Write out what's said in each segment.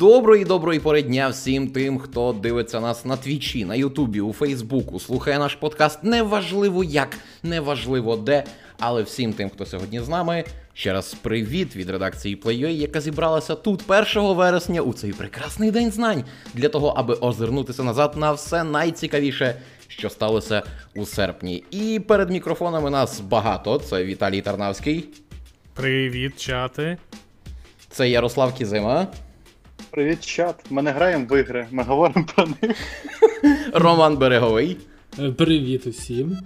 Доброї доброї пори дня всім тим, хто дивиться нас на твічі, на Ютубі, у Фейсбуку, слухає наш подкаст. Неважливо як, неважливо де, але всім тим, хто сьогодні з нами. Ще раз привіт від редакції Play.ua, яка зібралася тут 1 вересня у цей прекрасний день знань для того, аби озирнутися назад на все найцікавіше, що сталося у серпні. І перед мікрофонами нас багато. Це Віталій Тарнавський, Привіт, чати. це Ярослав Кізима, Привіт, чат. Ми не граємо в ігри, ми говоримо про них. Роман Береговий, Привіт усім.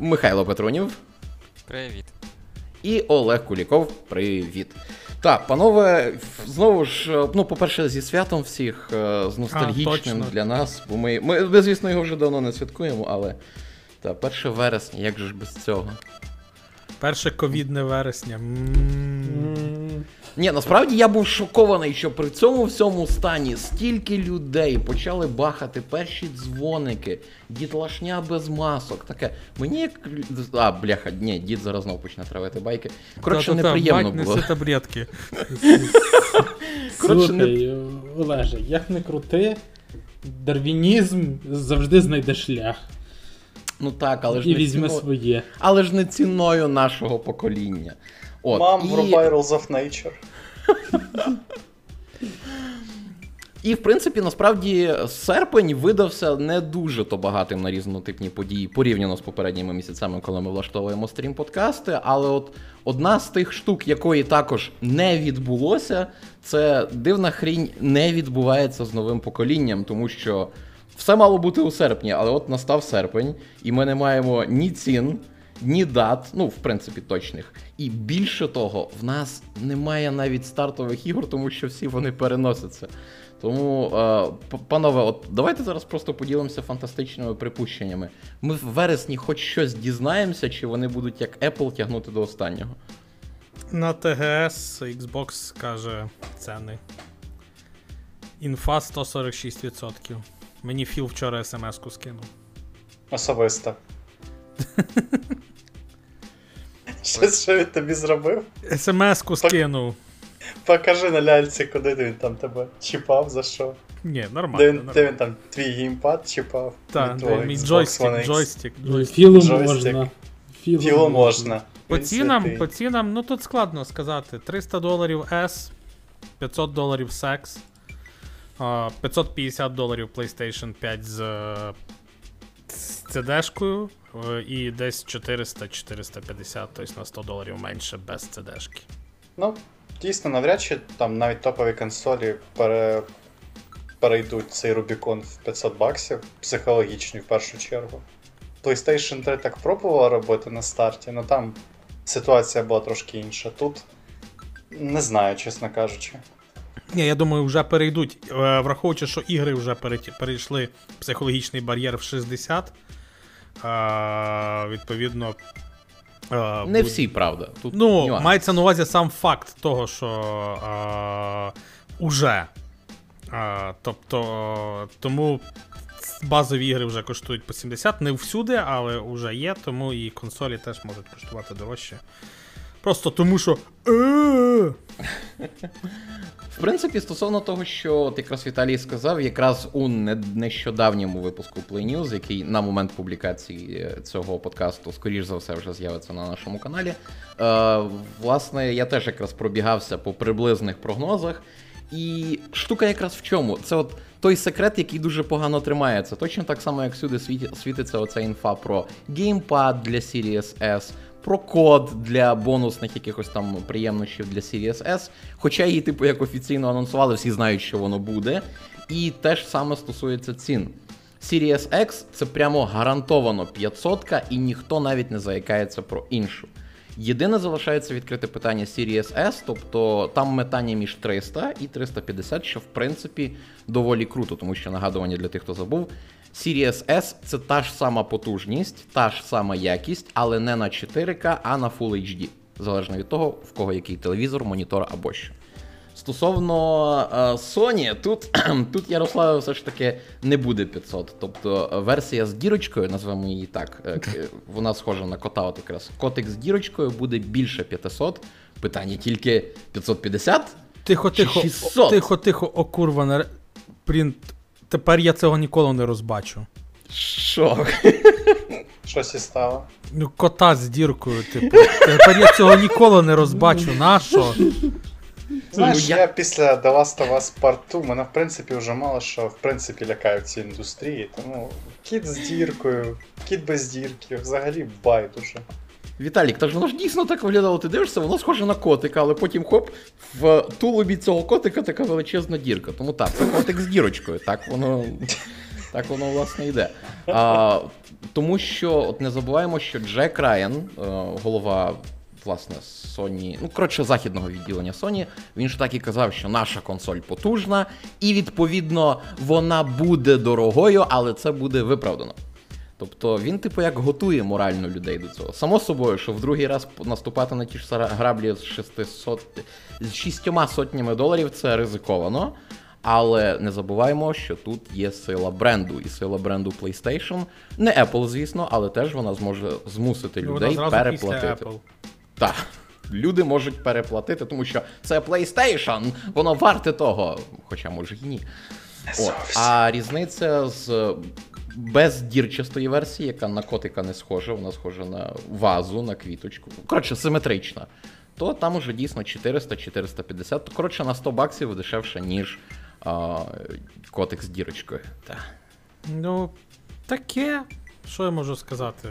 Михайло Петронів. Привіт. І Олег Куліков, привіт. Так, панове, знову ж, ну, по-перше, зі святом всіх, е, з ностальгічним точно. для нас, бо ми, ми, ми, звісно, його вже давно не святкуємо, але та, 1 вересня, як же ж без цього? Перше ковідне вересня. М. Ні, насправді я був шокований, що при цьому всьому стані стільки людей почали бахати перші дзвоники, дітлашня без масок. Таке. Мені як. А, бляха, ні, дід зараз знову почне травити байки. Коротше, неприємно було. неси таблетки. Слухай, Олеже, як не крути, дарвінізм завжди знайде шлях Ну так, але ж і не візьме ціно- своє. але ж не ціною нашого покоління. От, Мам, і, врубай Rules of Nature. і в принципі, насправді, серпень видався не дуже то багатим на різнотипні події порівняно з попередніми місяцями, коли ми влаштовуємо стрім-подкасти. Але от одна з тих штук, якої також не відбулося, це дивна хрінь не відбувається з новим поколінням, тому що. Все мало бути у серпні, але от настав серпень, і ми не маємо ні цін, ні дат, ну, в принципі, точних. І більше того, в нас немає навіть стартових ігор, тому що всі вони переносяться. Тому, е, панове, от давайте зараз просто поділимося фантастичними припущеннями. Ми в вересні хоч щось дізнаємося, чи вони будуть як Apple тягнути до останнього. На ТГС Xbox каже ціни. Інфа 146%. Мені Філ вчора смс-ку скинув. Особисто. Щось, що він тобі зробив? СМС-ку скинув. Покажи на ляльці, куди він там тебе чіпав, за що. Ні, Де нормально. де він там твій геймпад чіпав? Так, мій джойстик, джойстик, Ну, джойстик. Філу Джойстик. можна. Філо можна. По цінам, по цінам, ну тут складно сказати. 300 доларів S, 500 доларів Sex, 550 доларів PlayStation 5 з, з CD-шкою і десь 400-450, тобто на 100 доларів менше без CD-шки. Ну, дійсно, навряд чи там навіть топові консолі пере... перейдуть цей Рубікон в 500 баксів, психологічний в першу чергу. PlayStation 3 так пробувала робити на старті, але там ситуація була трошки інша. Тут не знаю, чесно кажучи. Ні, я думаю, вже перейдуть, е, враховуючи, що ігри вже перейшли психологічний бар'єр в 60. Е, Відповідно. е, Не всі, правда. Тут Ну, нюанс. мається на увазі сам факт того, що е, уже. Е, тобто, тому базові ігри вже коштують по 70, не всюди, але вже є, тому і консолі теж можуть коштувати дорожче. Просто тому, що. Принципі, стосовно того, що от якраз Віталій сказав, якраз у нещодавньому випуску Play News, який на момент публікації е, цього подкасту, скоріш за все, вже з'явиться на нашому каналі. Е, власне, я теж якраз пробігався по приблизних прогнозах. І штука якраз в чому? Це от той секрет, який дуже погано тримається. Точно так само, як світі- світиться оця інфа про геймпад для Series S, про код для бонусних якихось там приємнощів для Series S. Хоча її, типу, як офіційно анонсували, всі знають, що воно буде. І те ж саме стосується цін. Series X це прямо гарантовано 500 і ніхто навіть не заякається про іншу. Єдине залишається відкрите питання Series S, тобто там метання між 300 і 350, що в принципі доволі круто, тому що нагадування для тих, хто забув. Series S це та ж сама потужність, та ж сама якість, але не на 4К, а на Full HD. Залежно від того, в кого який телевізор, монітор або що. Стосовно е, Sony, тут, тут Ярослава все ж таки не буде 500. Тобто е, версія з дірочкою, назвемо її так, е, вона схожа на кота, от якраз. Котик з дірочкою буде більше 500. Питання тільки 550 Тихо, Чи тихо, 600? тихо, тихо, о курва, на... принт. Тепер я цього ніколи не розбачу. Що? Щось і стало. Ну, кота з діркою, типу. Тепер я цього ніколи не розбачу. Нащо? Знаєш, я- я... після The Last of Us Part 2, мене в принципі вже мало що в принципі лякає в цій індустрії. Тому кіт з діркою, кіт без дірки, взагалі байдуже. Віталік, та ж воно ж дійсно так виглядало. Ти дивишся, воно схоже на котика, але потім хоп, в тулубі цього котика така величезна дірка. Тому так, це котик з дірочкою. Так воно. Так воно власне йде. А, тому що от не забуваємо, що Джек Райан, е, голова власне Sony, ну коротше, західного відділення Sony, він ж так і казав, що наша консоль потужна, і відповідно вона буде дорогою, але це буде виправдано. Тобто він, типу, як готує морально людей до цього. Само собою, що в другий раз наступати на ті ж граблі з 600, з шістьома сотнями доларів це ризиковано. Але не забуваємо, що тут є сила бренду, і сила бренду PlayStation. Не Apple, звісно, але теж вона зможе змусити людей зразу переплатити. Apple. Так. Люди можуть переплатити, тому що це PlayStation, воно варте того. Хоча може і ні. От. А різниця з бездірчастої версії, яка на котика не схожа, вона схожа на вазу, на квіточку. Коротше, симетрична. То там уже дійсно 400-450, то коротше на 100 баксів дешевше, ніж а, котик з дірочкою. Так. Ну, таке. Що я можу сказати?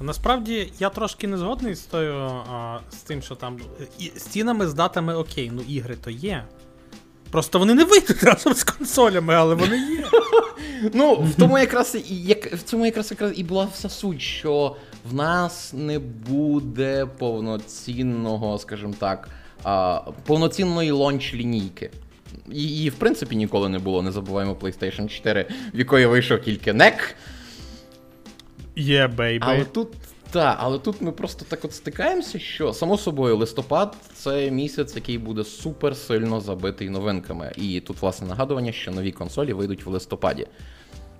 Насправді я трошки не згодний з тою, а, з тим, що там. І, з цінами, з датами окей, ну ігри то є. Просто вони не вийдуть разом з консолями, але вони є. Ну, в тому якраз і як в цьому якраз якраз і була вся суть, що в нас не буде повноцінного, скажімо так, а, повноцінної лонч лінійки. Її, в принципі, ніколи не було, не забуваємо PlayStation 4, в якої вийшов тільки NEC. Є, бейбей. Але тут. Так, але тут ми просто так от стикаємося, що само собою листопад це місяць, який буде супер сильно забитий новинками. І тут, власне, нагадування, що нові консолі вийдуть в листопаді.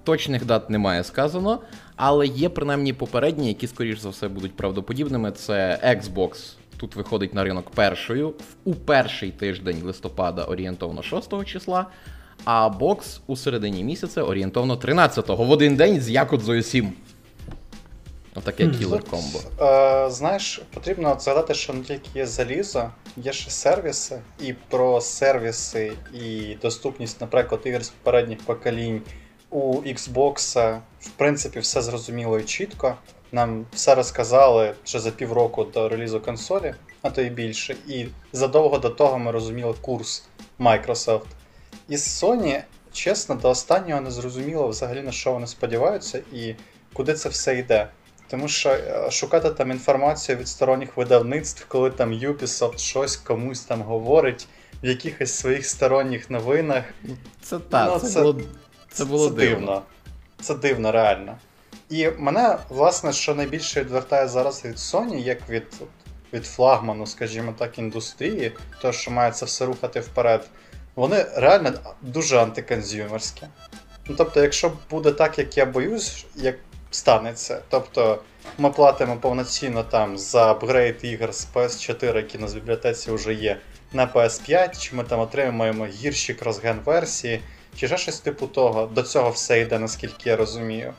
Точних дат немає сказано, але є принаймні попередні, які, скоріш за все, будуть правдоподібними. Це Xbox. Тут виходить на ринок першою у перший тиждень листопада орієнтовно 6 числа, а бокс у середині місяця орієнтовно 13-го в один день з Якудзою 7. Отаке кілер комбо. Е, знаєш, потрібно згадати, що не тільки є залізо, є ще сервіси, і про сервіси і доступність, наприклад, ігор з попередніх поколінь у Xbox, в принципі, все зрозуміло і чітко. Нам все розказали ще за півроку до релізу консолі, а то і більше. І задовго до того ми розуміли курс Microsoft. І Sony, чесно, до останнього не зрозуміло взагалі на що вони сподіваються і куди це все йде. Тому що е, шукати там інформацію від сторонніх видавництв, коли там Ubisoft щось комусь там говорить в якихось своїх сторонніх новинах. Це так, Ну, це, це- було, це було дивно. Це дивно, реально. І мене, власне, що найбільше відвертає зараз від Sony, як від, від флагману, скажімо так, індустрії, то, що має це все рухати вперед, вони реально дуже антиконзюмерські. Ну, тобто, якщо буде так, як я боюсь, як станеться, тобто ми платимо повноцінно там за апгрейд ігор з PS4, які на бібліотеці вже є, на PS5, чи ми там отримаємо гірші кросген версії, чи ще щось типу того. До цього все йде, наскільки я розумію.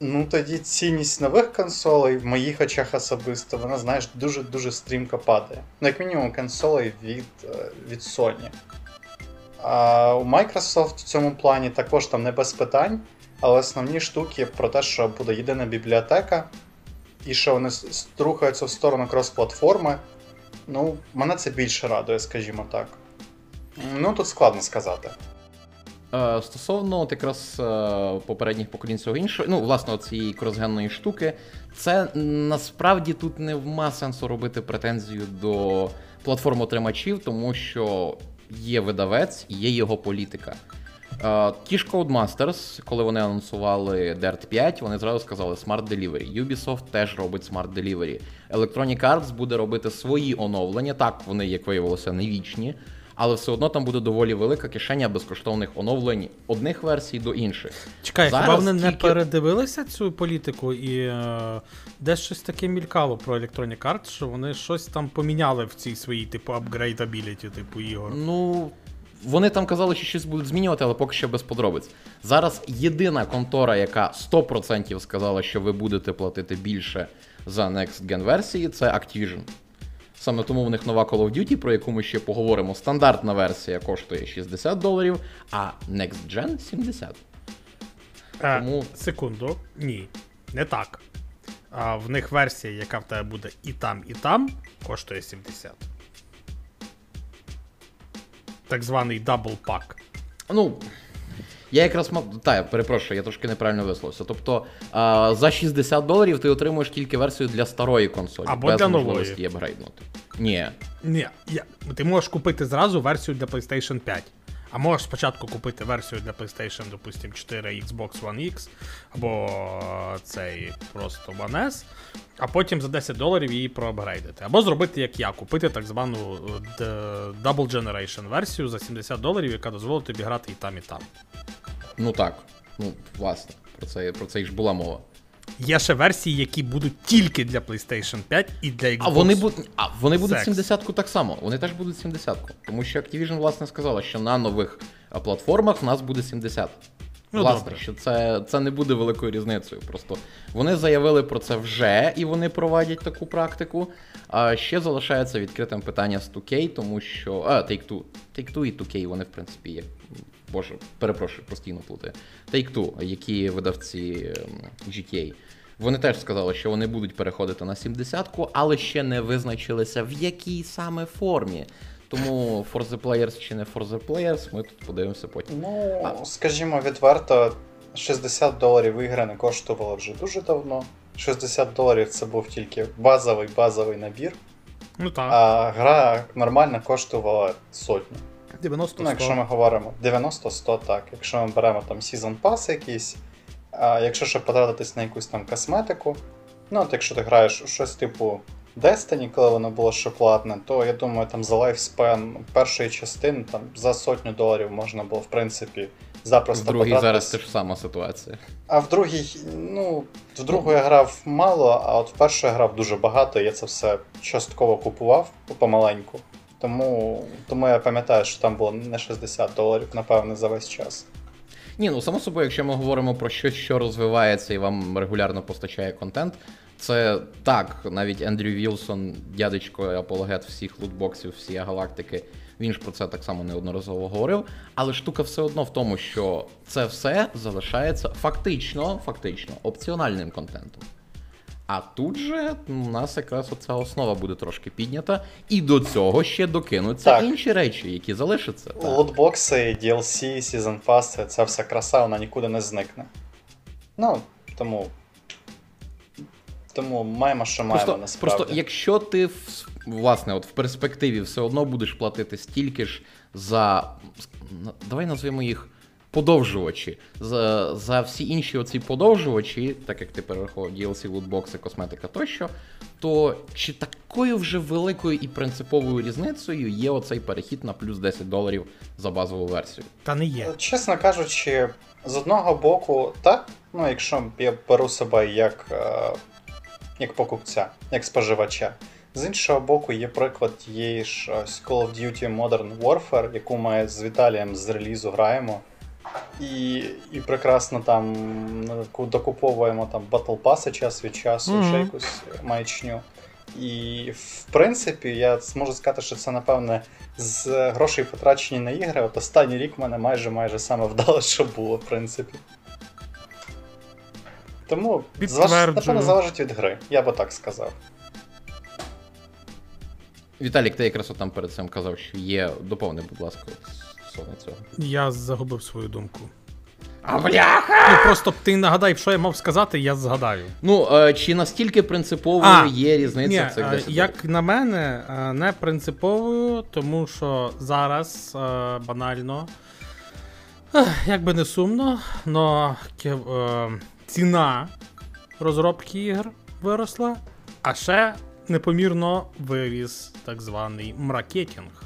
Ну тоді цінність нових консолей, в моїх очах особисто, вона, знаєш, дуже-дуже стрімко падає. Ну, як мінімум, консолей від, е, від Sony. А у Microsoft в цьому плані також там не без питань, але основні штуки про те, що буде єдина бібліотека, і що вони с- с- рухаються в сторону крос-платформи. Ну, мене це більше радує, скажімо так. Ну, тут складно сказати. Е, Стосовно от якраз е, попередніх поколінь цього іншого, ну, власне, цієї кросгенної штуки, це насправді тут не вма сенсу робити претензію до платформ-отримачів, тому що є видавець і є його політика. Е, Ті ж Codemasters, коли вони анонсували Dirt 5, вони зразу сказали Smart Delivery. Ubisoft теж робить Smart Delivery. Electronic Arts буде робити свої оновлення. Так, вони, як виявилося, не вічні. але все одно там буде доволі велика кишеня безкоштовних оновлень одних версій до інших. Чекай, Зараз хіба вони не передивилися цю політику і е, десь щось таке мількало про Electronic Arts, що вони щось там поміняли в цій своїй, типу, апгрейдабіліті, типу ігор. Ну. Вони там казали, що щось будуть змінювати, але поки що без подробиць. Зараз єдина контора, яка 100% сказала, що ви будете платити більше за Next Gen версії, це Activision. Саме тому в них нова Call of Duty, про яку ми ще поговоримо. Стандартна версія коштує 60 доларів, а Next Gen 70. Е, Тому- Секунду. Ні, не так. А, в них версія, яка в тебе буде і там, і там, коштує 70. Так званий double pack. Ну, я якраз мав. Та, я перепрошую, я трошки неправильно висловився. Тобто а, за 60 доларів ти отримуєш тільки версію для старої консолі, Або без для нової. можливості апгрейднути. Ні. Ні, я, ти можеш купити зразу версію для PlayStation 5. А можеш спочатку купити версію для PlayStation, допустим, 4 Xbox One X, або е, цей просто One S, а потім за 10 доларів її проапгрейдити. Або зробити, як я, купити так звану е, Double Generation версію за 70 доларів, яка дозволить тобі грати і там, і там. Ну так. Ну, власне, про це, про це і ж була мова. Є ще версії, які будуть тільки для PlayStation 5 і для Xbox. А вони будуть. А вони будуть 70-ку так само. Вони теж будуть 70-ку. Тому що Activision, власне, сказала, що на нових платформах в нас буде 70. Ну, власне, добре. що це, це не буде великою різницею. Просто вони заявили про це вже, і вони проводять таку практику. А ще залишається відкритим питання з 2K, тому що. А, Take-Two. Take-Two і 2K, вони, в принципі, є. Боже, перепрошую, постійно плутаю. Take-Two, які видавці ем, GTA. Вони теж сказали, що вони будуть переходити на 70-ку, але ще не визначилися в якій саме формі. Тому For the Players чи не For the Players, ми тут подивимося потім. Ну, скажімо відверто, 60 доларів ігри не коштувало вже дуже давно. 60 доларів це був тільки базовий базовий набір, Ну так, а гра нормально коштувала сотню. 90 Ну, якщо ми говоримо 90-100, так. Якщо ми беремо там Season Pass якийсь, а якщо ще потратитись на якусь там косметику, ну от якщо ти граєш у щось типу Destiny, коли воно було ще платне, то я думаю, там за лайфспен першої частини там за сотню доларів можна було, в принципі, В запросто другій зараз потратитись. теж сама ситуація. А в другій, ну, в другу я грав мало, а от в першу я грав дуже багато, і я це все частково купував помаленьку. Тому, тому я пам'ятаю, що там було не 60 доларів, напевне, за весь час. Ні, ну само собою, якщо ми говоримо про щось, що розвивається і вам регулярно постачає контент, це так, навіть Ендрю Вілсон, дядечко апологет всіх лутбоксів, всієї галактики, він ж про це так само неодноразово говорив. Але штука все одно в тому, що це все залишається фактично, фактично опціональним контентом. А тут же у нас якраз оця основа буде трошки піднята, і до цього ще докинуться Так. інші речі, які залишаться. Так. Лутбокси, DLC, Season Pass, ця вся краса, вона нікуди не зникне. Ну, тому. Тому маємо, що маємо Просто, насправді. просто якщо ти в- власне, от в перспективі все одно будеш платити стільки ж за. Давай назвемо їх подовжувачі. За, за всі інші оці подовжувачі, так як ти перерахував DLC, лутбокси, косметика тощо, то чи такою вже великою і принциповою різницею є оцей перехід на плюс 10 доларів за базову версію? Та не є. Чесно кажучи, з одного боку, так, ну якщо я беру себе як, е, як покупця, як споживача. З іншого боку, є приклад тієї ж Call of Duty Modern Warfare, яку ми з Віталієм з релізу граємо. І, і прекрасно там докуповуємо там Battle Pass час від часу, Мгм. ще якусь маячню. І в принципі, я можу сказати, що це, напевне, з грошей потрачені на ігри, от останній рік в мене майже майже саме вдало, що було, в принципі. Тому зваж- напевно залежить від гри, я би так сказав. Віталік, ти якраз от там перед цим казав, що є. Доповни, будь ласка, стосовно цього. Я загубив свою думку. А бляха! Ну просто ти нагадай, що я мав сказати, я згадаю. Ну, е, чи настільки принциповою А, є різниця Ні, в цих е, 10 як на мене, е, не принциповою, тому що зараз е, банально, ех, як би не сумно, но е, ціна розробки ігр виросла, а ще непомірно виріс так званий маркетинг.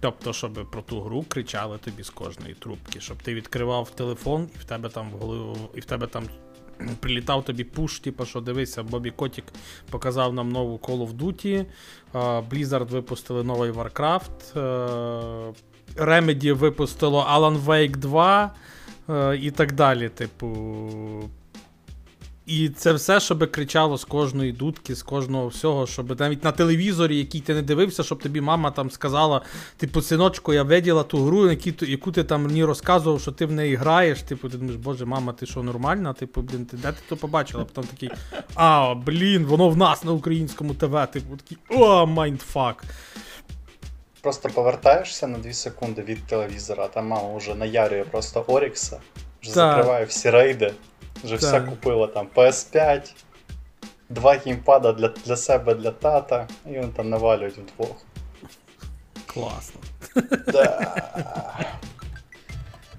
Тобто, щоб про ту гру кричали тобі з кожної трубки, щоб ти відкривав телефон, і в тебе там в голову, і в тебе там прилітав тобі пуш, типу, що дивися, Бобі Котік показав нам нову Call of Duty, Blizzard випустили новий Warcraft, е, Remedy випустило Alan Wake 2 е, і так далі. Типу. І це все, щоб кричало з кожної дудки, з кожного всього, щоб навіть на телевізорі, який ти не дивився, щоб тобі мама там сказала: типу, синочку, я виділа ту гру, яку, ти там мені розказував, що ти в неї граєш. Типу, ти думаєш, боже, мама, ти що нормальна? Типу, блін, ти де ти то побачила? Потім такий, а, блін, воно в нас на українському ТВ. Типу, такий, о, майндфак. Просто повертаєшся на 2 секунди від телевізора, а там мама вже наярює просто Орікса, вже закриває всі рейди, вже все Так. купила там PS5, два геймпада для, для себе, для тата, і вони там навалюють вдвох. Класно. Да.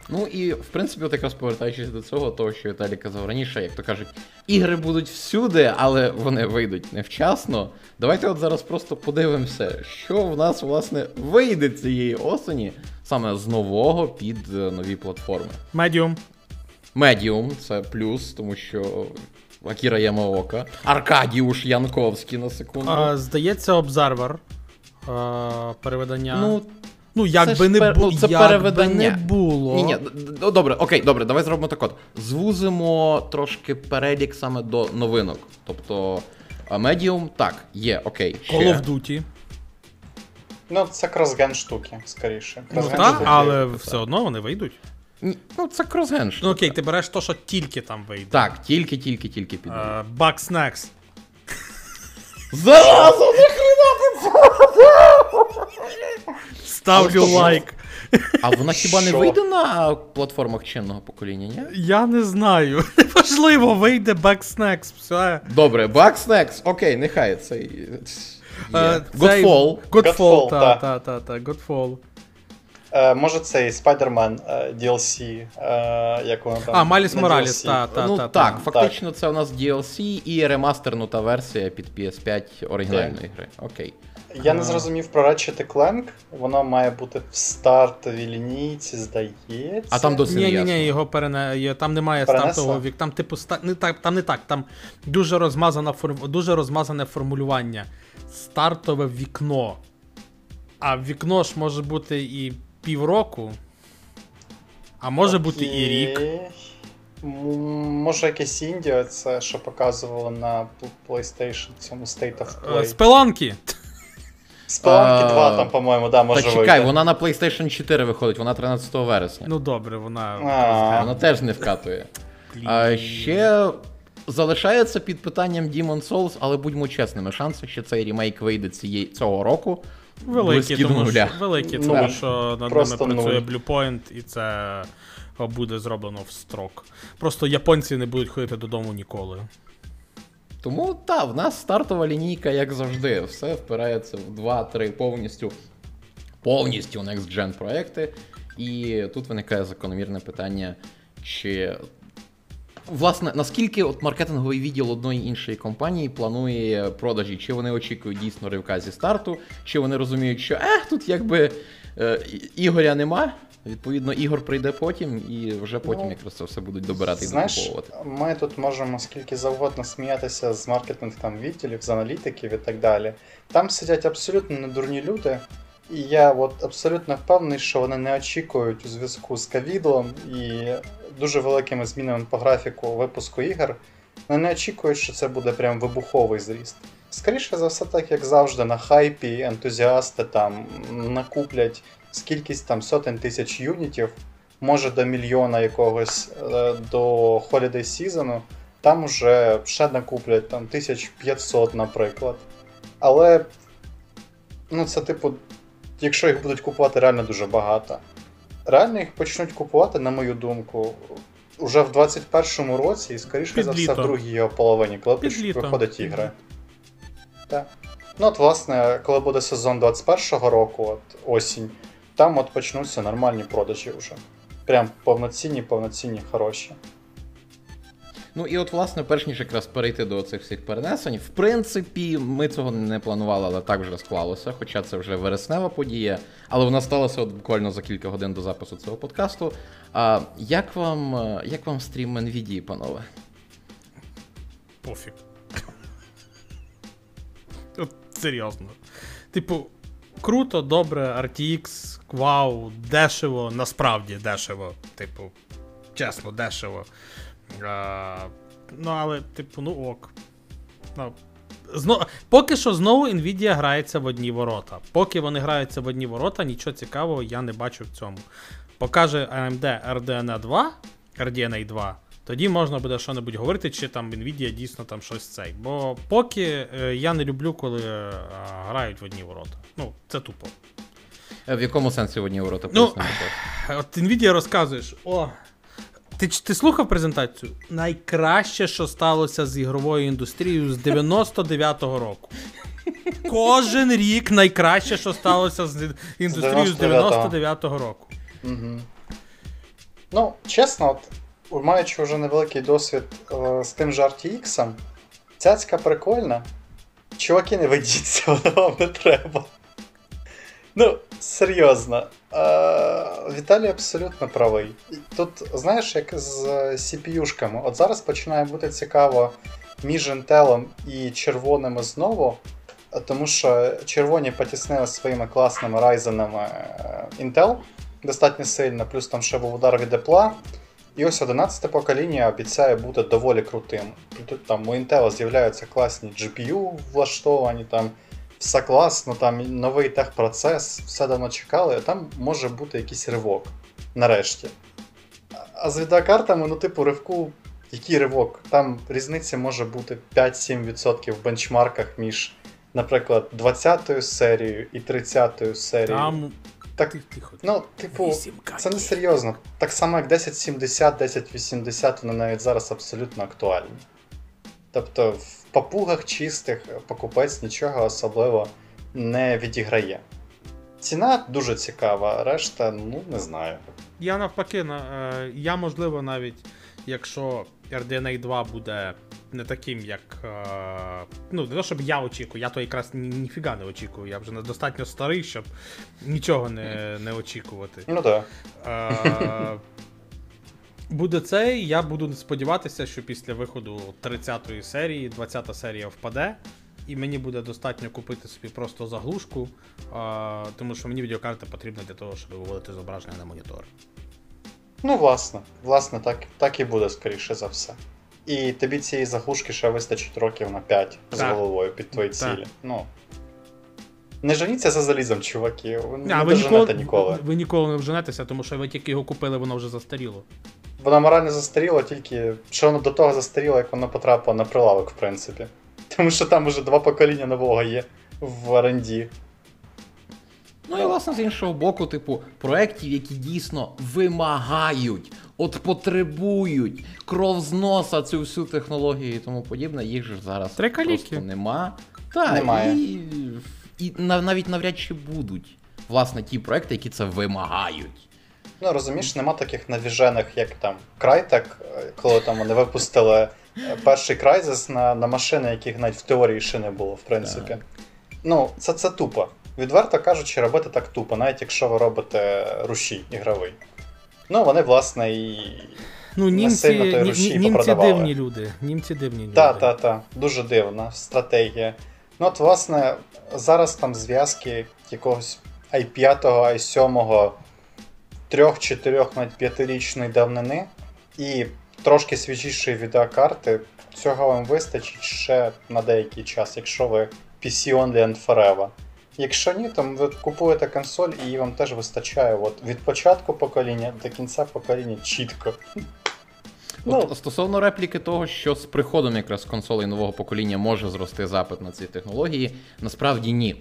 Ну і в принципі, от якраз повертаючись до цього, того, що Віталій казав раніше, як то кажуть, ігри будуть всюди, але вони вийдуть невчасно. Давайте от зараз просто подивимося, що в нас власне вийде цієї осені саме з нового під е, нові платформи. Медіум. Це плюс, тому що Акіра Ямаока, Аркадіуш Янковський на секунду. А, здається, Observer. А, переведення. ну, Ну, як Це би не, пер- бу... ну, це як би не було. Ні, ні, добре, окей, добре, давай зробимо так от. Звузимо трошки перелік саме до новинок. Тобто, Medium, так, є, окей. Ще. Call of Duty. Ну, це cross-gen штуки, скоріше. Ну так, але все одно вони вийдуть. Ну, це кросген. Ну окей, ти береш то, що тільки там вийде. Так, тільки, тільки, тільки під. Е, Bug Snacks. Зараза, нахрена ти Ставлю лайк. А вона хіба не вийде на платформах чинного покоління, ні? Я не знаю. Неважливо, вийде Bug Все. Добре, Bugsnax, окей, нехай цей. Е, Є. цей- Godfall. Godfall, та, та. та, та, та, Godfall. Е, може цей Spider-Man е, DLC, е, як воно там. А, Маліс Мораліс, та, та, ну та, так, та. фактично це у нас DLC і ремастернута версія під PS5 оригінальної гри. Окей. Я А. не зрозумів про Ratchet Clank, воно має бути в стартовій лінійці, здається. А там досі Ні, ні, його перене... там немає Перенесло? стартового вік. Там, типу, ста... не так, там не так, там дуже розмазана форм... дуже розмазане формулювання. Стартове вікно. А вікно ж може бути і півроку, а може бути і рік. Може якесь Індіо, це що показувало на PlayStation цьому State of Е, Play. Спеланки. Спеланки 2 там, по-моєму, да, Та чекай, вона на PlayStation 4 виходить, вона 13 вересня. Ну добре, вона. А. Вона теж не вкатує. А ще залишається під питанням Demon Souls, але будьмо чесними, шанси, що цей ремейк вийде цієї, цього року. Великі, близькі до тому, що, великі, Ну, тому да. що над Просто ними працює нуль. Bluepoint, і це буде зроблено в строк. Просто японці не будуть ходити додому ніколи. Тому так, в нас стартова лінійка, як завжди, все впирається в 2-3 повністю повністю next gen проекти. І тут виникає закономірне питання, чи. Власне, наскільки от маркетинговий відділ одної іншої компанії планує продажі, чи вони очікують дійсно ривка зі старту, чи вони розуміють, що ех, тут якби е, Ігоря нема, відповідно, Ігор прийде потім, і вже потім Ну, якраз це все будуть добирати і Знаєш, докуповувати. ми тут можемо скільки завгодно сміятися з маркетинг там відділів, з аналітиків і так далі. Там сидять абсолютно недурні люди, і я от абсолютно впевнений, що вони не очікують у зв'язку з ковідом і дуже великими змінами по графіку випуску ігор. Вони не очікують, що це буде прям вибуховий зріст. Скоріше за все, так як завжди, на хайпі ентузіасти там накуплять скількись там сотень тисяч юнітів, може до мільйона якогось е, до Holiday Season, там уже ще накуплять там 1500, наприклад. Але ну, це, типу, якщо їх будуть купувати реально дуже багато. Реально їх почнуть купувати, на мою думку, уже в 21-му році, і скоріше Під за все, літо. в другій його половині, коли Під виходити ігри. Так. Ну, от, власне, коли буде сезон 21-го року, от осінь, там от почнуться нормальні продажі вже. Прям повноцінні, повноцінні, хороші. Ну і от, власне, перш ніж якраз перейти до цих всіх перенесень, в принципі, ми цього не планували, але так вже склалося. Хоча це вже вереснева подія, але вона сталася от буквально за кілька годин до запису цього подкасту. А як вам е, як вам стрім NVIDIA, панове? Пофіг. От серйозно. Типу, круто, добре, RTX, вау, дешево, насправді дешево. Типу, чесно, дешево. А, ну, але, типу, ну ок. Ну, Зно... Поки що знову Nvidia грається в одні ворота. Поки вони граються в одні ворота, нічого цікавого я не бачу в цьому. Покаже AMD RDNA 2, RDNA 2, тоді можна буде що-небудь говорити, чи там Nvidia дійсно там щось цей. Бо поки е, я не люблю, коли е, грають в одні ворота. Ну, це тупо. Е, В якому сенсі в одні ворота Ну? От Nvidia розказуєш, о. Ти, ти слухав презентацію? Найкраще, що сталося з ігровою індустрією з 99-го року. Кожен рік найкраще, що сталося з індустрією з 99-го року. Угу. Ну, чесно, от, маючи вже невеликий досвід е, з тим же RTX, цяцька прикольна. Чуваки, не ведіться, воно вам не треба. Ну, серйозно. Е, Віталій абсолютно правий. Тут, знаєш, як з CPU-шками. От зараз починає бути цікаво між Intel і червоними знову, тому що червоні потіснили своїми класними райзенами е, Intel достатньо сильно, плюс там ще був удар від Apple. І ось 11 покоління обіцяє бути доволі крутим. Тут там у Intel з'являються класні GPU влаштовані, там все класно, там новий техпроцес, все давно чекали, а там може бути якийсь ривок. Нарешті. А з відеокартами, ну, типу, ривку, який ривок? Там різниця може бути 5-7% в бенчмарках між, наприклад, 20 серією і 30 серією. Там. Так, Тихо. Ну, типу, це не серйозно. Так само, як 1070, 1080, вони навіть зараз абсолютно актуальні. Тобто, в папугах чистих покупець нічого особливо не відіграє. Ціна дуже цікава, решта, ну, не знаю. Я навпаки, на- е, я можливо навіть, якщо RDNA 2 буде не таким, як. е, Ну, не то, щоб я очікую, я то якраз ні- ніфіга не очікую. Я вже достатньо старий, щоб нічого не, не очікувати. Ну так. Е, Буде цей, я буду сподіватися, що після виходу 30-ї серії 20-та серія впаде, і мені буде достатньо купити собі просто заглушку, е, тому що мені відеокарта потрібна для того, щоб виводити зображення на монітор. Ну, власне, власне, так, так і буде, скоріше за все. І тобі цієї заглушки ще вистачить років на 5 з головою під твої Так. цілі. Ну. Не женіться за залізом, чуваки. Ви не А, ви, ніколи, ніколи. ви ніколи не вженетеся, тому що ви тільки його купили, воно вже застаріло. Вона морально застаріла, тільки що воно до того застаріло, як воно потрапило на прилавок, в принципі. Тому що там уже два покоління нового є в оренді. Ну і власне з іншого боку, типу, проєктів, які дійсно вимагають, от потребують кров з носа цю всю технологію і тому подібне, їх же зараз Три каліки. просто нема. Так, Немає. і, і навіть навряд чи будуть. Власне, ті проекти, які це вимагають. Ну розумієш, нема таких навіжених, як там Crytek, е, коли там вони випустили е, перший Crysis на, на машини, яких навіть в теорії ще не було, в принципі. Так. Ну, це, це тупо. Відверто кажучи, робити так тупо, навіть якщо ви робите рушій ігровий. Ну, вони, власне, і. Ну, німці, сильно той рушій німці попродавали. дивні люди. Німці дивні люди. Та, та, та, дуже дивна стратегія. Ну, от, власне, зараз там зв'язки якогось i5, i7, 3-4, навіть 5-річної давнини, і трошки свіжішої відеокарти. Цього вам вистачить ще на деякий час, якщо ви PC only and forever. Якщо ні, то ви купуєте консоль і її вам теж вистачає от, від початку покоління до кінця покоління чітко. Ну. От стосовно репліки того, що з приходом якраз консолей нового покоління може зрости запит на ці технології, насправді ні.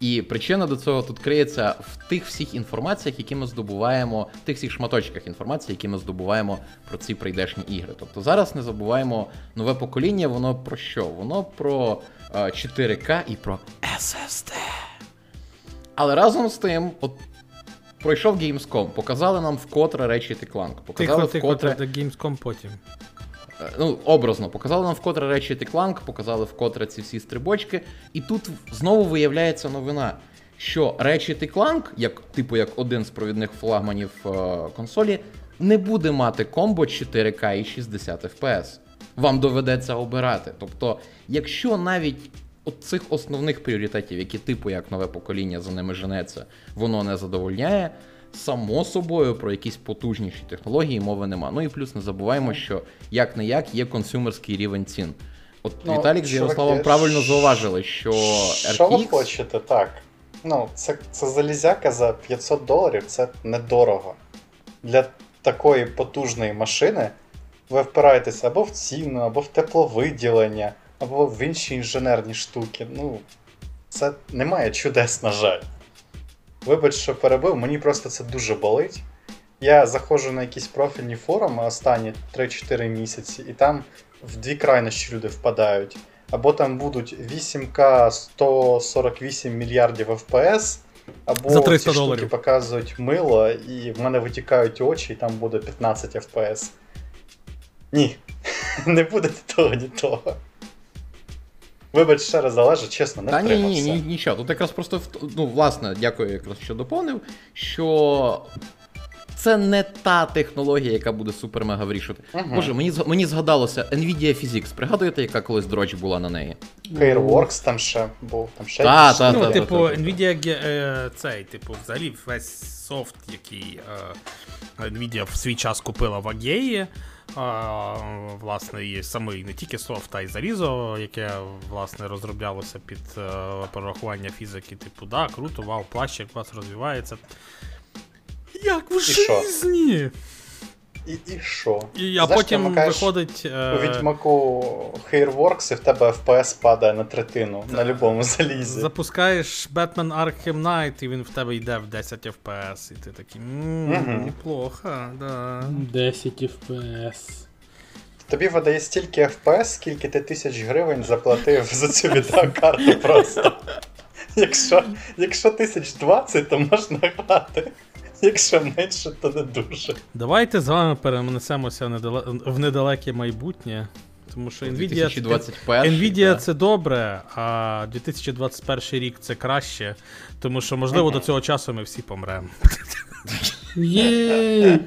І причина до цього тут криється в тих всіх інформаціях, які ми здобуваємо, в тих всіх шматочках інформації, які ми здобуваємо про ці прийдешні ігри. Тобто зараз не забуваємо нове покоління, воно про що? Воно про е, 4К і про SSD. Але разом з тим, от пройшов Gamescom, показали нам вкотре речі Clank, показали Тихо, тихо, вкотре та Gamescom потім. Е, Ну, образно, показали нам вкотре Ratchet Clank, показали вкотре ці всі стрибочки, і тут знову виявляється новина, що Ratchet Clank, як, типу як один з провідних флагманів е, консолі, не буде мати комбо 4К і 60 FPS. Вам доведеться обирати. Тобто, якщо навіть от цих основних пріоритетів, які типу як нове покоління за ними женеться, воно не задовольняє. Само собою про якісь потужніші технології мови нема. Ну і плюс не забуваємо, що як не як є консюмерський рівень цін. От Ну, Віталік з Ярославом правильно зауважили, що Що ви хочете, так. Ну, це, це залізяка за 500 доларів, це недорого. Для такої потужної машини ви впираєтеся або в ціну, або в тепловиділення, або в інші інженерні штуки. Ну, це немає чудес, на жаль. Вибач, що перебив, мені просто це дуже болить. Я заходжу на якісь профільні форуми останні 3-4 місяці, і там в дві крайнощі люди впадають. Або там будуть 8К 148 мільярдів FPS, або За 300 ці штуки показують мило, і в мене витікають очі, і там буде 15 FPS. Ні, не буде того, ні того. Вибач, ще раз залежить, чесно, не Та ні, ні, ні, нічого. Тут якраз просто ну, власне, дякую, якраз що доповнив, що це не та технологія, яка буде супер-мега вирішувати. Мгм. Боже, мені мені згадалося Nvidia Physics. Пригадуєте, яка колись дрочь була на неї? Hairworks там ще був, там ще Та, та, Ну, та, типу, та, та, та. Nvidia е, цей, типу, взагалі весь софт, який е, Nvidia в свій час купила в Агеї. Власне, і самий не тільки софт, а й залізо, яке власне розроблялося під е, прорахування фізики. Типу, да, круто, вау, плащ, як у вас розвивається. Як в житті! І, і що? І, а Знаєш, потім виходить. е, У Відьмаку Hairworks і в тебе FPS падає на третину на любому залізі. Запускаєш Batman Arkham Knight, і він в тебе йде в 10 FPS, і ти такий. Ммм, Мгм. неплохо, да. 10 FPS. Тобі видає стільки FPS, скільки ти тисяч гривень заплатив за цю відеокарту просто. Якщо, якщо тисяч двадцять, то можна грати. Якщо менше, то не дуже. Давайте з вами перенесемося в, недале- в недалеке майбутнє. Тому що Nvidia, 2021. Nvidia це добре, а 2021 рік це краще. Тому що, можливо, до цього часу ми всі помремо. Є!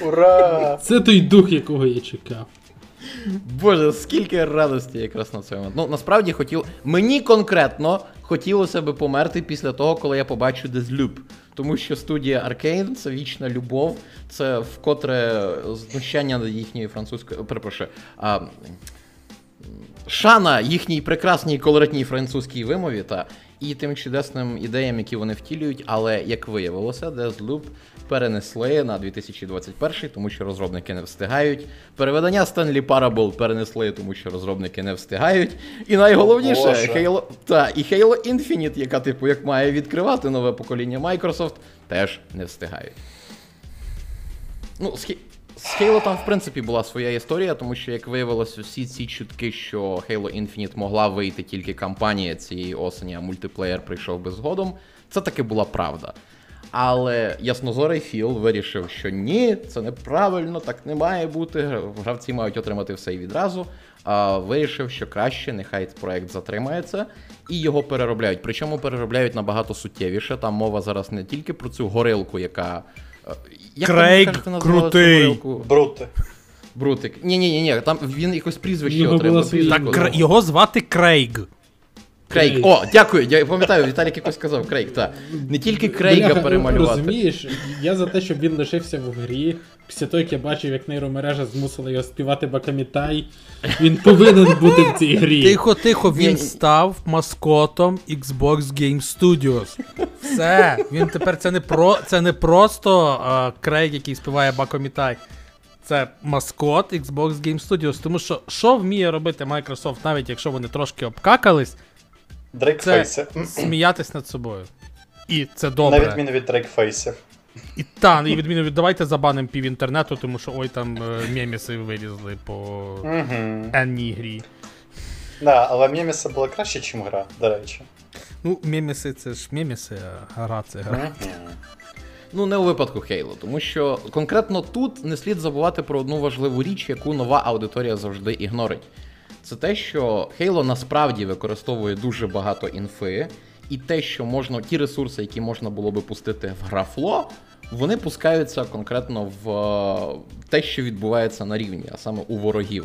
Ура! Це той дух, якого я чекав. Боже, скільки радості якраз на момент. Ну, насправді хотів. Мені конкретно хотілося би померти після того, коли я побачу Deathloop. Тому що студія Arkane це вічна любов, це вкотре знущання над їхньою французькою. Перепрошую. А, шана їхній прекрасній колоритній французькій вимові та і тим чудесним ідеям, які вони втілюють, але як виявилося, Deathloop перенесли на 2021, тому що розробники не встигають. Переведення Stanley Parable перенесли, тому що розробники не встигають. І найголовніше, Halo, та, і Halo Infinite, яка, типу, як має відкривати нове покоління Microsoft, теж не встигають. Ну, з, з Halo там, в принципі, була своя історія, тому що, як виявилось, усі ці чутки, що Halo Infinite могла вийти тільки кампанія цієї осені, а мультиплеєр прийшов би згодом, це таки була правда. Але яснозорий Філ вирішив, що ні, це неправильно, так не має бути. Гравці мають отримати все і відразу. А вирішив, що краще, нехай проект затримається, і його переробляють. Причому переробляють набагато суттєвіше. Там мова зараз не тільки про цю горилку, яка. Як Крейг назвали крутий. Брутик. Брутик. Ні, ні, ні, ні, там він якось прізвище Його отримав. Так, кр- його звати Крейг. Крейг. О, дякую. Я пам'ятаю, Віталік якось сказав Крейг. Так. Не тільки Крейга Бляха, перемалювати. Розумієш, я за те, щоб він лишився в грі. Після того, як я бачив, як нейромережа змусила його співати Бакамітай, він повинен бути в цій грі. Тихо, тихо, він став маскотом Xbox Game Studios. Все, він тепер це не про це не просто а, Крейг, який співає Бакомітай. Це маскот Xbox Game Studios. Тому що що вміє робити Microsoft, навіть якщо вони трошки обкакались, Дрейкфейси. сміятись над собою. І це добре. На відміну від дрейкфейсів. І та, і відміну від давайте забанимо пів інтернету, тому що ой там е, меміси вилізли по енній грі. Да, але Мєміса було краще, ніж гра, до речі. Ну, меміси це ж меміси, а гра це гра. Ну, не у випадку Halo, тому що конкретно тут не слід забувати про одну важливу річ, яку нова аудиторія завжди ігнорить. Це те, що Halo насправді використовує дуже багато інфи, і те, що можна, ті ресурси, які можна було би пустити в графло, вони пускаються конкретно в е, те, що відбувається на рівні, а саме у ворогів.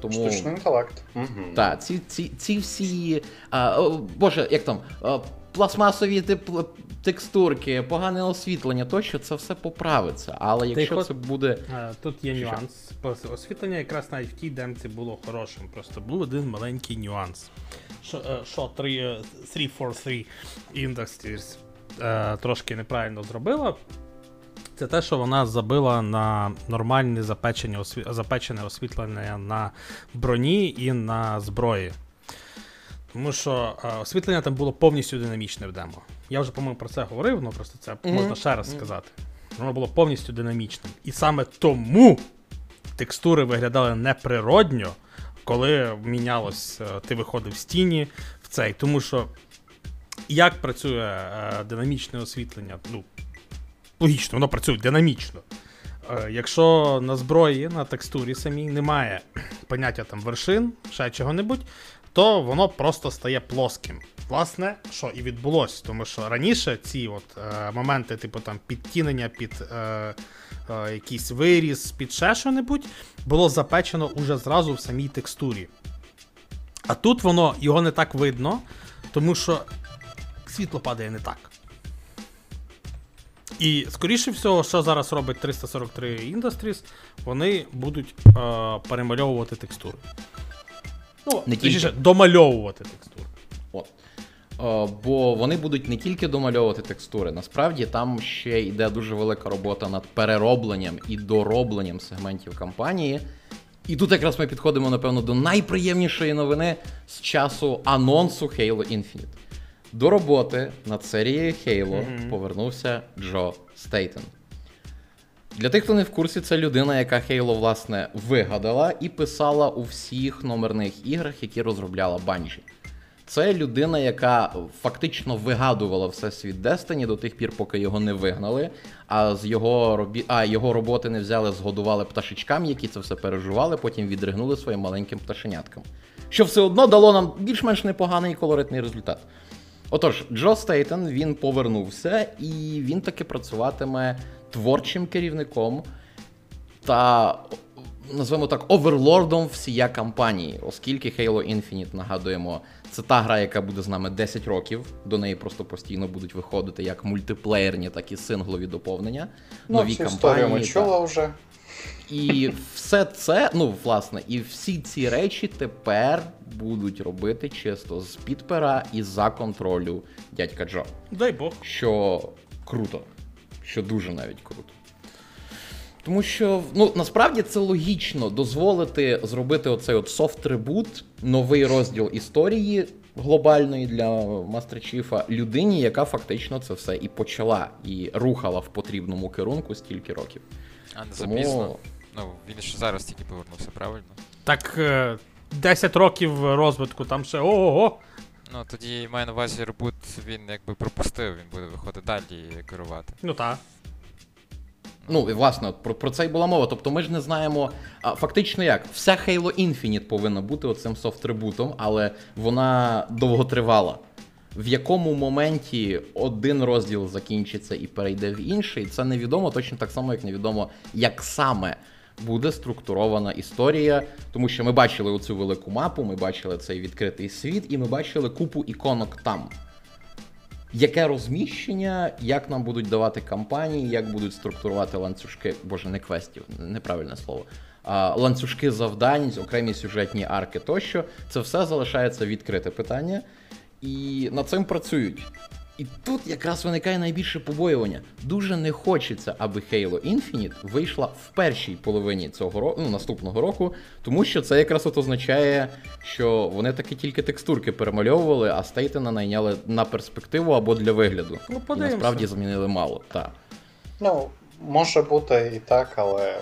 Тому Штучний інтелект. Угу. так, ці, ці, ці всі. А, о, Боже, як там, а, пластмасові теп- текстурки, погане освітлення, тощо це все поправиться. Але якщо це буде. Е, Тут є Що? нюанс. Освітлення якраз навіть в тій демці було хорошим. Просто був один маленький нюанс. Що, е, що 3, е, 343 Industries е, трошки неправильно зробила. Це те, що вона забила на нормальне запечене освітлення на броні і на зброї. Тому що е, освітлення там було повністю динамічне в демо. Я вже, по-моєму, про це говорив, але просто це Мгм. можна ще раз сказати. Воно було повністю динамічним. І саме тому текстури виглядали неприродньо, коли мінялось, е, ти виходив з тіні в цей. Тому що як працює е, динамічне освітлення? Ну, логічно, воно працює динамічно. Е, Якщо на зброї, на текстурі самій немає поняття там вершин, ще чого-небудь, то воно просто стає плоским. Власне, що і відбулося, тому що раніше ці от е, моменти, типу там підтінення під е, е, якийсь виріз, під ще що-небудь, було запечено уже зразу в самій текстурі. А тут воно його не так видно, тому що світло падає не так. І скоріше всього, що зараз робить 343 Industries, вони будуть е, перемальовувати текстури. Ну, Не тільки. домальовувати текстури. От. Е, Бо вони будуть не тільки домальовувати текстури, насправді там ще йде дуже велика робота над переробленням і доробленням сегментів кампанії. І тут якраз ми підходимо, напевно, до найприємнішої новини з часу анонсу Halo Infinite. До роботи над серією Halo Мгм. повернувся Джо Стейтен. Для тих, хто не в курсі, це людина, яка Halo, власне, вигадала і писала у всіх номерних іграх, які розробляла Bungie. Це людина, яка фактично вигадувала всесвіт Destiny до тих пір, поки його не вигнали. А з його робі... а, його роботи не взяли, згодували пташечкам, які це все переживали, потім відригнули своїм маленьким пташеняткам. Що все одно дало нам більш-менш непоганий і колоритний результат. Отож, Джо Стейтен він повернувся, і він таки працюватиме творчим керівником та, назвемо так, оверлордом всія кампанії, оскільки Halo Infinite, нагадуємо, це та гра, яка буде з нами 10 років. До неї просто постійно будуть виходити як мультиплеєрні, так і синглові доповнення. Ну, нові цю історію ми та- вже. і все це, ну, власне, і всі ці речі тепер будуть робити чисто з під пера і за контролю дядька Джо. Дай Бог. Що круто. Що дуже навіть круто. Тому що ну насправді це логічно дозволити зробити оцей от софт ребут, новий розділ історії глобальної для Мастер Чіфа людині, яка фактично це все і почала, і рухала в потрібному керунку стільки років. А не Тому запізно. Ну, він ще зараз тільки повернувся, правильно? Так, е, 10 років розвитку, там ще ого-го. Ну, тоді маю на увазі ребут, він якби пропустив, він буде виходити далі і керувати. Ну так. Ну, і власне, про, про це й була мова. Тобто ми ж не знаємо. А, фактично як, вся Halo Infinite повинна бути оцим софт-трибутом, але вона довготривала. В якому моменті один розділ закінчиться і перейде в інший, це невідомо, точно так само, як невідомо, як саме буде структурована історія. Тому що ми бачили оцю велику мапу, ми бачили цей відкритий світ, і ми бачили купу іконок там. Яке розміщення, як нам будуть давати кампанії, як будуть структурувати ланцюжки, боже, не квестів, неправильне слово. А, ланцюжки завдань, окремі сюжетні арки тощо, це все залишається відкрите питання, і над цим працюють. І тут якраз виникає найбільше побоювання. Дуже не хочеться, аби Halo Infinite вийшла в першій половині цього року, ну, наступного року, тому що це якраз от означає, що вони таки тільки текстурки перемальовували, а Стейтена найняли на перспективу або для вигляду. Ну, І насправді змінили мало. Так. Ну, може бути і так, але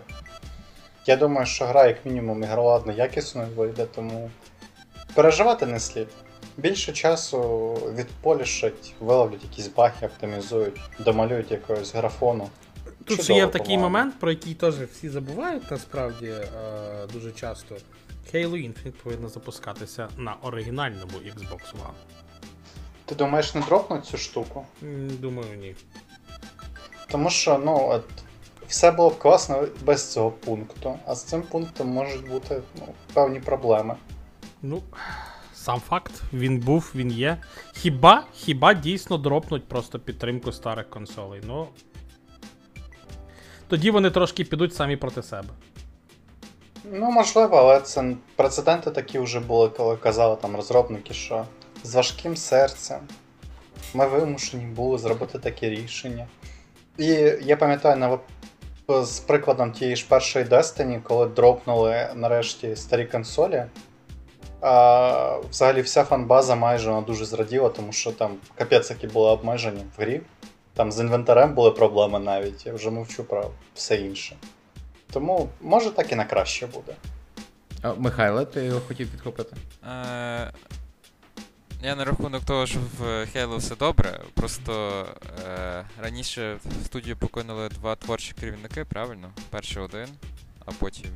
я думаю, що гра, як мінімум, ігроладно якісною вийде, тому переживати не слід. Більше часу відполішать, виловлять якісь баги, оптимізують, домалюють якогось графону. Тут ще є такий по-моєму. момент, про який теж всі забувають насправді е, дуже часто. Halo Infinite повинна запускатися на оригінальному Xbox One. Ти думаєш, не дропнуть цю штуку? Думаю, ні. Тому що, ну, от, все було б класно без цього пункту, а з цим пунктом можуть бути ну, певні проблеми. Ну, сам факт, він був, він є. Хіба, хіба дійсно дропнуть просто підтримку старих консолей? Ну. Тоді вони трошки підуть самі проти себе. Ну, можливо, але це прецеденти такі вже були, коли казали там розробники, що з важким серцем ми вимушені були зробити таке рішення. І я пам'ятаю на з прикладом тієї ж першої Destiny, коли дропнули нарешті старі консолі. А, взагалі вся фанбаза майже вона дуже зраділа, тому що там капець які були обмежені в грі. Там з інвентарем були проблеми навіть, я вже мовчу про все інше. Тому може так і на краще буде. А, Михайле, ти його хотів підхопити? Е, я на рахунок того, що в Halo все добре. Просто е, раніше в студію покинули два творчі керівники, правильно? Перший один, а потім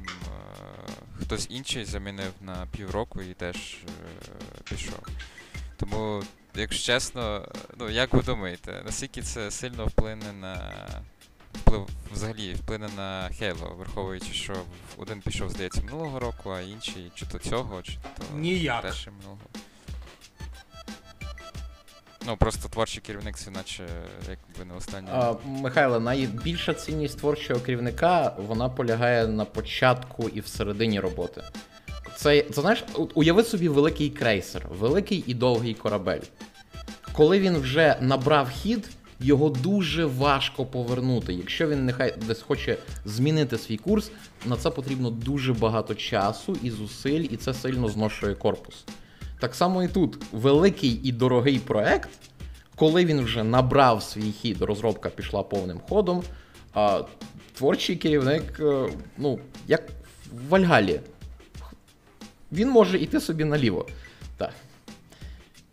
хтось інший замінив на півроку і теж е, пішов. Тому, якщо чесно, ну як ви думаєте, наскільки це сильно вплине на. Вплив, взагалі вплине на Хейло, враховуючи, що один пішов, здається, минулого року, а інший чи то цього, чи то Ніяк. теж минулого. Ну, просто творчий керівник це наче якби не останнє. А, Михайло, найбільша цінність творчого керівника вона полягає на початку і всередині роботи. Це, це знаєш, уяви собі великий крейсер, великий і довгий корабель. Коли він вже набрав хід, його дуже важко повернути. Якщо він нехай десь хоче змінити свій курс, на це потрібно дуже багато часу і зусиль, і це сильно зношує корпус. Так само і тут великий і дорогий проект, коли він вже набрав свій хід, розробка пішла повним ходом, а творчий керівник, е, ну, як в Вальгалі. Він може йти собі наліво. Так.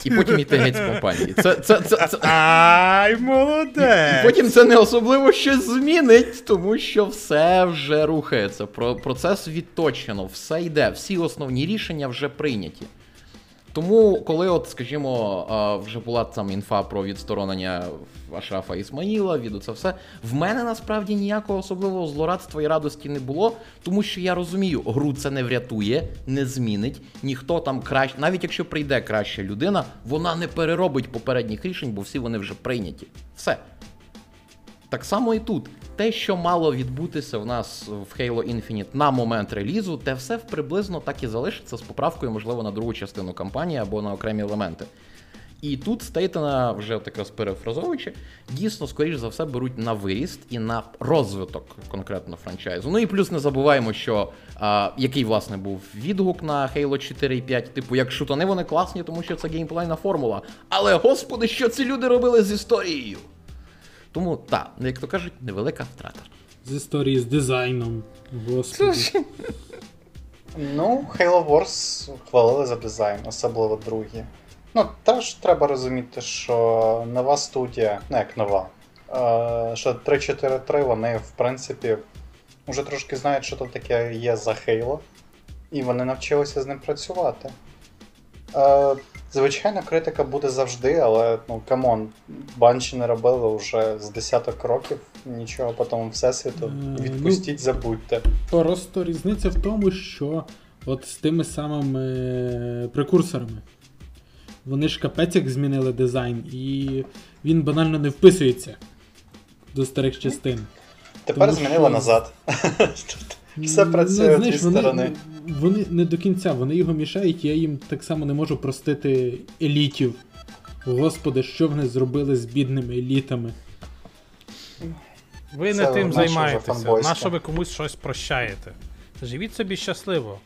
І потім йти геть з компанії. Це, це, це, це... Ай, І молодець! потім це не особливо щось змінить, тому що все вже рухається. Про- Процес відточено, все йде, всі основні рішення вже прийняті. Тому, коли, от, скажімо, вже була там інфа про відсторонення Ашрафа Ісмаїла, від оце все, в мене насправді ніякого особливого злорадства і радості не було, тому що я розумію, гру це не врятує, не змінить, ніхто там краще, навіть якщо прийде краща людина, вона не переробить попередніх рішень, бо всі вони вже прийняті. Все. Так само і тут. Те, що мало відбутися в нас в Halo Infinite на момент релізу, те все приблизно так і залишиться з поправкою, можливо, на другу частину кампанії або на окремі елементи. І тут Стейтена, вже от якраз перефразовуючи, дійсно, скоріш за все, беруть на виріст і на розвиток конкретно франчайзу. Ну і плюс не забуваємо, що а, який власне був відгук на Halo 4 і 5, типу, як шутани вони класні, тому що це геймплейна формула. Але господи, що ці люди робили з історією? Тому так, як то кажуть, невелика втрата. З історії з дизайном. Господи. Ну, Halo Wars хвалили за дизайн, особливо другі. Ну, теж треба розуміти, що нова студія, ну як нова, е, що 343 вони, в принципі, вже трошки знають, що то таке є за Halo, і вони навчилися з ним працювати. Звичайно, критика буде завжди, але ну come on, Bungie не робили вже з десяток років нічого по тому всесвіту. Е, ну- Відпустіть, забудьте. Просто різниця в тому, що от з тими самими прекурсорами. Вони ж капець як змінили дизайн, і він банально не вписується до старих частин. Тепер Тому змінили що- назад. Все працює Ну, знаєш, дві вони, сторони. Вони не до кінця, вони його мішають, я їм так само не можу простити елітів. Господи, що вони зробили з бідними елітами? Ви Це не тим наше вже займаєтеся. фанбойське. На ви комусь щось прощаєте? Живіть собі щасливо.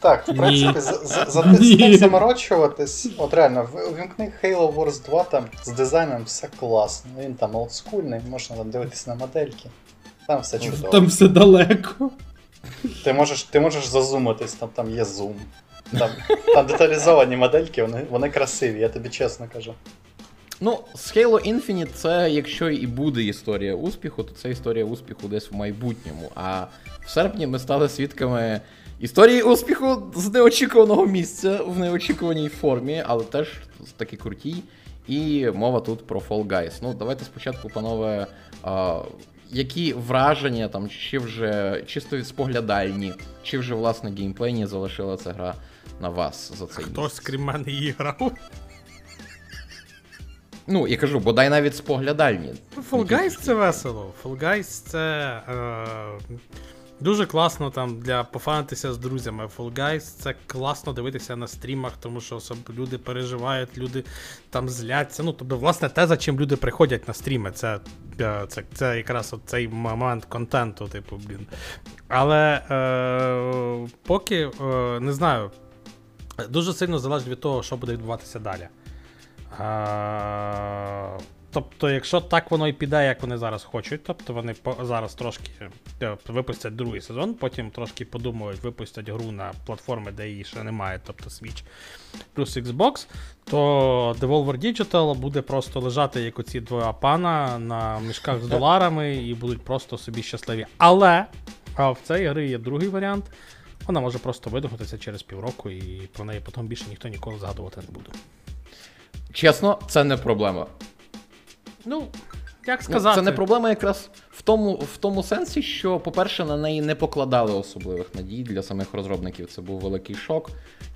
Так, в принципі, за, за, за Ні. цим заморочуватись. От реально, в- увімкни Halo Wars 2 там з дизайном все класно. Він там олдскульний, можна там дивитись на модельки. Там все чудово. Там все далеко. Ти можеш, ти можеш зазумитись, там, там є зум. Там, там деталізовані модельки, вони, вони красиві, я тобі чесно кажу. Ну, з Halo Infinite це, якщо і буде історія успіху, то це історія успіху десь в майбутньому. А в серпні ми стали свідками історії успіху з неочікуваного місця в неочікуваній формі, але теж таки крутій. І мова тут про Fall Guys. Ну, давайте спочатку, панове, які враження там, чи вже чисто споглядальні, чи вже власне геймплейні залишила ця гра на вас за цей Хтось, місяць? крім мене, її грав. Ну, я кажу, бодай навіть споглядальні. Fall Guys це весело. Fall Guys це е, дуже класно там для пофанитися з друзями. Fall Guys це класно дивитися на стрімах, тому що особ- люди переживають, люди там зляться. Ну, тобто, власне, те, за чим люди приходять на стріми, це, е, це, це якраз цей момент контенту, типу, блін. Але е, поки е, не знаю, дуже сильно залежить від того, що буде відбуватися далі. А, тобто, якщо так воно і піде, як вони зараз хочуть, тобто вони зараз трошки е, випустять другий сезон, потім трошки подумають, випустять гру на платформи, де її ще немає, тобто Switch плюс Xbox, то Devolver Digital буде просто лежати, як оці два пана на мішках з доларами і будуть просто собі щасливі. Але а в цій гри є другий варіант. Вона може просто видохнутися через півроку, і про неї потім більше ніхто ніколи згадувати не буде. Чесно, це не проблема. Ну, як Ну, Це не проблема якраз в тому, в тому сенсі, що, по-перше, на неї не покладали особливих надій для самих розробників. Це був великий шок.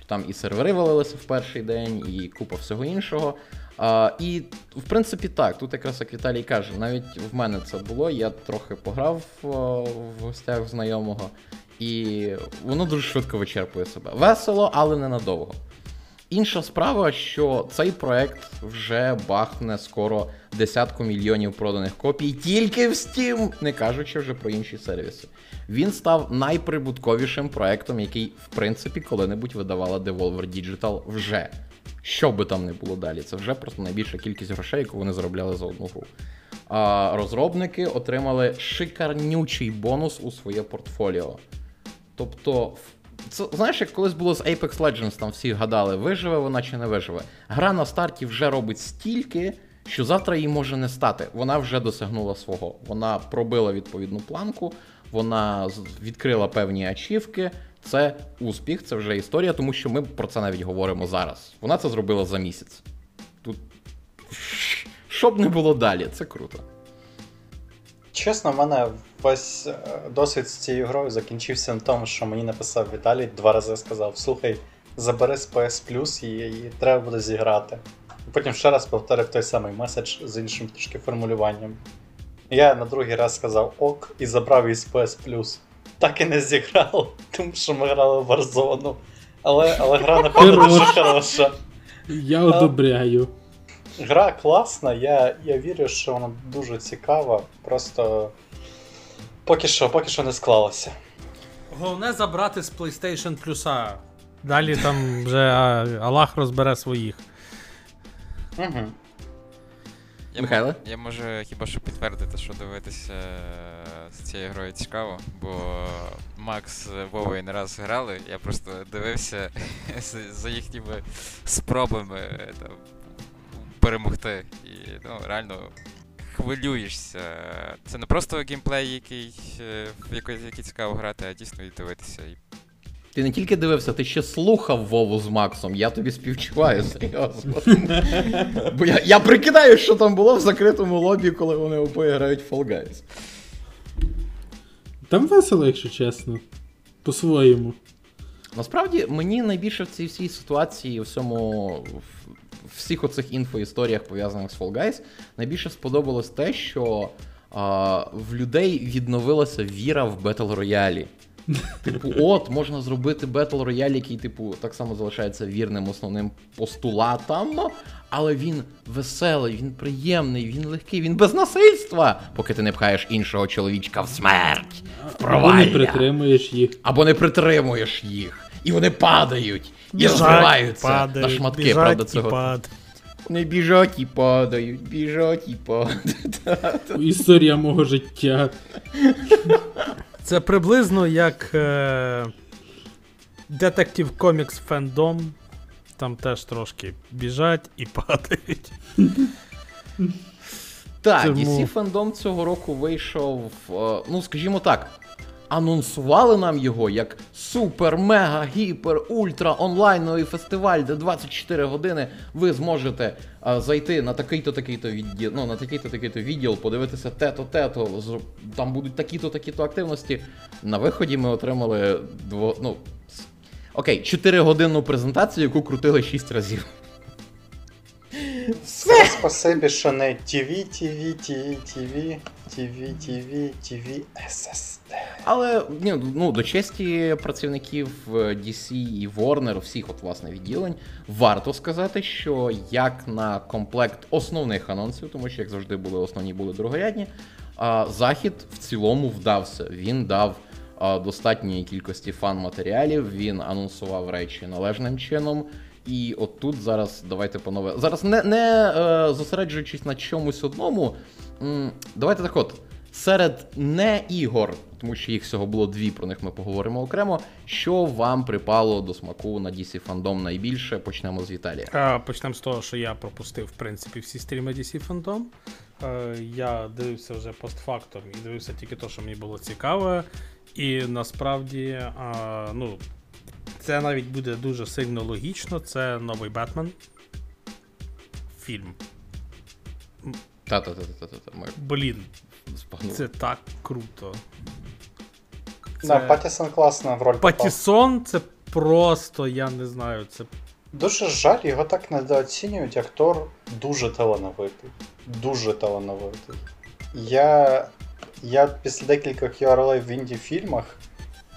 Там і сервери валилися в перший день, і купа всього іншого. А, і, в принципі, так, тут якраз як Віталій каже, навіть в мене це було. Я трохи пограв о, в гостях знайомого, і воно дуже швидко вичерпує себе. Весело, але ненадовго. Інша справа, що цей проект вже бахне скоро десятку мільйонів проданих копій тільки в Steam, не кажучи вже про інші сервіси. Він став найприбутковішим проектом, який, в принципі, коли-небудь видавала Devolver Digital вже. Що би там не було далі, це вже просто найбільша кількість грошей, яку вони заробляли за одну гру. А розробники отримали шикарнючий бонус у своє портфоліо. Тобто, в- це, знаєш, як колись було з Apex Legends, там всі гадали, виживе вона чи не виживе. Гра на старті вже робить стільки, що завтра їй може не стати. Вона вже досягнула свого. Вона пробила відповідну планку, вона відкрила певні ачівки. Це успіх, це вже історія, тому що ми про це навіть говоримо зараз. Вона це зробила за місяць. Тут що б не було далі, це круто. Чесно, в мене весь е, досвід з цією грою закінчився на тому, що мені написав Віталій, два рази сказав: слухай, забери з PS Plus, її, її треба буде зіграти. І потім ще раз повторив той самий меседж з іншим трішки формулюванням. Я на другий раз сказав ок і забрав її з PS Plus. Так і не зіграв, тому що ми грали в Warzone. Але, але гра напевно дуже хороша. Я одобряю. Гра класна, я, я вірю, що вона дуже цікава. Просто поки що, поки що не склалося. Головне забрати з PlayStation Plus. Далі там вже а, Аллах розбере своїх. Угу. Я, я можу хіба що підтвердити, що дивитися е, з цією грою цікаво, бо Макс з Вовою не раз грали, я просто дивився за їхніми спробами е, там, перемогти. І ну, реально хвилюєшся. Це не просто геймплей, який, е, в який, який цікаво грати, а дійсно і дивитися. Ти не тільки дивився, ти ще слухав Вову з Максом. Я тобі співчуваю, серйозно. Бо я, я прикидаю, що там було в закритому лобі, коли вони обоє грають в Fall Guys. Там весело, якщо чесно. По-своєму. Насправді, мені найбільше в цій всій ситуації, у всьому в всіх оцих інфоісторіях, пов'язаних з Fall Guys, найбільше сподобалось те, що а, в людей відновилася віра в Battle Royale. Типу, от, можна зробити Battle Royale, який, типу, так само залишається вірним основним постулатам, але він веселий, він приємний, він легкий, він без насильства, поки ти не пхаєш іншого чоловічка в смерть, в Або не притримуєш їх. Або не притримуєш їх. І вони падають. І розриваються падають, на шматки, біжать правда, і цього. падають. Вони біжать і падають, біжать і падають. Історія мого життя. Це приблизно як. Е... Detective Comics Fandom. Там теж трошки біжать і падають. Так, Тому- DC фандом цього року вийшов, е, ну скажімо так, анонсували нам його як супер, мега, гіпер, ультра онлайновий фестиваль, де 24 години ви зможете е, зайти на такий-то такий-то відділ, ну на такий-то такий-то відділ, подивитися те-то, те-то, там будуть такі-то такі-то активності. На виході ми отримали дво, ну, окей, 4 годинну презентацію, яку крутили 6 разів. Це спасибі, що не TV, TV, TV, TV, TV, TV, TV, SSD. Але ні, ну, до честі працівників е, DC і Warner, всіх от власне відділень, варто сказати, що як на комплект основних анонсів, тому що як завжди були основні, були другорядні, захід в цілому вдався. Він дав достатньої кількості фан-матеріалів, він анонсував речі належним чином. І от тут зараз давайте панове. Зараз не, не е, зосереджуючись на чомусь одному, давайте так от. Серед не ігор, тому що їх всього було дві, про них ми поговоримо окремо. Що вам припало до смаку на DC Fandom найбільше? Почнемо з Віталія. Е, Почнемо з того, що я пропустив, в принципі, всі стріми DC Fandom. Е, Я дивився вже постфактом і дивився тільки те, що мені було цікаве. І насправді, е, ну, це навіть буде дуже сильно логічно. Це новий Бетмен. Фільм. Та-та-та-та-та. Блін, спагнули. це так круто. Да, Паттісон класно в роль попав. Патісон це просто, я не знаю, це Дуже жаль, його так недооцінюють. Актор дуже талановитий. Дуже талановитий. Я. Я після декількох його ролей в інді-фільмах.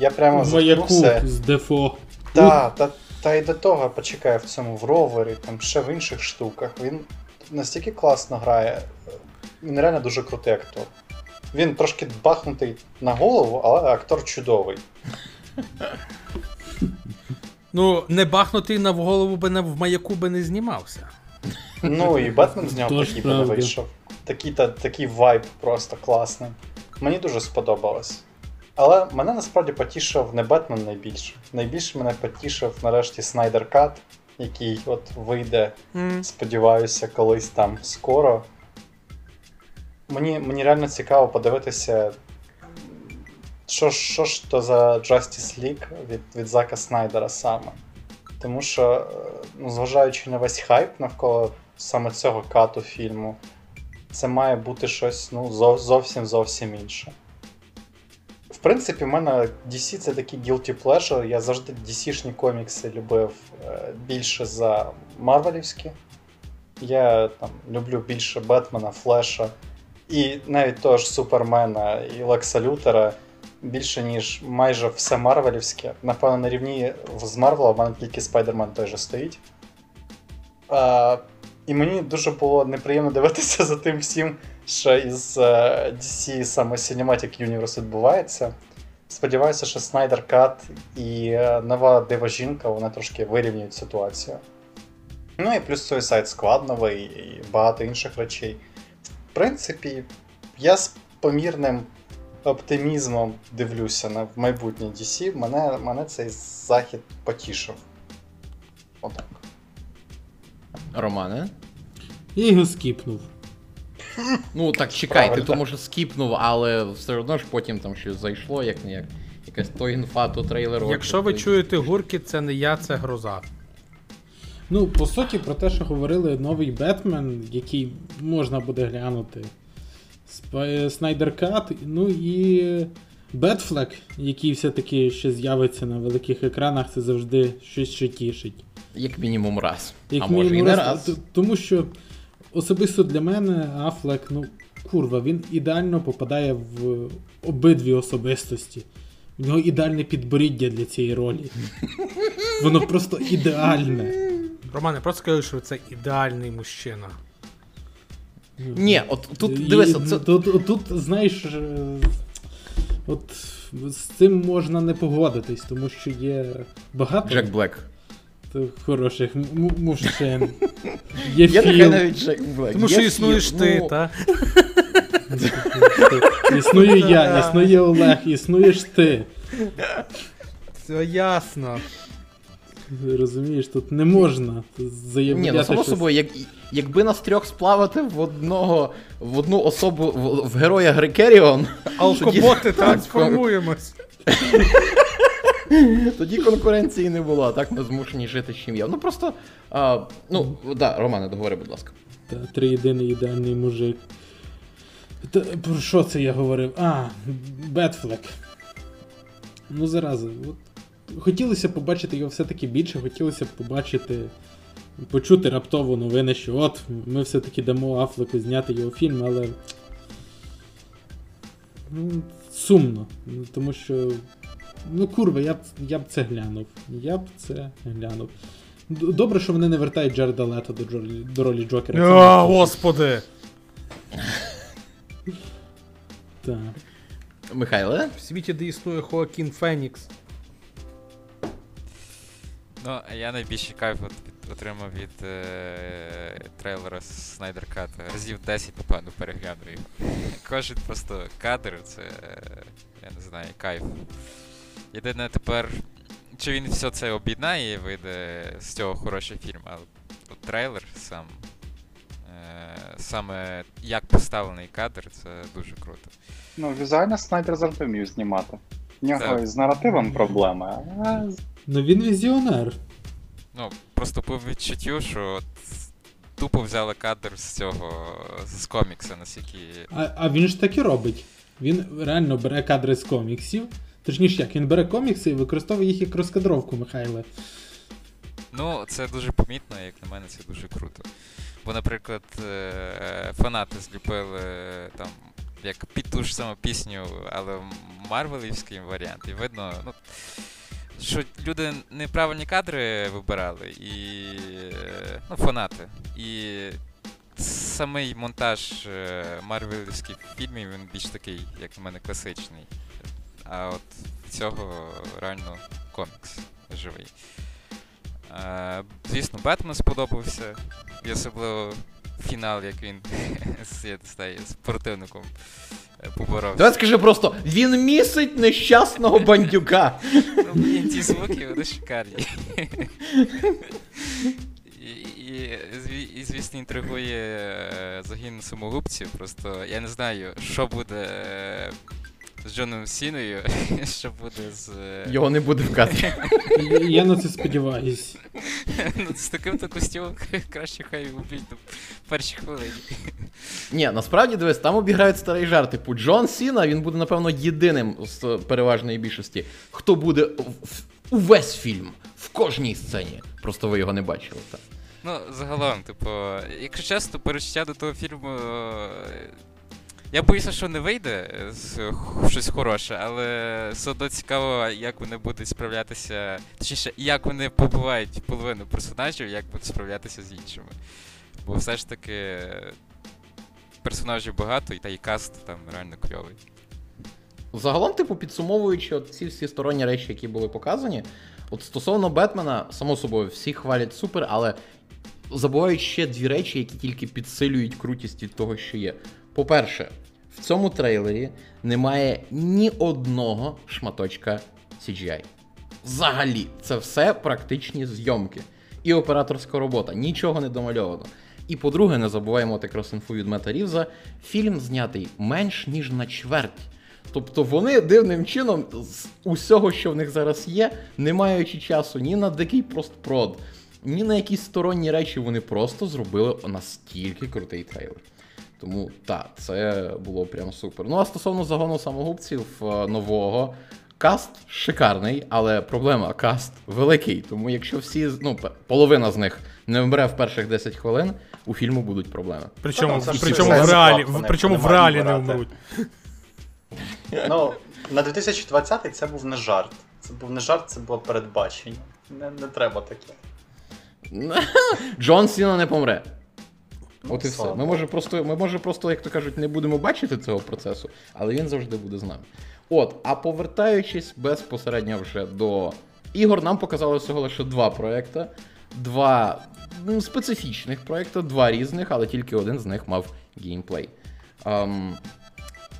Я прямо заткнувся. з Дефо. Та, та, та й до того почекай в цьому в ровері, там ще в інших штуках. Він настільки класно грає. Він реально дуже крутий актор. Він трошки бахнутий на голову, але актор чудовий. Ну, не бахнутий на голову би не в маяку би не знімався. Ну і Бетмен з нього такий би не вийшов. Такий, та, такий вайб просто класний. Мені дуже сподобалось. Але мене насправді потішив не Бетмен найбільше. Найбільше мене потішив нарешті Снайдер Кат, який от вийде, сподіваюся, колись там скоро. Мені, мені реально цікаво подивитися, що, що ж то за Justice League від, від Зака Снайдера саме. Тому що, е, ну, зважаючи на весь хайп навколо саме цього кату фільму, це має бути щось ну, зовсім зовсім інше. В принципі, в мене DC це такий guilty pleasure. Я завжди DC-шні комікси любив е, більше за Марвелівські. Я там люблю більше Бетмена, Флеша і навіть того ж Супермена і Лекса Лютера більше, ніж майже все Марвелівське. Напевно, на рівні з Марвела в мене тільки Спайдермен той же стоїть. А, і мені дуже було неприємно дивитися за тим всім, що із е, DC саме Cinematic Universe відбувається. Сподіваюся, що Снайдер Кат і е, нова дива жінка вони трошки вирівнюють ситуацію. Ну і плюс Suicide Squad новий і багато інших речей. В принципі, я з помірним оптимізмом дивлюся на майбутнє DC. Мене, мене цей захід потішив. Отак. Романе? Я його скіпнув. Ну так чекай, ти Правильно. то може скіпнув, але все одно ж потім там щось зайшло, як не як. Якась то інфа, то трейлер. Якщо ви чуєте гурки, це не я, це гроза. Ну, по суті, про те, що говорили новий Бетмен, який можна буде глянути. Снайдер Кат, ну і Бетфлек, який все-таки ще з'явиться на великих екранах, це завжди щось що тішить. Як мінімум раз. Як а може і не раз, раз. Тому що особисто для мене Афлек, ну, курва, він ідеально попадає в обидві особистості. У нього ідеальне підборіддя для цієї ролі. Воно просто ідеальне. Романе, просто скажи, що це ідеальний мужчина. Ні, от тут дивися, це. Тут, тут, тут, знаєш, е, от з цим можна не погодитись, тому що є багато Джек Блек. хороших мужчин. Є Я фільм, навіть Джек Блек. Тому Є що існуєш ти, ну, та? Існую я, існує Олег, існуєш ти. Все ясно. Розумієш, тут не можна Ні, ну само щось. собою, як, якби нас трьох сплавати в одного, в одну особу, в, в героя Грекеріон, Алкоботи Так, трансформуємось. тоді конкуренції не було, а так ми змушені жити чим є. Ну просто. А, ну, да, Романе, договори, будь ласка. Та триєдиний ідеальний мужик. Та, про що це я говорив? А, Бетфлек. Ну, зараза, от хотілося побачити його все-таки більше, хотілося б побачити, почути раптово новини, що от, ми все-таки дамо Афлеку зняти його фільм, але. Ну, сумно. Тому що. Ну, курва, я б, я б це глянув. Я б це глянув. Добре, що вони не вертають Джареда Лето до, Джолі, до ролі Джокера. О, господи. Так. Михайле? В світі, де існує Хоакін Фенікс. Ну, я найбільший кайф от, отримав від е, трейлера Snyder Cut. Разів 10, напевно, переглянув його. Кожен просто кадр, це. Я не знаю, кайф. Єдине тепер, чи він все це об'єднає і вийде з цього хороший фільм, але от трейлер сам. е, Саме як поставлений кадр, це дуже круто. Ну, візуально Снайдер завжди вмів знімати. В нього з наративом проблеми, а з- Ну він візіонер. Ну, просто по відчуттю, що от тупо взяли кадр з цього, з комікса, наскільки. А, а він ж так і робить. Він реально бере кадри з коміксів. Точніше, як він бере комікси і використовує їх як розкадровку, Михайле. Ну, це дуже помітно, як на мене, це дуже круто. Бо, наприклад, е, фанати зліпили там як під ту ж саму пісню, але марвелівський варіант. І видно, ну, що люди неправильні кадри вибирали, і е, ну, фанати. І самий монтаж е, марвелівських фільмів він більш такий, як на мене, класичний. А от цього реально комікс живий. Звісно, Бетмен сподобався. І особливо фінал, як він з, я поборовся. Давай скажи просто: він місить нещасного бандюка. Ну, блін, ті звуки, вони шикарні. І, і, звісно, інтригує е, загін самогубців. Просто я не знаю, що буде е, з Джоном Сіною, що буде з. е, Його не буде в кадрі. Я, на це сподіваюсь. Ну, з таким то костюмом краще хай уб'ють на першій хвилині. Ні, насправді дивись, там обіграють старий жарт. Типу, Джон Сіна, він буде, напевно, єдиним з переважної більшості, хто буде в- в- увесь фільм, в кожній сцені. Просто ви його не бачили. Так. Ну, загалом, типу, якщо чесно, перечуття до того фільму. Е, Я боюся, що не вийде е, з- щось хороше, але все одно цікаво, як вони будуть справлятися. Точніше, як вони побувають половину персонажів, як будуть справлятися з іншими. Бо все ж таки е, персонажів багато, і та й каст там реально кльовий. Загалом, типу, підсумовуючи от ці всі сторонні речі, які були показані, от стосовно Бетмена, само собою, всі хвалять супер, але забувають ще дві речі, які тільки підсилюють крутість від того, що є. По-перше, в цьому трейлері немає ні одного шматочка CGI. Взагалі, це все практичні зйомки. І операторська робота, нічого не домальовано. І по-друге, не забуваємо якраз інфу від Мета Рівза, фільм знятий менш ніж на чверть. Тобто вони дивним чином з усього, що в них зараз є, не маючи часу ні на дикий простпрод, ні на якісь сторонні речі, вони просто зробили настільки крутий трейлер. Тому так, це було прям супер. Ну а стосовно загону самогубців е, нового, каст шикарний, але проблема каст великий. Тому якщо всі, ну, половина з них не вмре в перших 10 хвилин, у фільму будуть проблеми. Причому, Та, причому в реалі, в- причому в реалі не вмруть. Ну, на 2020-й це був не жарт. Це був не жарт, це було передбачення. Не, не треба таке. Джон Сіна не помре. От і все. Ми може просто, ми може просто, як то кажуть, не будемо бачити цього процесу, але він завжди буде з нами. От, а повертаючись безпосередньо вже до ігор, нам показали всього лише два проекти. Два ну, специфічних проекти, два різних, але тільки один з них мав геймплей. Ем,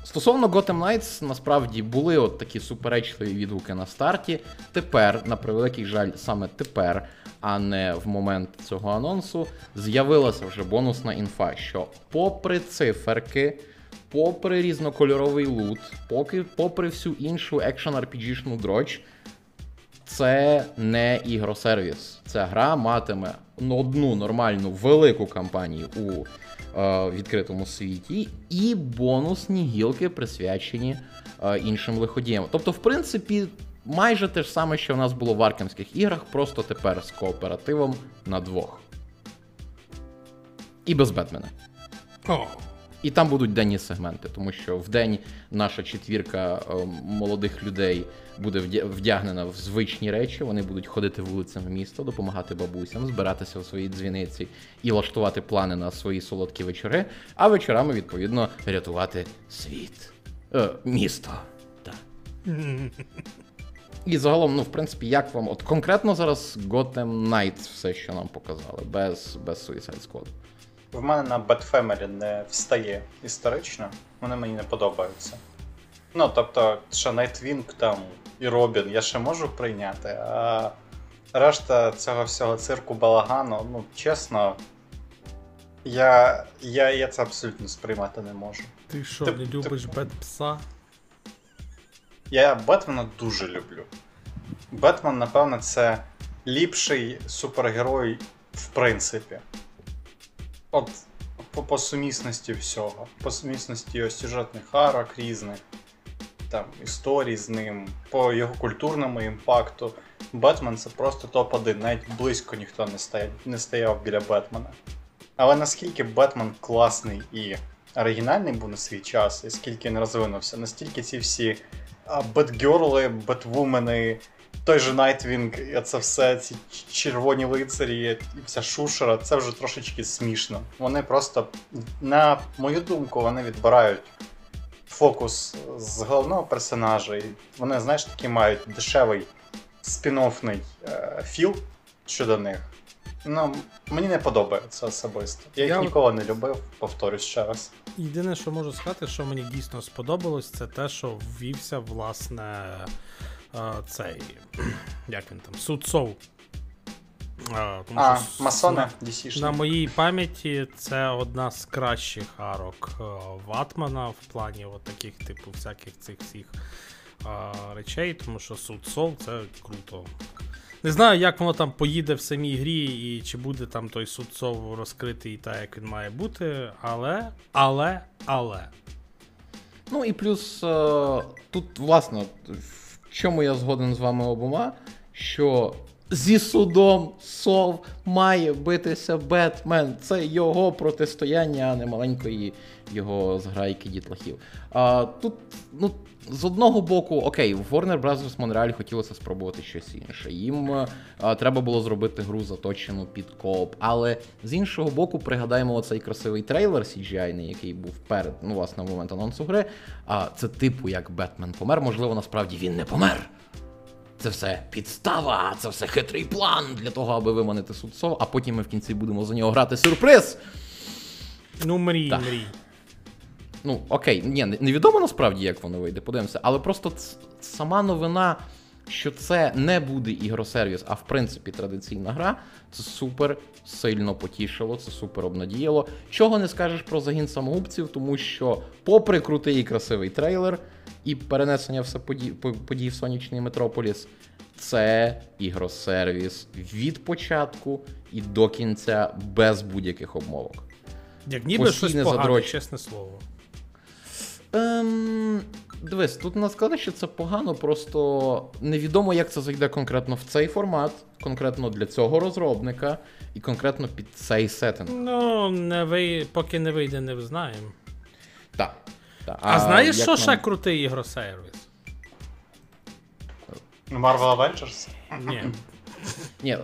Стосовно Gotham Knights, насправді були от такі суперечливі відгуки на старті. Тепер, на превеликий жаль, саме тепер, а не в момент цього анонсу, з'явилася вже бонусна інфа, що попри циферки, попри різнокольоровий лут, поки, попри всю іншу екшен RPG-шну дроч, це не ігросервіс. Ця гра матиме одну нормальну велику кампанію у е, відкритому світі і бонусні гілки присвячені е, іншим лиходіям. Тобто, в принципі, майже те ж саме, що в нас було в аркемських іграх, просто тепер з кооперативом на двох. І без Бетмена. О, І там будуть денні сегменти, тому що в день наша четвірка е, молодих людей буде вдягнена в звичні речі. Вони будуть ходити вулицями міста, допомагати бабусям, збиратися у своїй дзвіниці і влаштувати плани на свої солодкі вечори. А вечорами, відповідно, рятувати світ. Е, місто. Так. І загалом, ну, в принципі, як вам, от конкретно зараз Gotham Knights все, що нам показали, без, без Suicide Squad. В мене на Bat Family не встає історично, вони мені не подобаються. Ну, тобто, що Найтвінг там і Робін я ще можу прийняти, а решта цього всього цирку балагану, ну, чесно, я, я, я це абсолютно сприймати не можу. ти що, Ти- не ти- любиш Бетпса? Я Бетмена дуже люблю. Бетмен, напевно, це ліпший супергерой в принципі. От по, по сумісності всього. По сумісності його сюжетних арок різних, там, історій з ним, по його культурному імпакту. Бетмен це просто топ-1, навіть близько ніхто не стояв, не стояв біля Бетмена. Але наскільки Бетмен класний і оригінальний був на свій час, і скільки він розвинувся, настільки ці всі Бетгерли, Бетвумени, той же Найтвінг, це все, ці червоні лицарі і вся шушера, це вже трошечки смішно. Вони просто, на мою думку, вони відбирають фокус з головного персонажа, і вони, знаєш, такі мають дешевий спін-оффний е, філ щодо них. Ну, мені не подобається особисто. Я їх Я от- ніколи не любив, повторюсь ще раз. Єдине, що можу сказати, що мені дійсно сподобалось, це те, що ввівся, власне, е, цей. Як він там? Суд Соу. Е, тому А, що масони, на- На моїй пам'яті це одна з кращих арок е, Ватмана в плані от таких, типу, всяких цих всіх речей, тому що суд Сол це круто. Не знаю, як воно там поїде в самій грі, і чи буде там той суд Сол розкритий так, як він має бути, але, але, але. Ну і плюс е, тут, власне, в чому я згоден з вами обома, що зі судом Сов має битися Бетмен. Це його протистояння, а не маленької його зграйки дітлахів. А тут, ну. З одного боку, окей, в Warner Bros. Montreal хотілося спробувати щось інше. Їм е, треба було зробити гру заточену під кооп. Але з іншого боку, пригадаємо оцей красивий трейлер CGI, який був перед, ну, власне, в момент анонсу гри. А це типу як Бетмен помер. Можливо, насправді він не помер. Це все підстава, це все хитрий план для того, аби виманити судцов, а потім ми в кінці будемо за нього грати сюрприз. Ну, мрій, Так. мрій. Ну, окей, ні, невідомо насправді, як воно вийде, подивимося. Але просто сама новина, що це не буде ігросервіс, а в принципі традиційна гра, це супер сильно потішило, це супер обнадіяло. Чого не скажеш про загін самогубців, тому що, попри крутий і красивий трейлер і перенесення все подій, по- подій в сонячний Метрополіс, це ігросервіс від початку і до кінця без будь-яких обмовок. Як ніби Постійне щось погане, задрочення. чесне слово. Ем, дивись, тут не сказати, що це погано, просто невідомо, як це зайде конкретно в цей формат, конкретно для цього розробника і конкретно під цей сеттинг. Ну, не ви... поки не вийде, не знаємо. Так. так. А, знаєш, що нам- ще крутий ігросервіс? Marvel Avengers? Ні. Ні,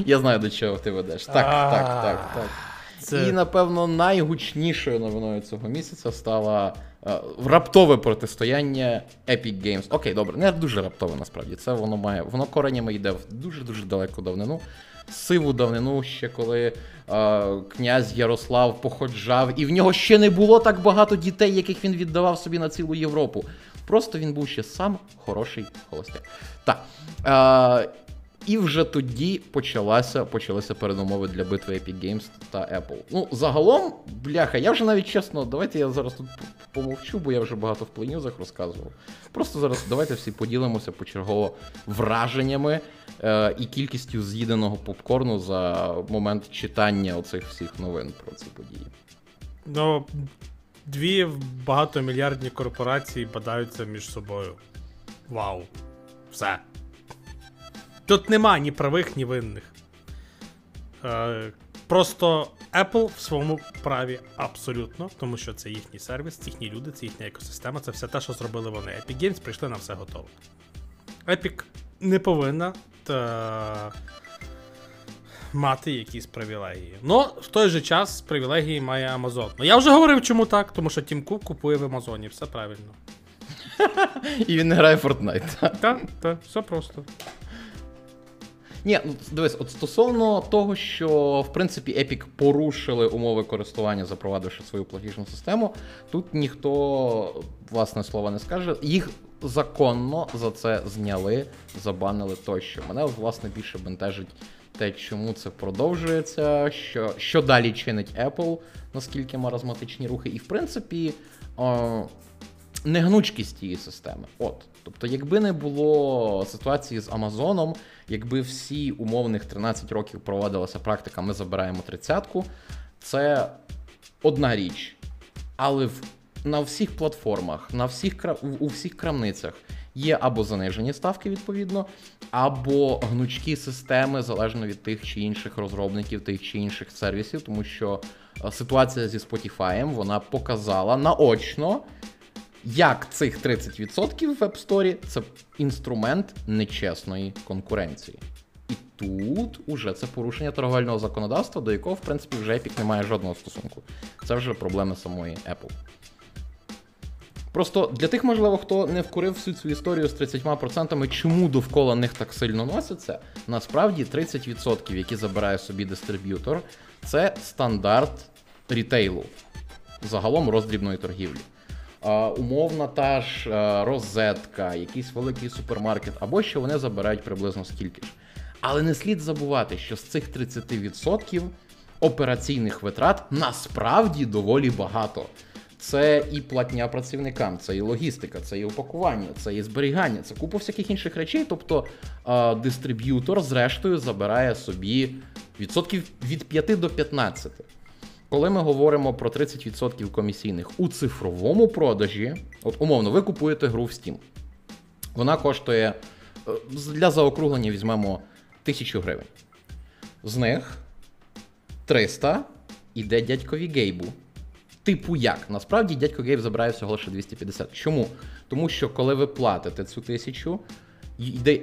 я знаю, до чого ти ведеш. Так, так, так, так. Це... І, напевно, найгучнішою новиною цього місяця стало е, раптове протистояння Epic Games. Окей, добре, не дуже раптове насправді. Це воно має, воно коренями йде в дуже-дуже далеку давнину. сиву давнину, ще коли е, князь Ярослав походжав, і в нього ще не було так багато дітей, яких він віддавав собі на цілу Європу. Просто він був ще сам хороший холостяк. Так. Е, і вже тоді почалася, почалися передумови для битви Epic Games та Apple. Ну, загалом, бляха, я вже навіть чесно, давайте я зараз тут помовчу, бо я вже багато в плейнюзах розказував. Просто зараз давайте всі поділимося почергово враженнями е, і кількістю з'їденого попкорну за момент читання оцих всіх новин про ці події. Ну, дві багатомільярдні корпорації бадаються між собою. Вау. Все. Тут нема ні правих, ні винних. Е, Просто Apple в своєму праві абсолютно, тому що це їхній сервіс, це їхні люди, це їхня екосистема, це все те, що зробили вони. Epic Games прийшли на все готове. Epic не повинна та... мати якісь привілегії. Ну, в той же час привілегії має Amazon. Ну я вже говорив, чому так, тому що Тім Кук купує в Амазоні, все правильно. І він не грає в Fortnite. Так, так, все просто. Ні, ну дивись, от стосовно того, що в принципі Epic порушили умови користування, запровадивши свою платіжну систему, тут ніхто власне слова не скаже. Їх законно за це зняли, забанили тощо. Мене власне більше бентежить те, чому це продовжується, що що далі чинить Apple, наскільки маразматичні рухи, і в принципі. О, негнучкість тієї системи. От. Тобто, якби не було ситуації з Амазоном, якби всі умовних 13 років проводилася практика, ми забираємо тридцятку, це одна річ. Але в, на всіх платформах, на всіх у всіх крамницях є або занижені ставки, відповідно, або гнучкі системи залежно від тих чи інших розробників, тих чи інших сервісів, тому що е, ситуація зі Spotify вона показала наочно як цих 30% в App Store це інструмент нечесної конкуренції. І тут уже це порушення торговельного законодавства, до якого, в принципі, вже Epic не має жодного стосунку. Це вже проблеми самої Apple. Просто для тих, можливо, хто не вкурив всю цю історію з 30%, чому довкола них так сильно носиться, насправді 30%, які забирає собі дистриб'ютор, це стандарт рітейлу, загалом роздрібної торгівлі умовна та ж розетка, якийсь великий супермаркет, або що вони забирають приблизно стільки ж. Але не слід забувати, що з цих 30% операційних витрат насправді доволі багато. Це і платня працівникам, це і логістика, це і упакування, це і зберігання, це купа всяких інших речей. Тобто е, дистриб'ютор, зрештою, забирає собі відсотків від 5 до 15. Коли ми говоримо про 30% комісійних у цифровому продажі, от умовно, ви купуєте гру в Steam. Вона коштує е, для заокруглення візьмемо 1000 гривень. З них 300 іде дядькові Гейбу. Типу як? Насправді дядько Гейб забирає всього лише 250. Чому? Тому що коли ви платите цю тисячу,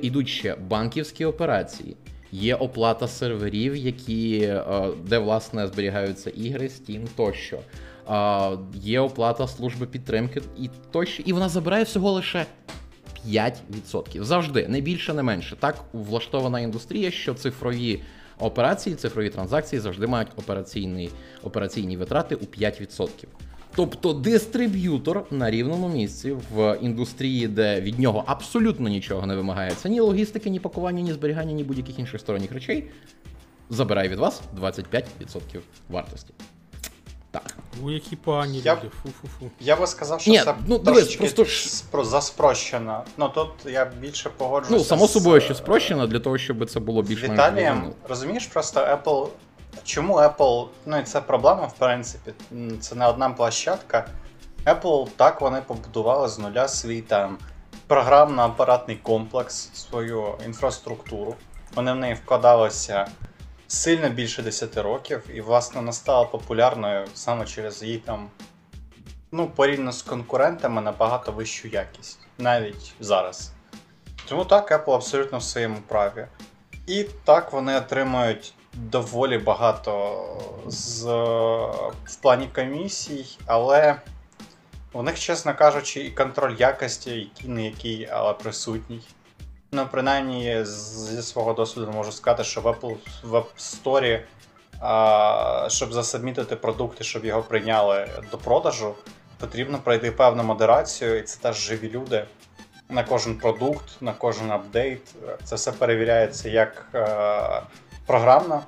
йдуть ще банківські операції. Є оплата серверів, які, е, де власне зберігаються ігри, Steam тощо. Є оплата служби підтримки і тощо. І вона забирає всього лише 5%. Завжди, не більше, не менше. Так влаштована індустрія, що цифрові операції, цифрові транзакції завжди мають операційні, операційні витрати у 5%. Тобто дистриб'ютор на рівному місці в індустрії, де від нього абсолютно нічого не вимагається, ні логістики, ні пакування, ні зберігання, ні будь-яких інших сторонніх речей, забирає від вас 25% вартості. Так. У які погані я, люди. Фу-фу-фу. Я би сказав, що Ні, це ну, трошечки дивись, просто ж... заспрощено. Ну тут я більше погоджуюся. Ну, само собою, що спрощено, для того, щоб це було більш Віталієм, розумієш, просто Apple Чому Apple, ну і це проблема, в принципі, це не одна площадка. Apple так вони побудували з нуля свій там програмно-апаратний комплекс, свою інфраструктуру. Вони в неї вкладалися сильно більше 10 років, і, власне, вона стала популярною саме через її там, ну, порівняно з конкурентами набагато вищу якість, навіть зараз. Тому так, Apple абсолютно в своєму праві. І так вони отримують доволі багато з, в плані комісій, але у них, чесно кажучи, і контроль якості, який не який, але присутній. Ну, принаймні, зі свого досвіду можу сказати, що в Apple в App Store, а, щоб засабмітити продукти, щоб його прийняли до продажу, потрібно пройти певну модерацію, і це теж живі люди. На кожен продукт, на кожен апдейт. Це все перевіряється як е, програмно,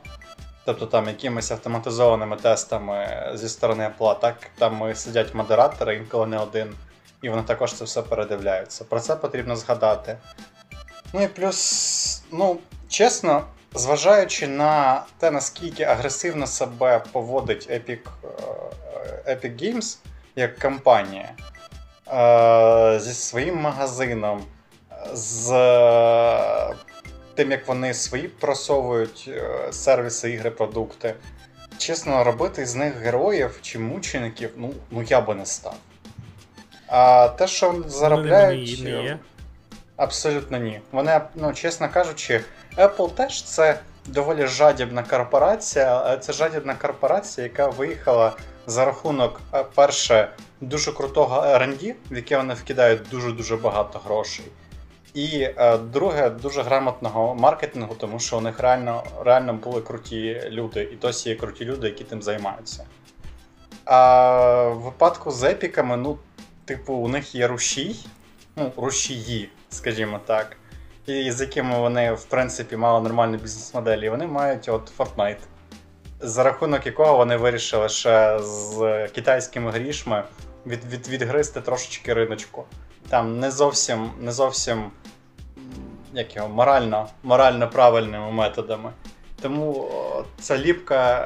тобто там якимись автоматизованими тестами зі сторони Apple, так там сидять модератори, інколи не один, і вони також це все передивляються. Про це потрібно згадати. Ну і плюс, ну, чесно, зважаючи на те, наскільки агресивно себе поводить Epic, е, Epic Games як компанія е, зі своїм магазином, з тим, як вони свої просовують е, сервіси, ігри, продукти. Чесно, робити з них героїв чи мучеників, ну, ну я би не став. А те, що заробляють. Ну, не, не є. Абсолютно ні. Вони, ну, чесно кажучи, Apple теж це доволі жадібна корпорація, але це жадібна корпорація, яка виїхала за рахунок, е, перше, дуже крутого R&D, в яке вони вкидають дуже-дуже багато грошей. І е, друге, дуже грамотного маркетингу, тому що у них реально, реально були круті люди, і досі є круті люди, які тим займаються. А в випадку з епіками, ну, типу, у них є рушій, ну, рушії, скажімо так, і з якими вони, в принципі, мали нормальну бізнес-модель, і вони мають от Fortnite, за рахунок якого вони вирішили ще з китайськими грішми від, від, відгризти трошечки риночку. Там не зовсім, не зовсім як його, морально, морально правильними методами. Тому ця ліпка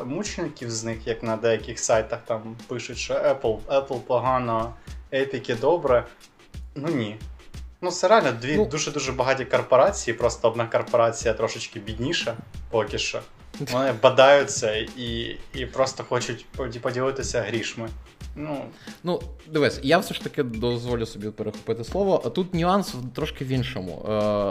е, мучеників з них, як на деяких сайтах там пишуть, що Apple, Apple погано, Epic добре. Ну ні. Ну, це реально дві Ну. дуже-дуже багаті корпорації, просто одна корпорація трошечки бідніша поки що. Вони бадаються і, і просто хочуть поділитися грішми. Ну, Ну, дивись, я все ж таки дозволю собі перехопити слово. Тут нюанс трошки в іншому.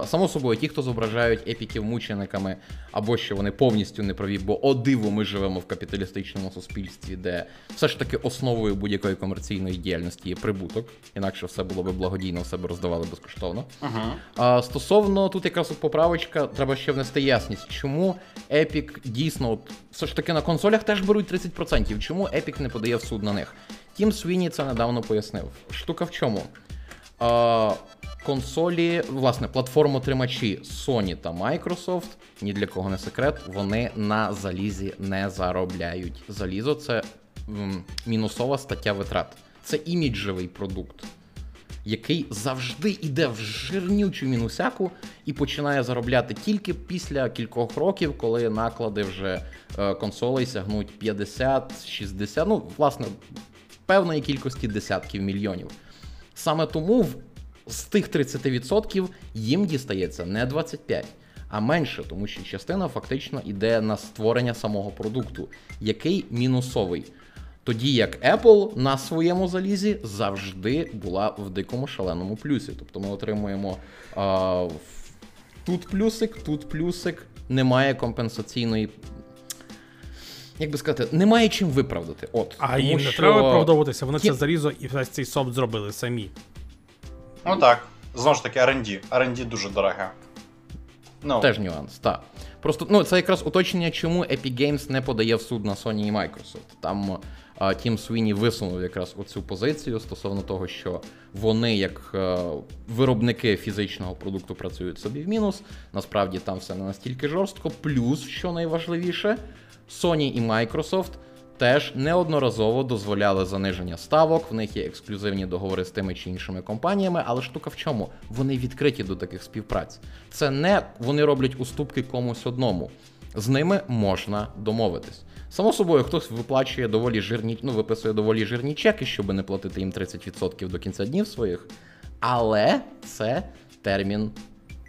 Е, само собою, ті, хто зображають епіків мучениками, або що вони повністю неправі, бо о диво, ми живемо в капіталістичному суспільстві, де все ж таки основою будь-якої комерційної діяльності є прибуток, інакше все було би благодійно, все б роздавали безкоштовно. угу. А стосовно тут якраз поправочка, треба ще внести ясність, чому Дійсно, от, все ж таки на консолях теж беруть 30%. Чому Epic не подає в суд на них? Тім Свіні це недавно пояснив. Штука в чому? А, консолі, власне, платформотримачі Sony та Microsoft, ні для кого не секрет, вони на залізі не заробляють. Залізо це м, мінусова стаття витрат. Це іміджевий продукт який завжди йде в жирнючу мінусяку і починає заробляти тільки після кількох років, коли наклади вже е, консолей сягнуть 50, 60, ну, власне, певної кількості десятків мільйонів. Саме тому в- з тих 30% їм дістається не 25%, а менше, тому що частина фактично йде на створення самого продукту, який мінусовий. Тоді як Apple на своєму залізі завжди була в дикому шаленому плюсі. Тобто ми отримуємо а, тут плюсик, тут плюсик, немає компенсаційної. Як би сказати, немає чим виправдати. От, А тому їм не що треба виправдовуватися, вони Ті- це зарізо і весь цей софт зробили самі. ну так. Знову ж таки, R&D. R&D дуже дороге. Ну, Теж нюанс, так. Просто ну, це якраз уточнення, чому Epic Games не подає в суд на Sony і Microsoft. Там а, Тім Свіні висунув якраз оцю позицію стосовно того, що вони, як е, виробники фізичного продукту, працюють собі в мінус. Насправді там все не настільки жорстко. Плюс, що найважливіше, Sony і Microsoft теж неодноразово дозволяли заниження ставок. В них є ексклюзивні договори з тими чи іншими компаніями, але штука в чому? Вони відкриті до таких співпраць. Це не вони роблять уступки комусь одному. З ними можна домовитись. Само собою, хтось виплачує доволі жирні, ну, виписує доволі жирні чеки, щоб не платити їм 30% до кінця днів своїх. Але це термін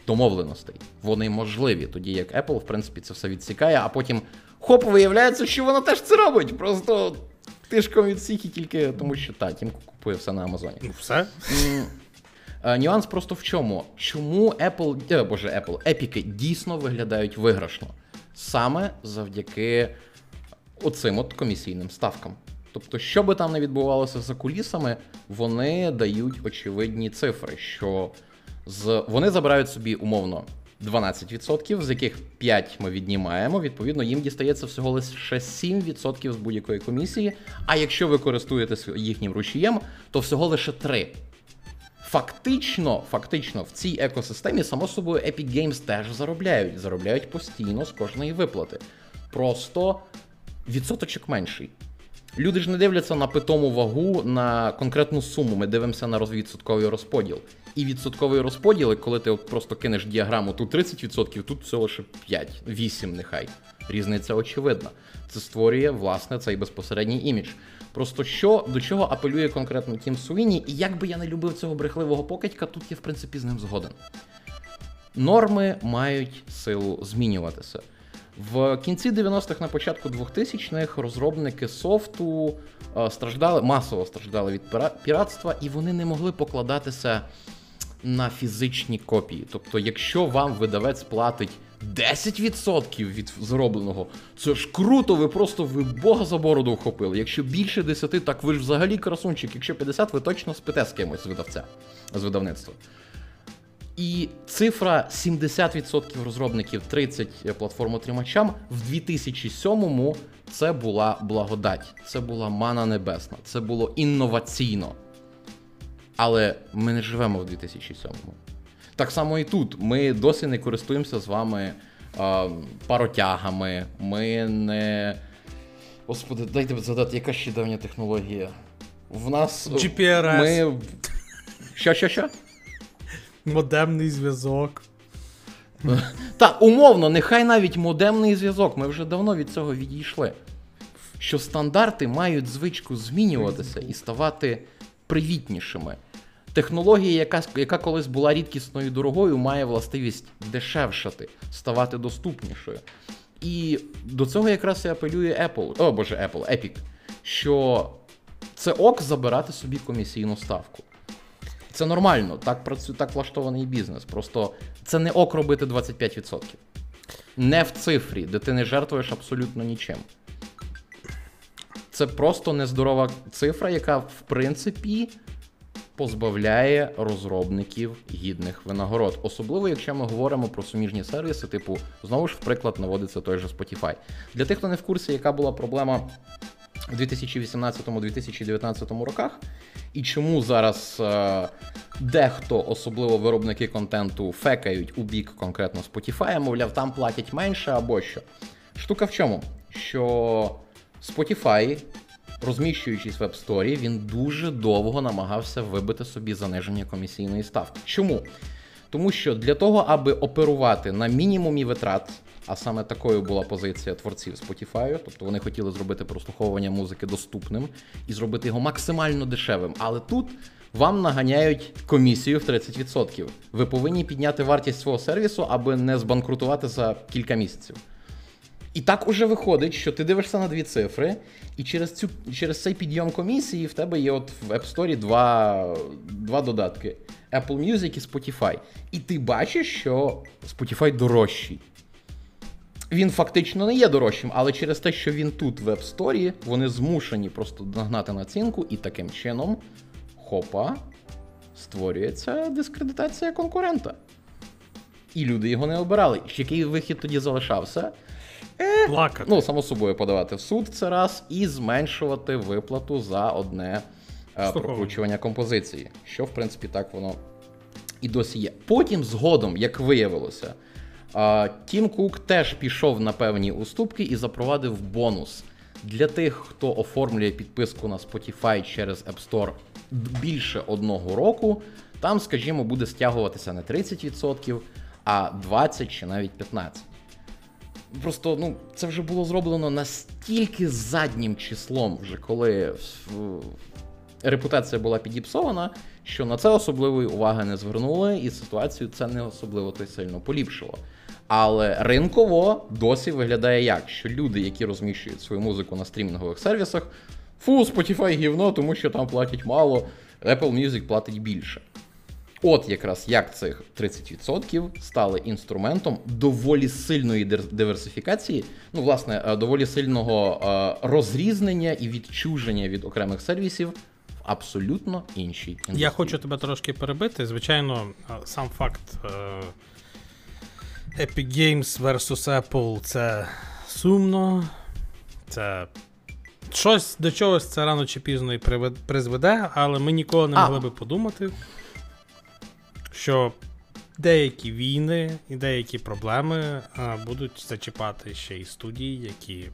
домовленостей. Вони можливі, тоді як Apple, в принципі, це все відсікає, а потім хоп, виявляється, що вона теж це робить. Просто тишком від всіх і тільки тому, що та, Тім купує все на Амазоні. Ну все. Е, Нюанс просто в чому? Чому Apple, е, боже, Apple, епіки дійсно виглядають виграшно? Саме завдяки оцим от комісійним ставкам. Тобто, що би там не відбувалося за кулісами, вони дають очевидні цифри, що З, Вони забирають собі умовно 12%, з яких 5 ми віднімаємо. Відповідно, їм дістається всього лише 7% з будь-якої комісії. А якщо ви користуєтесь їхнім рушієм, то всього лише 3%. Фактично, фактично, в цій екосистемі, само собою, Epic Games теж заробляють. Заробляють постійно з кожної виплати. Просто відсоточок менший. Люди ж не дивляться на питому вагу на конкретну суму. Ми дивимося на відсотковий розподіл. І відсотковий розподіл, коли ти от просто кинеш діаграму, тут 30%, тут всього лише 5, 8 нехай. Різниця очевидна. Це створює, власне, цей безпосередній імідж. Просто що до чого апелює конкретно Тім Суїні, і як би я не любив цього брехливого покидька, тут я в принципі з ним згоден. Норми мають силу змінюватися. В кінці 90-х, на початку 2000-х розробники софту е, страждали, масово страждали від піратства, і вони не могли покладатися на фізичні копії. Тобто, якщо вам видавець платить 10% від зробленого, це ж круто, ви просто ви Бога за бороду вхопили. Якщо більше 10, так ви ж взагалі красунчик. Якщо 50, ви точно спите з кимось з видавця, з видавництва. І цифра 70% розробників 30 платформотримачам в 2007-му це була благодать, це була мана небесна, це було інноваційно. Але ми не живемо в 2007-му. Так само і тут. Ми досі не користуємося з вами а, паротягами. Ми не. Господи, дайте згадати, яка ще давня технологія. В нас. GPRS. Ми. Що, що, що? Модемний зв'язок. Та, умовно, нехай навіть модемний зв'язок, ми вже давно від цього відійшли. Що стандарти мають звичку змінюватися і ставати привітнішими. Технологія, яка, яка колись була рідкісною і дорогою, має властивість дешевшати, ставати доступнішою. І до цього якраз і апелює Apple, о боже, Apple, Epic, що це ок забирати собі комісійну ставку. Це нормально, так працює, так влаштований бізнес. Просто це не ок робити 25%. Не в цифрі, де ти не жертвуєш абсолютно нічим. Це просто нездорова цифра, яка, в принципі, позбавляє розробників гідних винагород. Особливо, якщо ми говоримо про суміжні сервіси, типу, знову ж, в приклад наводиться той же Spotify. Для тих, хто не в курсі, яка була проблема в 2018-2019 роках, і чому зараз е, дехто, особливо виробники контенту, фекають у бік конкретно Spotify, мовляв, там платять менше або що. Штука в чому? Що Spotify, розміщуючись в App Store, він дуже довго намагався вибити собі заниження комісійної ставки. Чому? Тому що для того, аби оперувати на мінімумі витрат, а саме такою була позиція творців Spotify, тобто вони хотіли зробити прослуховування музики доступним і зробити його максимально дешевим. Але тут вам наганяють комісію в 30%. Ви повинні підняти вартість свого сервісу, аби не збанкрутувати за кілька місяців. І так уже виходить, що ти дивишся на дві цифри, і через цю через цей підйом комісії в тебе є от в App Store два, два додатки: Apple Music і Spotify. І ти бачиш, що Spotify дорожчий. Він фактично не є дорожчим, але через те, що він тут в App Store, вони змушені просто нагнати націнку, і таким чином, хопа, створюється дискредитація конкурента. І люди його не обирали. Який вихід тоді залишався? Плакати. Ну, само собою, подавати в суд це раз і зменшувати виплату за одне е, прокручування композиції. Що, в принципі, так воно і досі є. Потім, згодом, як виявилося, е, Тім Кук теж пішов на певні уступки і запровадив бонус. Для тих, хто оформлює підписку на Spotify через App Store більше одного року, там, скажімо, буде стягуватися не 30%, а 20 чи навіть 15%. Просто ну, це вже було зроблено настільки заднім числом, вже коли репутація була підіпсована, що на це особливої уваги не звернули, і ситуацію це не особливо то й сильно поліпшило. Але ринково досі виглядає як, що люди, які розміщують свою музику на стрімінгових сервісах, фу, Spotify гівно, тому що там платять мало, Apple Music платить більше. От якраз як цих 30% стали інструментом доволі сильної диверсифікації, ну, власне, е, доволі сильного е, розрізнення і відчуження від окремих сервісів в абсолютно іншій індустрії. Я хочу тебе трошки перебити. Звичайно, сам факт е, Epic Games vs Apple це сумно. Це щось до чогось це рано чи пізно і призведе, але ми ніколи не А. могли би подумати, що деякі війни і деякі проблеми будуть зачіпати ще й студії, які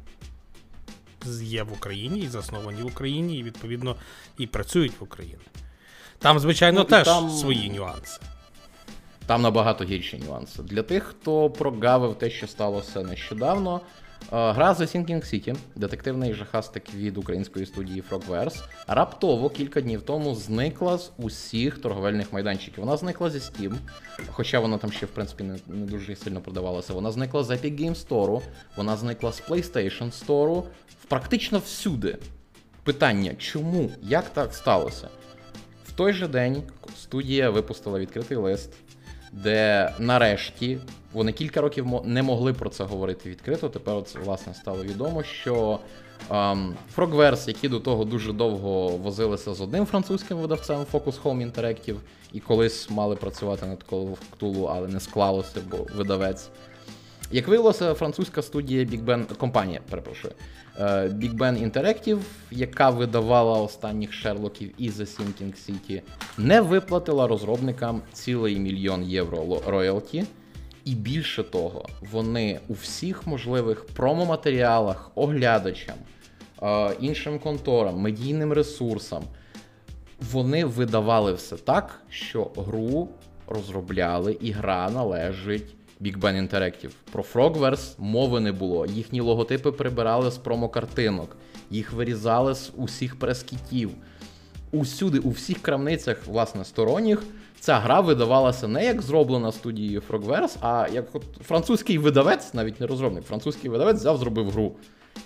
є в Україні і засновані в Україні, і відповідно і працюють в Україні. Там, звичайно, Ну, теж там- свої нюанси. Там набагато гірші нюанси. Для тих, хто прогавив те, що сталося нещодавно. е, Гра The Sinking City, детективний жахастик від української студії Frogwares, раптово кілька днів тому зникла з усіх торговельних майданчиків. Вона зникла зі Steam, хоча вона там ще, в принципі, не, не дуже сильно продавалася. Вона зникла з Epic Games Store, вона зникла з PlayStation Store, практично всюди. Питання, чому? Як так сталося? В той же день студія випустила відкритий лист, де нарешті вони кілька років не могли про це говорити відкрито. Тепер от, власне стало відомо, що ем, Frogwares, які до того дуже довго возилися з одним французьким видавцем Focus Home Interactive, і колись мали працювати над Cthulhu, але не склалося, бо видавець. Як виявилося, французька студія Big Ben, компанія, перепрошую, Big Ben Interactive, яка видавала останніх Шерлоків і The Sinking City, не виплатила розробникам цілий мільйон євро роялті. І більше того, вони у всіх можливих промо-матеріалах, оглядачам, е, іншим конторам, медійним ресурсам вони видавали все так, що гру розробляли, і гра належить Big Ben Interactive. Про Frogwares мови не було. Їхні логотипи прибирали з промо-картинок, їх вирізали з усіх прес-кітів. Усюди, у всіх крамницях, власне, сторонніх, ця гра видавалася не як зроблена студією Frogwares, а як от французький видавець, навіть не розробник, французький видавець взяв, зробив гру.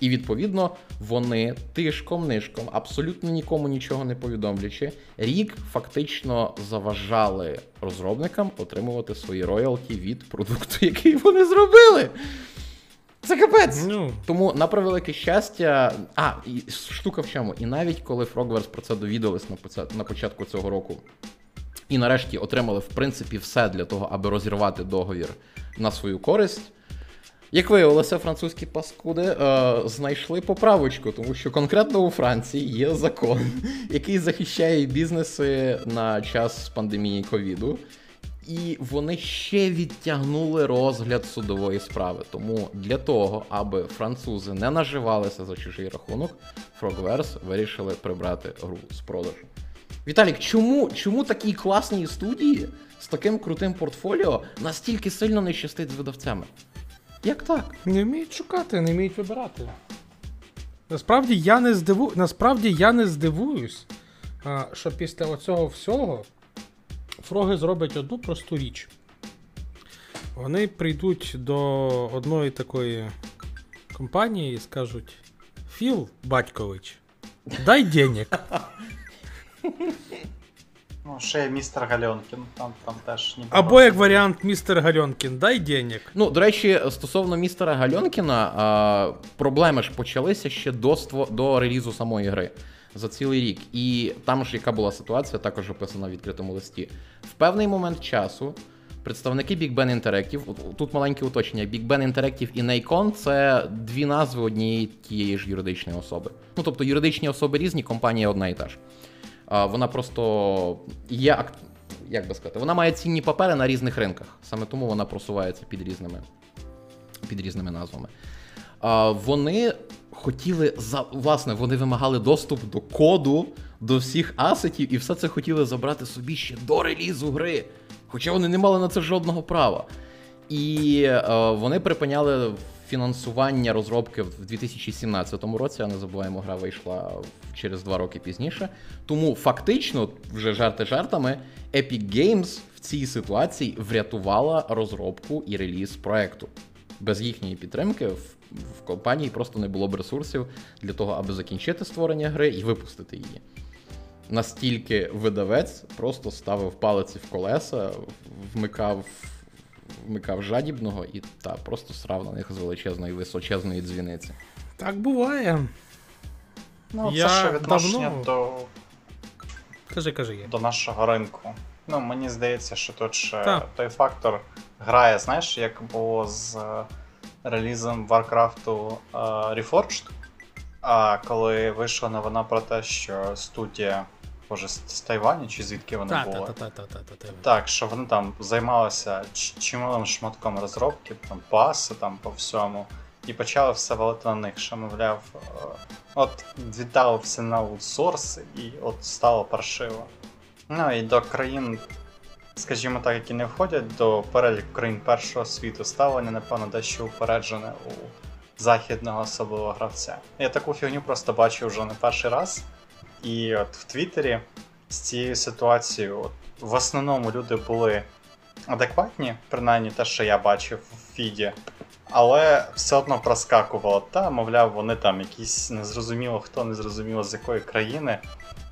І відповідно вони тишком-нишком, абсолютно нікому нічого не повідомлячи, рік фактично заважали розробникам отримувати свої роялті від продукту, який вони зробили. Це капець. Ну, Тому на превелике щастя. А, і штука в чому? І навіть коли Frogwares про це довідались на поця- на початку цього року, і нарешті отримали в принципі все для того, аби розірвати договір на свою користь. Як виявилося, французькі паскуди е, знайшли поправочку, тому що конкретно у Франції є закон, який захищає бізнеси на час пандемії ковіду. І вони ще відтягнули розгляд судової справи. Тому для того, аби французи не наживалися за чужий рахунок, Frogwares вирішили прибрати гру з продажу. Віталік, чому, чому такій класній студії з таким крутим портфоліо настільки сильно не щастить з видавцями? Як так? не вміють шукати, не вміють вибирати. Насправді я не здиву... Насправді я не здивуюсь, а, що після оцього всього фроги зроблять одну просту річ. Вони прийдуть до одної такої компанії і скажуть: Філ Батькович, дай денег. Ну, ще є містер Гальонкін, там, там теж ніби. Або як варіант, містер Гальонкін, дай денег. Ну, до речі, стосовно містера Гальонкіна, а, проблеми ж почалися ще до, ство- до релізу самої гри за цілий рік. І там ж яка була ситуація, також описана в відкритому листі. В певний момент часу представники Big Ben Interactive, тут маленьке уточнення, Big Ben Interactive і Nacon – це дві назви однієї тієї ж юридичної особи. Ну, тобто юридичні особи різні, компанія одна і та ж. Вона просто є як би сказати, вона має цінні папери на різних ринках. Саме тому вона просувається під різними, під різними назвами. Вони хотіли за власне, вони вимагали доступ до коду, до всіх асетів, і все це хотіли забрати собі ще до релізу гри. Хоча вони не мали на це жодного права. І е, вони припиняли фінансування розробки в 2017 році, а не забуваємо, гра вийшла через два роки пізніше. Тому фактично, вже жарти жартами, Epic Games в цій ситуації врятувала розробку і реліз проекту. Без їхньої підтримки в, в компанії просто не було б ресурсів для того, аби закінчити створення гри і випустити її. Настільки видавець просто ставив палиці в колеса, вмикав, вмикав жадібного і та просто срав на них з величезної височезної дзвіниці. Так буває. Ну, це ще відношення давно- до Кажи, кажи є. до нашого ринку. Ну, мені здається, що тут ще Так. той фактор грає, знаєш, як було з е, релізом Warcraft е, Reforged, а коли вийшла новина про те, що студія, боже, з, Тайваню чи звідки вони Та, були? та, та, та, та, та, та. Так, що вони там займалися чималим шматком розробки, там паси там по всьому, і почали все валити на них, що мовляв, е, от віддали все на аутсорс, і от стало паршиво. Ну і до країн, скажімо так, які не входять до переліку країн першого світу, ставлення, напевно, дещо упереджене у західного особливого гравця. Я таку фігню просто бачив вже не перший раз. І от в Твіттері з цією ситуацією, от, в основному люди були адекватні, принаймні те, що я бачив в фіді, але все одно проскакувало. Та, мовляв, вони там якісь незрозуміло хто, незрозуміло з якої країни.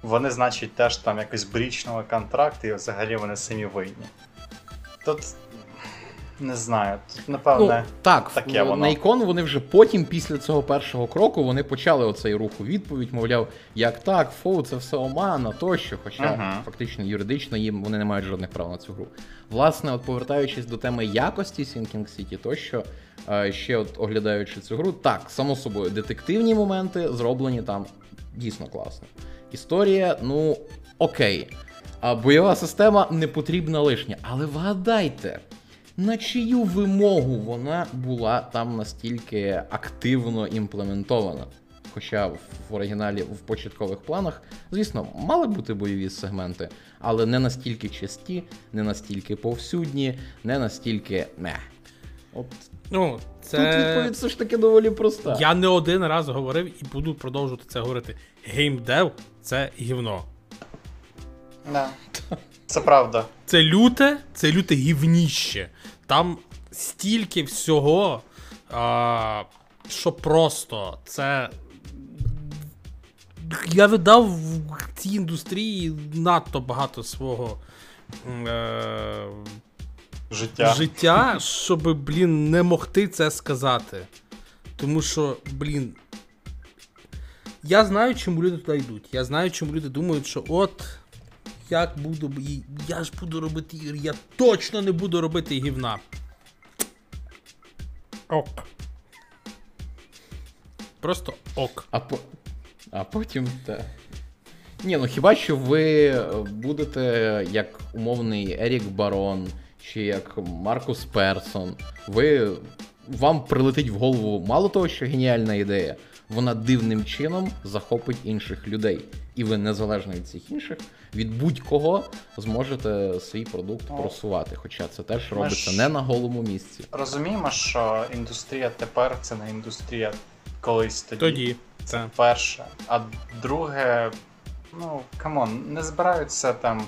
Вони, значить, теж там якось брічнули контракт, і взагалі вони самі винні. Тут не знаю, тут напевне. Ну, так, таке воно. на ікон вони вже потім, після цього першого кроку, вони почали оцей рух у відповідь, мовляв, як так, фу, це все омана, тощо. Хоча Мгм. фактично юридично їм вони не мають жодних прав на цю гру. Власне, от повертаючись до теми якості Sinking City, тощо, е, ще от оглядаючи цю гру, так, само собою, детективні моменти зроблені там дійсно класно. Історія, ну, окей. А бойова система не потрібна лишня. Але вгадайте, на чию вимогу вона була там настільки активно імплементована. Хоча в оригіналі в початкових планах, звісно, мали бути бойові сегменти, але не настільки часті, не настільки повсюдні, не настільки не. От Ну, тут відповідь все ж таки доволі проста. Я не один раз говорив і буду продовжувати це говорити. Геймдев це гівно. Да. Це правда. Це люте, це люте гівніще. Там стільки всього, а, що просто це. Я видав в цій індустрії надто багато свого е, Життя. життя, щоб, блін, не могти це сказати. Тому що, блін. Я знаю, чому люди туди йдуть. Я знаю, чому люди думають, що от як буду, я ж буду робити ігри, я точно не буду робити гівна. Ок. Просто ок. А, по... а потім те. Ні, ну хіба що ви будете як умовний Ерік Барон чи як Маркус Персон, ви вам прилетить в голову мало того, що геніальна ідея, вона дивним чином захопить інших людей. І ви незалежно від цих інших, від будь-кого зможете свій продукт Ну, просувати. Хоча це теж ми робиться ж- не на голому місці. Розуміємо, що індустрія тепер це не індустрія колись тоді. Тоді. Це Це. перше. А друге, ну, come on, не збираються там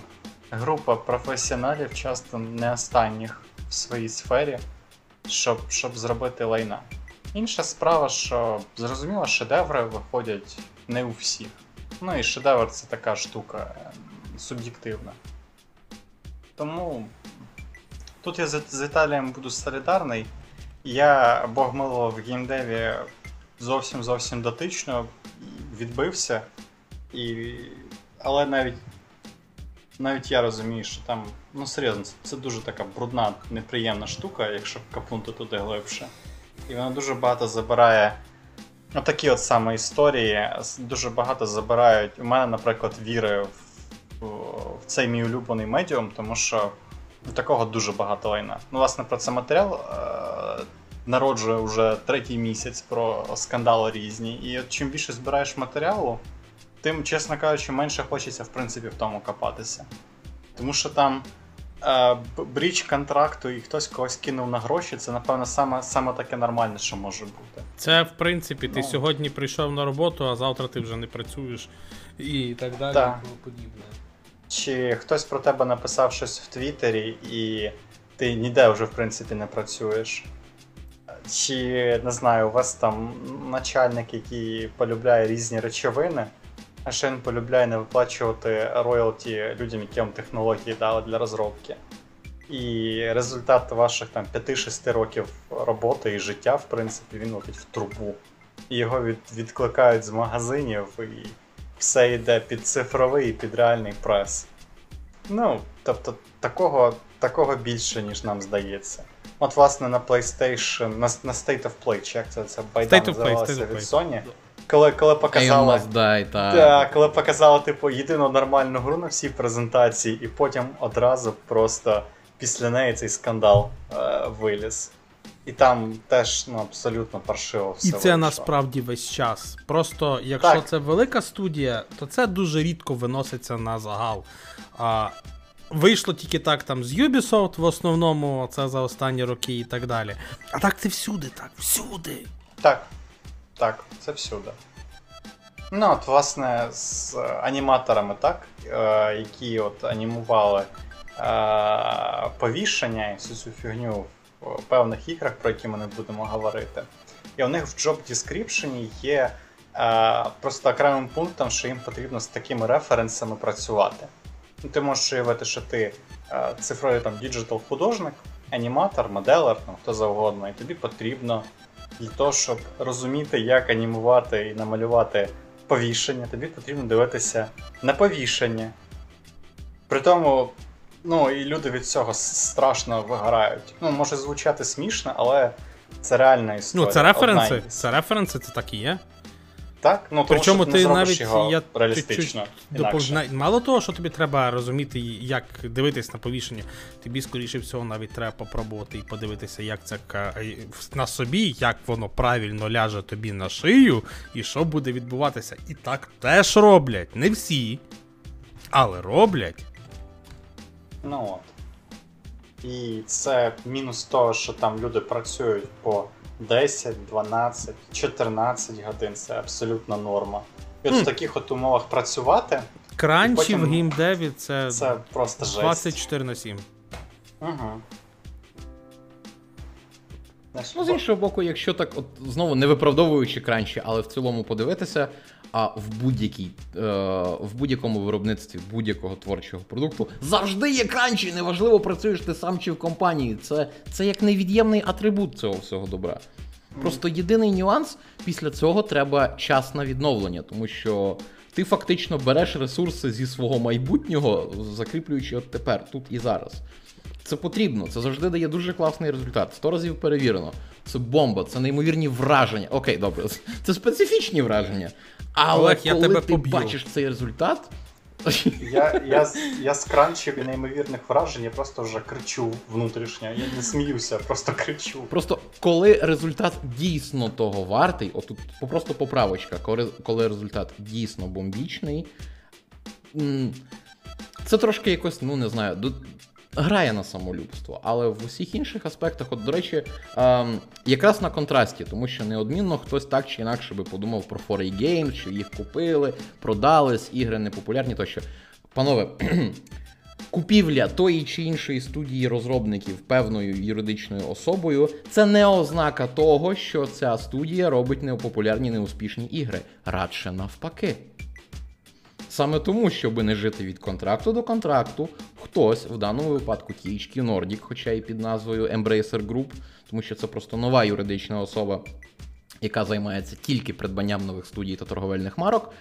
група професіоналів, часто не останніх в своїй сфері, щоб, щоб зробити лайна. Інша справа, що зрозуміло, шедеври виходять не у всіх. Ну і шедевр це така штука е, суб'єктивна. Тому тут я з, з Віталієм буду солідарний. Я Бог милував в геймдеві зовсім зовсім дотично відбився. І... Але навіть навіть я розумію, що там, ну серйозно, це дуже така брудна, неприємна штука, якщо копнути туди глибше. І вона дуже багато забирає. Отакі от саме історії. Дуже багато забирають. У мене, наприклад, віри в, в, цей мій улюблений медіум, тому що такого дуже багато лайна. Ну, власне, про це матеріал е- народжує вже третій місяць про скандали різні. І от чим більше збираєш матеріалу, тим, чесно кажучи, менше хочеться, в принципі, в тому копатися. Тому що там бріч контракту і хтось когось кинув на гроші, це, напевно, саме, саме таке нормальне, що може бути. Це, в принципі, ти Ну. сьогодні прийшов на роботу, а завтра ти вже не працюєш і так далі, Так. і тому подібне. Чи хтось про тебе написав щось в Твіттері, і ти ніде вже, в принципі, не працюєш. Чи не знаю, у вас там начальник, який полюбляє різні речовини, а ще він полюбляє не виплачувати роялті людям, які вам технології дали для розробки. І результат ваших там 5-6 років роботи і життя, в принципі, він летить в трубу. І його від, відкликають з магазинів, і все йде під цифровий і під реальний прес. Ну, тобто, такого, такого більше, ніж нам здається. От, власне, на PlayStation, на, на State of Play, чи як це, це байда State називалося від Play. Sony. Коли, коли Must Die, та... Так, коли показали, типу, єдину нормальну гру на всій презентації, і потім одразу просто після неї цей скандал е, виліз. І там теж ну, абсолютно паршиво все І це вийшло. насправді весь час. Просто якщо Так. це велика студія, то це дуже рідко виноситься на загал. А, вийшло тільки так там з Ubisoft в основному, це за останні роки і так далі. А так це всюди, так, всюди. Так, так, це всюди. Ну, от, власне, з аніматорами, так, е, які от анімували е, повішення і всю цю фігню в певних іграх, про які ми не будемо говорити. І у них в Job Description є е, просто окремим пунктом, що їм потрібно з такими референсами працювати. Ну, ти можеш уявити, що ти цифровий там digital художник, аніматор, моделер, ну, хто завгодно, і тобі потрібно для того, щоб розуміти, як анімувати і намалювати повішення, тобі потрібно дивитися на повішення. При тому, ну, і люди від цього страшно вигорають. Ну, може звучати смішно, але це реальна історія. Ну, це референси. Це референси, це так і є. Так? Ну, тому що ти не навіть його я реалістично. допов... Мало того, що тобі треба розуміти, як дивитись на повішення, тобі, скоріше всього, навіть треба попробувати і подивитися, як це на собі, як воно правильно ляже тобі на шию, і що буде відбуватися. І так теж роблять. Не всі, але роблять. Ну от. І це мінус того, що там люди працюють по 10, 12, 14 годин. Це абсолютно норма. І от в таких от умовах працювати Кранчі потім- в геймдеві це, це просто жесть. 24 на 7. Угу. Ну, з іншого боку, якщо так, от знову не виправдовуючи кранчі, але в цілому подивитися, а в будь-якій е, в будь-якому виробництві будь-якого творчого продукту завжди є кранчі, неважливо, працюєш ти сам чи в компанії. Це, це як невід'ємний атрибут цього всього добра. Просто єдиний нюанс після цього треба час на відновлення, тому що ти фактично береш ресурси зі свого майбутнього, закріплюючи от тепер, тут і зараз. Це потрібно, це завжди дає дуже класний результат. Сто разів перевірено. Це бомба, це неймовірні враження. Окей, добре, це специфічні враження. Але Олег, я коли тебе ти поб'ю. бачиш цей результат, Я, я, з- я і неймовірних вражень, я просто вже кричу внутрішньо. Я не сміюся, просто кричу. Просто коли результат дійсно того вартий, отут просто поправочка, коли, коли результат дійсно бомбічний, це трошки якось, ну не знаю, грає на самолюбство, але в усіх інших аспектах, от, до речі, ем, якраз на контрасті, тому що неодмінно хтось так чи інакше би подумав про 4A Games, що їх купили, продались, ігри непопулярні тощо. Панове, Купівля тої чи іншої студії розробників певною юридичною особою це не ознака того, що ця студія робить непопулярні неуспішні ігри. Радше навпаки. Саме тому, щоб не жити від контракту до контракту, хтось, в даному випадку THQ Nordic, хоча і під назвою Embracer Group, тому що це просто нова юридична особа, яка займається тільки придбанням нових студій та торговельних марок,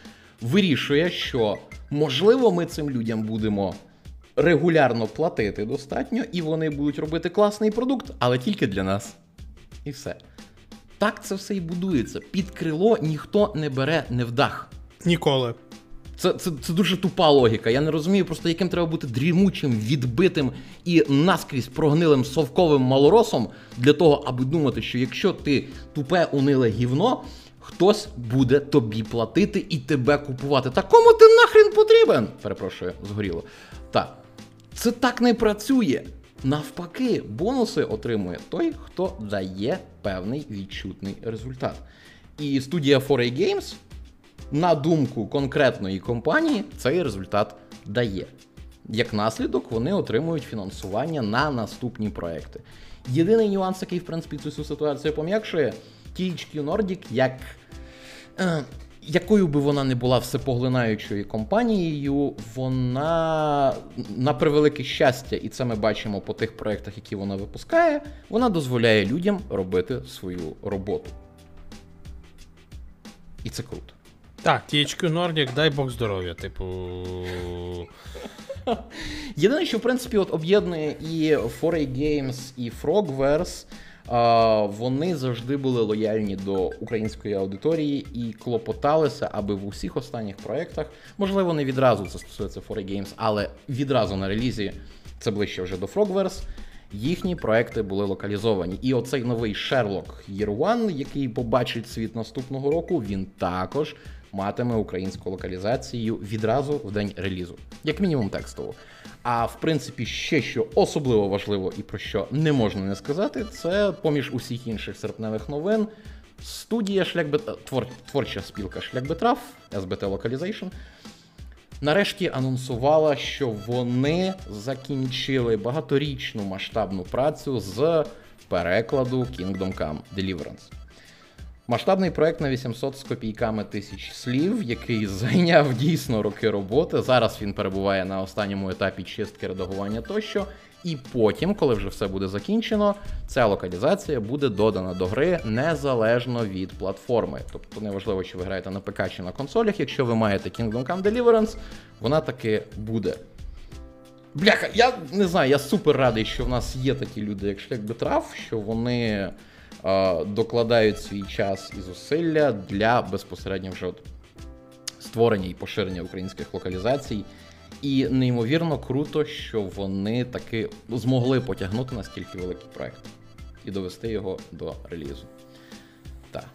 вирішує, що можливо ми цим людям будемо регулярно платити достатньо, і вони будуть робити класний продукт, але тільки для нас. І все. Так це все і будується. Під крило ніхто не бере невдах. Ніколи. Це, це, це дуже тупа логіка. Я не розумію просто, яким треба бути дрімучим, відбитим і наскрізь прогнилим совковим малоросом для того, аби думати, що якщо ти тупе униле гівно, хтось буде тобі платити і тебе купувати. Та кому ти нахрен потрібен? Перепрошую, згоріло. Так. Це так не працює. Навпаки, бонуси отримує той, хто дає певний відчутний результат. І студія 4A Games на думку конкретної компанії, цей результат дає. Як наслідок, вони отримують фінансування на наступні проекти. Єдиний нюанс, який, в принципі, цю всю ситуацію пом'якшує, THQ Nordic, як, е, якою би вона не була всепоглинаючою компанією, вона на превелике щастя, і це ми бачимо по тих проектах, які вона випускає, вона дозволяє людям робити свою роботу. І це круто. Так, THQ Nordic, дай Бог здоров'я, типу. Єдине, що в принципі от об'єднує і 4A Games, і Frogverse, вони завжди були лояльні до української аудиторії і клопоталися, аби в усіх останніх проєктах, можливо, не відразу це стосується 4A Games, але відразу на релізі це ближче вже до Frogverse. Їхні проекти були локалізовані. І оцей новий Sherlock Year One, який побачить світ наступного року, він також матиме українську локалізацію відразу в день релізу, як мінімум текстову. А в принципі, ще що особливо важливо і про що не можна не сказати, це поміж усіх інших серпневих новин. Студія Шляхбет... Твор... творча спілка Шлях Бетрав, SBT Localization, нарешті анонсувала, що вони закінчили багаторічну масштабну працю з перекладу Kingdom Come Deliverance. Масштабний проект на 800 з копійками тисяч слів, який зайняв дійсно роки роботи. Зараз він перебуває на останньому етапі чистки редагування тощо. І потім, коли вже все буде закінчено, ця локалізація буде додана до гри незалежно від платформи. Тобто неважливо, чи ви граєте на ПК чи на консолях, якщо ви маєте Kingdom Come Deliverance, вона таки буде. Бляха, я не знаю, я супер радий, що в нас є такі люди, як Шлях Бетрав, що вони докладають свій час і зусилля для безпосередньо вже от створення і поширення українських локалізацій. І неймовірно круто, що вони таки змогли потягнути настільки великий проект і довести його до релізу. Так.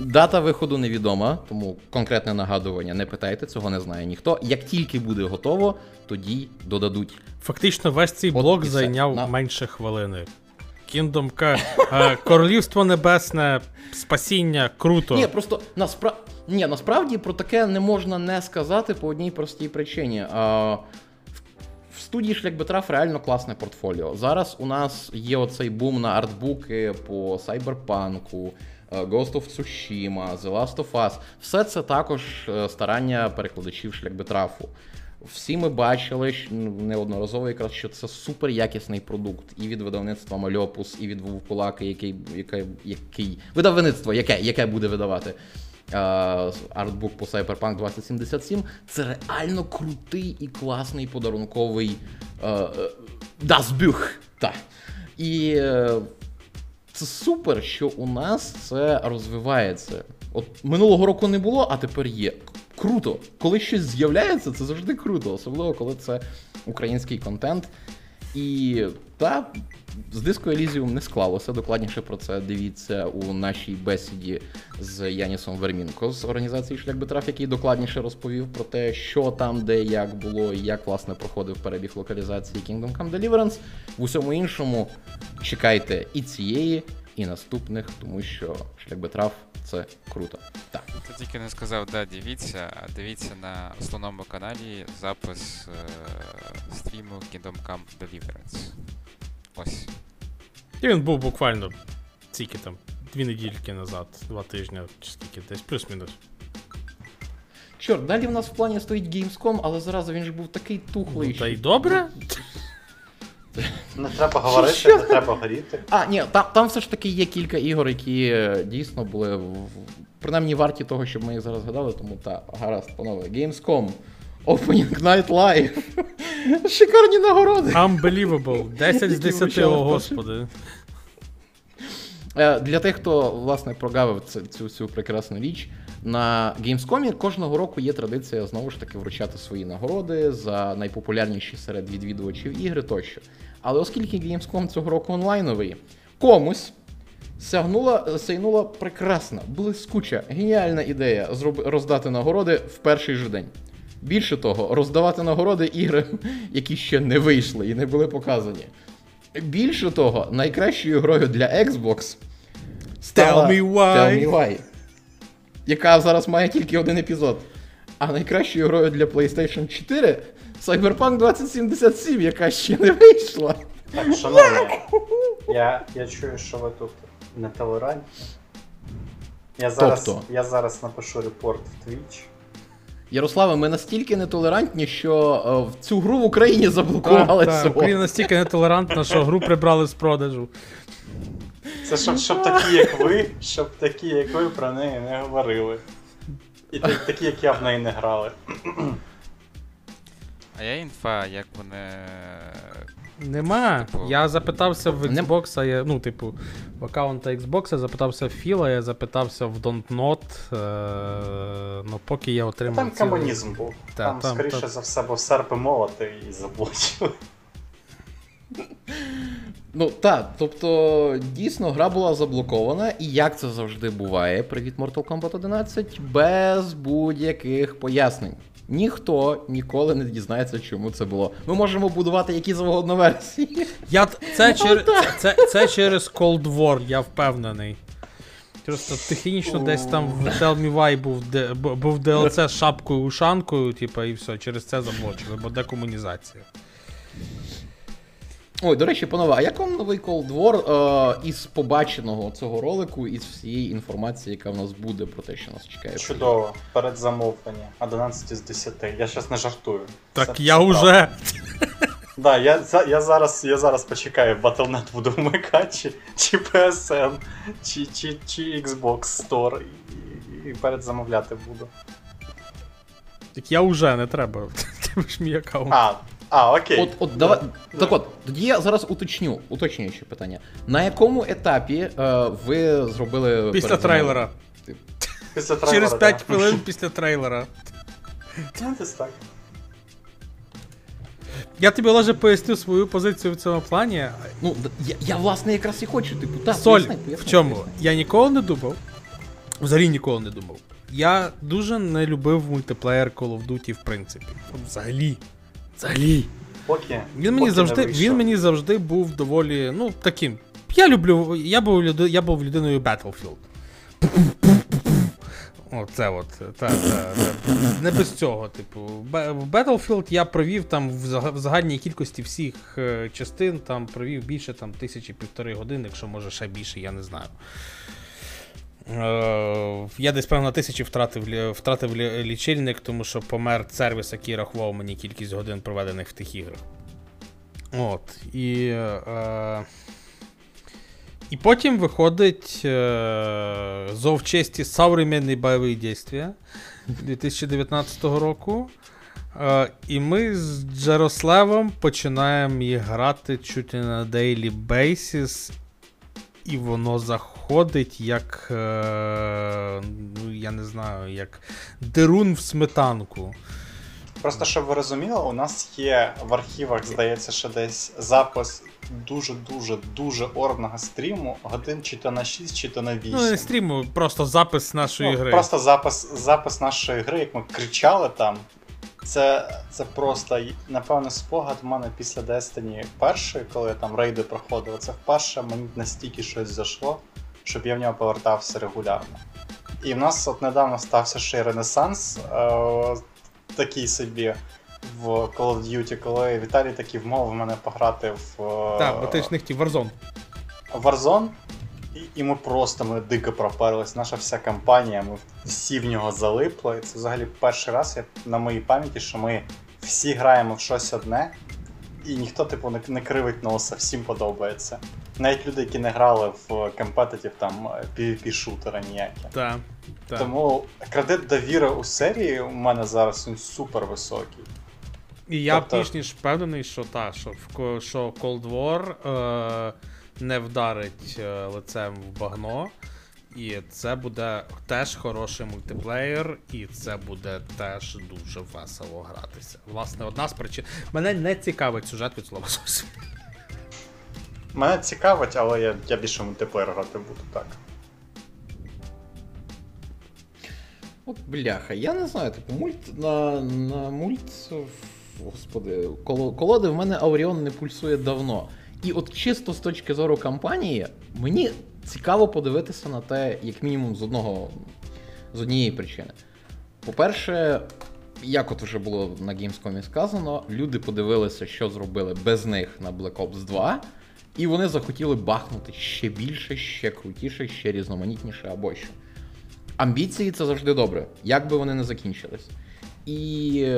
Дата виходу невідома, тому конкретне нагадування не питайте, цього не знає ніхто. Як тільки буде готово, тоді додадуть. Фактично, весь цей От блок зайняв На- менше хвилини. Е, Королівство Небесне, спасіння, круто. Ні, просто наспра... Ні, насправді про таке не можна не сказати по одній простій причині. А, в- студії Шлях Бетраф реально класне портфоліо. Зараз у нас є оцей бум на артбуки по Сайберпанку, е, Ghost of Tsushima, The Last of Us. Все це також е, старання перекладачів Шлях Бетрафу. Всі ми бачили ну, неодноразово, якраз що це супер якісний продукт і від видавництва Мальопус, і від Вовкулаки, який, який, який видавництво, яке, яке буде видавати артбук по Cyberpunk 2077. Це реально крутий і класний подарунковий е, дасбюх. Так. І е, це супер, що у нас це розвивається. От минулого року не було, а тепер є. Круто. Коли щось з'являється, це завжди круто, особливо коли це український контент. І та з диско Elysium не склалося. Докладніше про це дивіться у нашій бесіді з Янісом Вермінко з організації Шлях Бетраф, який докладніше розповів про те, що там, де, як було, і як власне проходив перебіг локалізації Kingdom Come Deliverance. В усьому іншому чекайте і цієї, і наступних, тому що Шлях Бетраф це круто. Так. Ти тільки не сказав, да, дивіться, а дивіться на основному каналі запис е- стріму Kingdom Come Deliverance. Ось. І він був буквально тільки там дві недільки назад, два тижні, чи скільки десь, плюс-мінус. Чорт, далі в нас в плані стоїть Gamescom, але зараза він ж був такий тухлий. Ну, та й що- добре. Не треба говорити, Що? не треба горіти. А, ні, там, там все ж таки є кілька ігор, які е, дійсно були в- принаймні варті того, щоб ми їх зараз згадали, тому та, гаразд, панове. Gamescom. Opening Night Live. Шикарні нагороди. Unbelievable. 10 з Які 10, о господи. Е, Для тих, хто власне прогавив цю, цю прекрасну річ, на Gamescom кожного року є традиція знову ж таки вручати свої нагороди за найпопулярніші серед відвідувачів ігри тощо. Але оскільки Gamescom цього року онлайновий, комусь сягнула, сяйнула прекрасна, блискуча, геніальна ідея зроб... роздати нагороди в перший же день. Більше того, роздавати нагороди ігри, які ще не вийшли і не були показані. Більше того, найкращою грою для Xbox стала Tell me why. Tell me why, яка зараз має тільки один епізод. А найкращою грою для PlayStation 4 Cyberpunk 2077, яка ще не вийшла. Так, шановні, я, я чую, що ви тут нетолерантні. Я зараз, Тобто? я зараз напишу репорт в Twitch. Ярославе, ми настільки нетолерантні, що е, в цю гру в Україні заблокували Так, так. Україна настільки нетолерантна, що гру прибрали з продажу. Це щоб, щоб такі, як ви, щоб такі, як ви, про неї не говорили. І такі, як я в неї не грали. А є інфа, як вони. Нема. Типу- Я запитався в Xbox, я, ну, типу, в аккаунта Xbox, я запитався в Філа, я запитався в Don't Not. Е, ну, поки я отримав. Там цілий- комунізм був. Та, там, там- скоріше там- за все, був серп і молоти і заблочили. Ну так, тобто дійсно гра була заблокована, і як це завжди буває, привіт Mortal Kombat 11, без будь-яких пояснень. Ніхто ніколи не дізнається, чому це було. Ми можемо будувати які завгодно версії. Я, це, чер, це, це, це через Cold War, я впевнений. Просто технічно десь там в Tell Me Why був, де, був DLC з шапкою ушанкою, типа, і все, через це заблочили, бо декомунізація. Ой, до речі, панове, а як вам новий Cold War е, із побаченого цього ролику, із всієї інформації, яка в нас буде про те, що нас чекає? Чудово, передзамовлення. 11 з 10. Я щас не жартую. Так Це- я уже. Да, я, я, зараз, я зараз почекаю, Battle.net буду вмикати, чи, чи PSN, чи, чи, чи Xbox Store, і, і передзамовляти буду. Так я уже не треба. Тебе ж мій аккаунт. А, а окей. От, от, давай, Да. так от, тоді я зараз уточню, уточнююче питання. На якому етапі е, ви зробили Після трейлера. Після трейлера, Через 5 да. хвилин після трейлера. Ну, десь так. Я тобі Олеже поясню свою позицію в цьому плані. Ну, я, я власне якраз і хочу, типу, так, Соль, поясни, поясни, в чому? поясни. Я ніколи не думав. Взагалі ніколи не думав. Я дуже не любив мультиплеєр Call of Duty, в принципі. Взагалі. Взагалі. Поки. Він мені поки завжди, вийшов. він мені завжди був доволі, ну, таким. Я люблю. Я був, люди, я був людиною Battlefield. Оце от. Та, та, та. Не без цього, типу. В Battlefield я провів там в загальній кількості всіх е, частин, там провів більше там тисячі півтори години, якщо може ще більше, я не знаю. Е, я десь певно на тисячі втратив, втратив лічильник, тому що помер сервіс, який рахував мені кількість годин, проведених в тих іграх. От. І. Е, і потім виходить е, зов честі современні бойові дійства 2019 року. Е, і ми з Джерославом починаємо їх грати чуть не на daily basis, і воно заходить як. Е, ну, я не знаю, як дерун в сметанку. Просто щоб ви розуміли, у нас є в архівах, здається, що десь запис дуже-дуже дуже орного стріму, годин чи то на 6, чи то на 8. Ну, не стріму, просто запис нашої Ну, гри. Просто запис, запис нашої гри, як ми кричали там. Це, це просто, напевно, спогад в мене після Destiny першої, коли я там рейди проходив. Це вперше мені настільки щось зайшло, щоб я в нього повертався регулярно. І в нас от недавно стався ще й ренесанс, е, такий собі в Call of Duty, коли Віталій таки вмовив мене пограти в е, Так, бо ти ж не хотів Warzone. Warzone, і, і ми просто ми дико проперлись. Наша вся компанія, ми всі в нього залипли. І це взагалі перший раз я, на моїй пам'яті, що ми всі граємо в щось одне, і ніхто, типу, не, не кривить носа, всім подобається. Навіть люди, які не грали в компетитів там PvP-шутера ніякі. Так. так. Тому кредит довіри у серії у мене зараз він супер високий. І я Тобто- більш ніж впевнений, що та, що, в що Cold War е, не вдарить е, лицем в багно. І це буде теж хороший мультиплеєр, і це буде теж дуже весело гратися. Власне, одна з причин. Мене не цікавить сюжет від слова зовсім. Мене цікавить, але я, я більше мультиплеєр грати буду так. От бляха, я не знаю, типу, мульт на, на мульт. Господи, коло, колоди в мене Ауріон не пульсує давно. І от чисто з точки зору кампанії, мені цікаво подивитися на те, як мінімум, з одного з однієї причини. По-перше, як от вже було на Gamescom сказано, люди подивилися, що зробили без них на Black Ops 2, і вони захотіли бахнути ще більше, ще крутіше, ще різноманітніше або що. Амбіції це завжди добре, як би вони не закінчились. І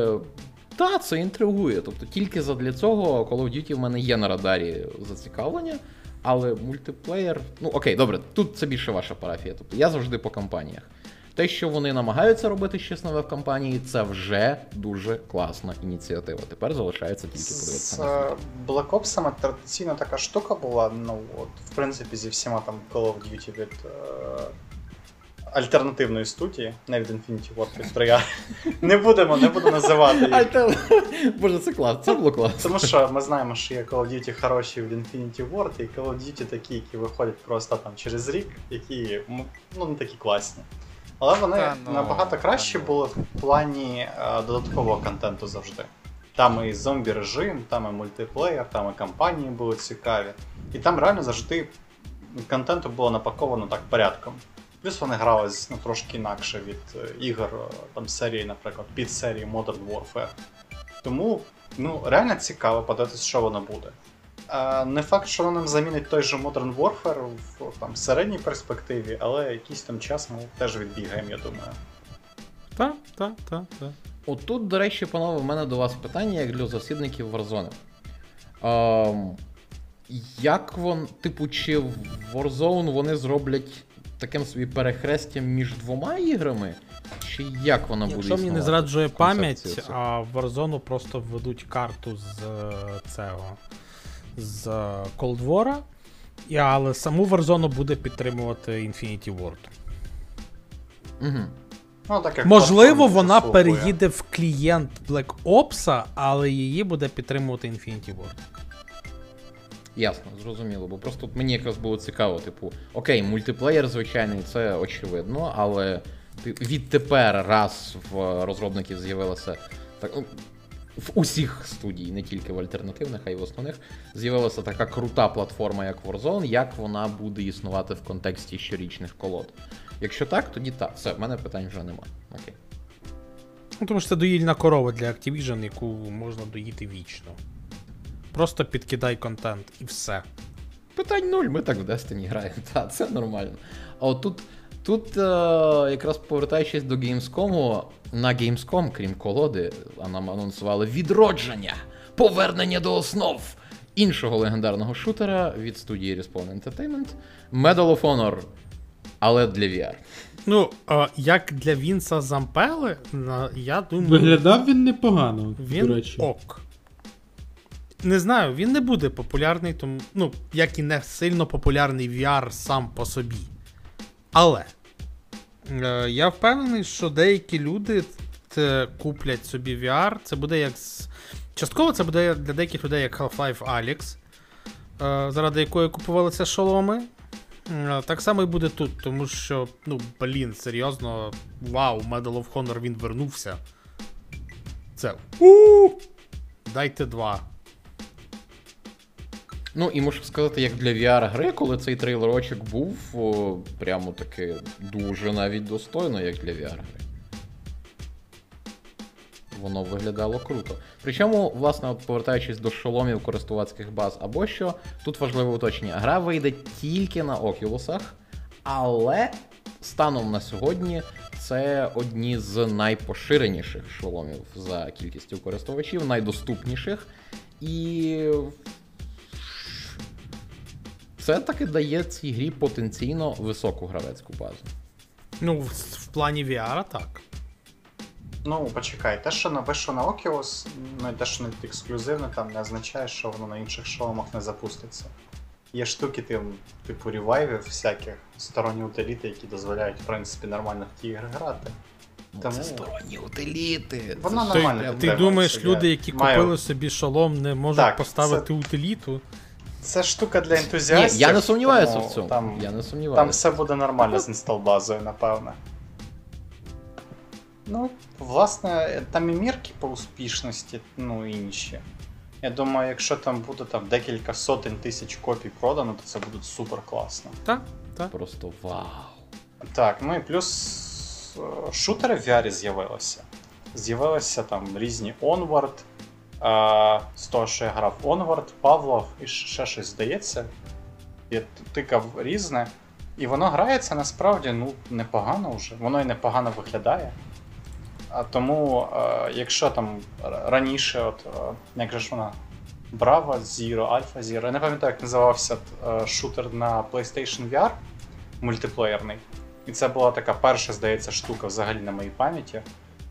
та, це інтригує. Тобто тільки задля цього Call of Duty в мене є на радарі зацікавлення, але мультиплеєр. Ну окей, добре, тут це більше ваша парафія. Тобто я завжди по кампаніях. те, що вони намагаються робити щось нове в компанії, це вже дуже класна ініціатива. Тепер залишається тільки З подивитися на е, Black Ops традиційно така штука була, ну от, в принципі, зі всіма там Call of Duty від е, альтернативної студії, не від Infinity Ward від Treyarch. Не будемо, не буду називати їх. Альтер... Боже, це клас, це було класно. Тому що ми знаємо, що є Call of Duty хороші від Infinity Ward, і Call of Duty такі, які виходять просто там через рік, які ну, не такі класні. Але вони Та ну, набагато кращі та ну. були в плані е, додаткового контенту завжди. Там і зомбі режим, там і мультиплеєр, там і кампанії були цікаві. І там реально завжди контенту було напаковано так порядком. Плюс вони грались ну, трошки інакше від е, ігор е, там серії, наприклад, під серії Modern Warfare. Тому ну, реально цікаво подивитися, що воно буде. Е, не факт, що воно нам замінить той же Modern Warfare в там, середній перспективі, але якийсь там час ми теж відбігаємо, я думаю. Так, так, так, так. Отут, до речі, панове, в мене до вас питання, як для засідників Warzone. Ем, як вон, типу, чи в Warzone вони зроблять таким собі перехрестям між двома іграми? Чи як вона буде? Якщо мені не зраджує пам'ять, а в Warzone просто введуть карту з е, цього з е, Cold War, і, але саму Warzone буде підтримувати Infinity Ward. Угу. Ну, так як Можливо, вона переїде в клієнт Black Ops, але її буде підтримувати Infinity Ward. Ясно, зрозуміло. Бо просто мені якраз було цікаво, типу, окей, мультиплеєр звичайний, це очевидно, але відтепер раз в розробників з'явилося так. ну, В усіх студій, не тільки в альтернативних, а й в основних, з'явилася така крута платформа, як Warzone, як вона буде існувати в контексті щорічних колод. Якщо так, тоді так. Все, в мене питань вже нема. Окей. Ну, тому що це доїльна корова для Activision, яку можна доїти вічно. Просто підкидай контент і все. Питань нуль, ми так в Destiny граємо. Та, це нормально. А от тут, тут е, якраз повертаючись до Gamescom, на Gamescom, крім колоди, а нам анонсували відродження, повернення до основ іншого легендарного шутера від студії Respawn Entertainment Medal of Honor, але для VR. Ну, е, як для Вінса Зампели, я думаю. Виглядав він непогано, Він до речі. ок. Не знаю, він не буде популярний, тому, ну, як і не сильно популярний VR сам по собі. Але е, я впевнений, що деякі люди т- куплять собі VR. Це буде як. Частково це буде для деяких людей як Half-Life Alyx, е, заради якої купувалися шоломи. Е, Так само і буде тут, тому що, ну, блін, серйозно, вау, Medal of Honor він вернувся. Це. у Дайте два. Ну і мушу сказати, як для VR-гри, коли цей трейлерочок був, о, прямо таки дуже навіть достойно, як для VR-гри. Воно виглядало круто. Причому, власне, от повертаючись до шоломів користувацьких баз або що, тут важливе уточнення. Гра вийде тільки на Oculus, але станом на сьогодні це одні з найпоширеніших шоломів за кількістю користувачів, найдоступніших. І це таки дає цій грі потенційно високу гравецьку базу. Ну, в, в плані VR, так. Ну, почекай, те, що на вийшло на Oculus, ну і те, що не ексклюзивне, там не означає, що воно на інших шоломах не запуститься. Є штуки, тим, типу ревайвів всяких сторонні утиліти, які дозволяють, в принципі, нормально в ті ігри грати. Тому- Це сторонні утиліти. Воно Це Ти, нормально прям- ти думаєш, люди, які маю- купили собі шолом, не можуть Так, поставити це- утиліту? Це штука для Ні, ентузіастів. я не сумніваюся тому в цьому. Там, Я не сумніваюся. там все буде нормально з інстал-базою, напевне. Ну, власне, там і мірки по успішності, ну інші. Я думаю, якщо там буде там декілька сотень тисяч копій продано, то це буде супер класно. Так, так. Просто вау. Так, ну і плюс е, шутери в VR з'явилися. З'явилися там різні Onward. З того, що я грав Onward, Павлов і ще щось здається. Я тикав різне. І воно грається насправді ну, непогано вже. Воно і непогано виглядає. А тому, е, якщо там раніше, от, е, як же ж вона, Bravo Zero, Alpha Zero, я не пам'ятаю, як називався е, шутер на PlayStation VR мультиплеєрний. і це була така перша, здається, штука взагалі на моїй пам'яті,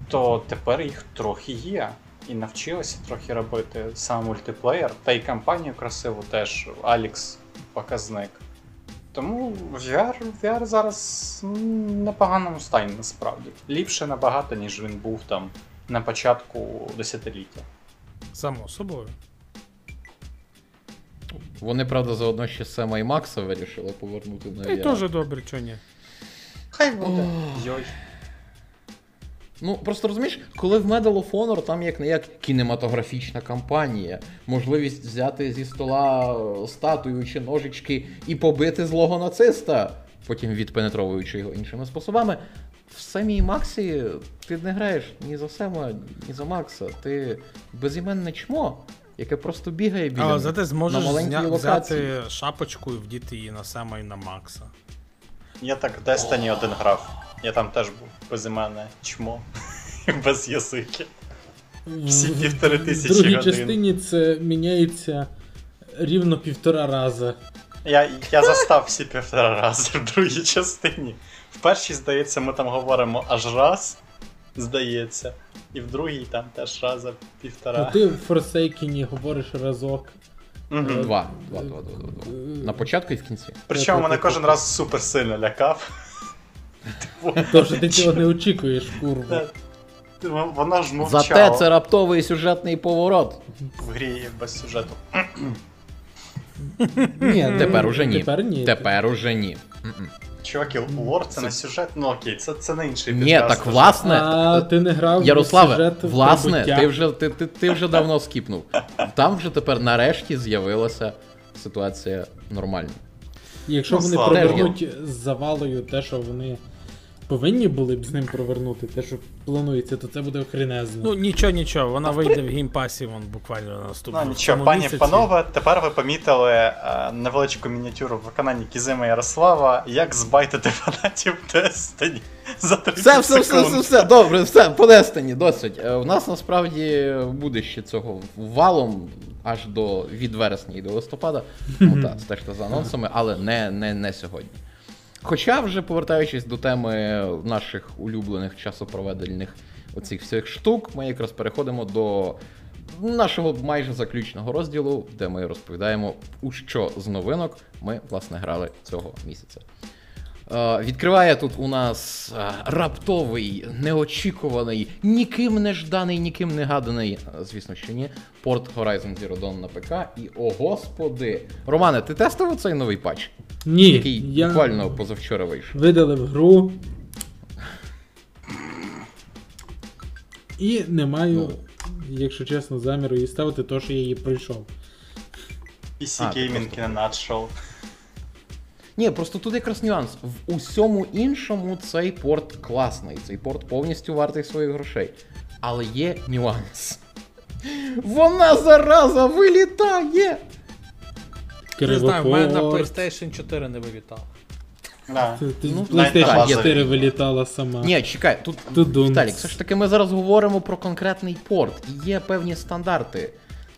то тепер їх трохи є. І навчилися трохи робити сам мультиплеєр, та й кампанію красиву теж Алікс показник. Тому VR, VR зараз м, в непоганому стані насправді. Ліпше набагато, ніж він був там на початку десятиліття. Само собою. Вони, правда, заодно ще Сема і Макса вирішили повернути на VR. теж добре, чого ні. Хай буде. Йой. Ну, просто розумієш, коли в Medal of Honor там як не як кінематографічна кампанія, можливість взяти зі стола е, статую чи ножички і побити злого нациста, потім відпенетровуючи його іншими способами. В самій Максі ти не граєш ні за Сема, ні за Макса. Ти безіменне чмо, яке просто бігає біля Але зате зможеш на зня- локації. взяти шапочку і вдіти її на Сема і на Макса. Я так в Destiny один грав. Я там теж був безіменне чмо. Без язики. Всі В- півтори в другій годин. частині це міняється рівно півтора рази. Я, я застав всі півтора рази в другій частині. В першій, здається, ми там говоримо аж раз, здається. І в другій там теж раза Ну півтора. ти в Форсейкіні говориш разок. Мгм. Два. Два, два, два, два, два. На початку і в кінці. Причому мене кожен раз супер сильно лякав. Типу, Тож ти цього не очікуєш, курва. Вона ж мовчала Зате це раптовий сюжетний поворот. в грі без сюжету. Ні, Тепер уже ні. Тепер ні. Тепер уже ні. Чуваки, лор це не сюжет, ну окей, це, це не інший Ні, так власне. А ти не грав Ярославе, сюжет власне, ти вже, ти, ти, ти вже давно скіпнув. Там вже тепер нарешті з'явилася ситуація нормальна. Якщо Ну, вони провернуть з Завалою те, що вони повинні були б з ним провернути, те, що планується, то це буде охренезно. Ну нічого, нічого, вона вийде в геймпасі вон буквально на наступному. Ну нічого, пані панове, тепер ви помітили е, невеличку мініатюру в виконанні Кізима Ярослава, як збайтити фанатів Destiny за 30 Все, все, все, все, все, добре, все, по Destiny, досить. Е, У нас насправді буде ще цього валом аж до від вересня і до листопада. Ну так, стежте за анонсами, але не, не, не сьогодні. Хоча, вже повертаючись до теми наших улюблених часопроведельних оцих всіх штук, ми якраз переходимо до нашого майже заключного розділу, де ми розповідаємо, у що з новинок ми власне грали цього місяця. Е, Відкриває тут у нас е, раптовий, неочікуваний, ніким не жданий, ніким не гаданий, е, звісно, що ні, порт Horizon Zero Dawn на ПК. І о господи. Романе, ти тестував цей новий патч, Ні, який я буквально позавчора вийшов? видалив гру. І не маю, Ну. якщо чесно, заміру її ставити, то що я її пройшов. PC Gaming in a nutshell. Ні, просто тут якраз нюанс. В усьому іншому цей порт класний, цей порт повністю вартий своїх грошей. Але є нюанс. Вона зараза вилітає! Не знаю, в мене на PlayStation 4 не вилітав. Да. Ну, PlayStation 4 вилітала сама. Ні, чекай, тут. Віталік, все ж таки ми зараз говоримо про конкретний порт. І є певні стандарти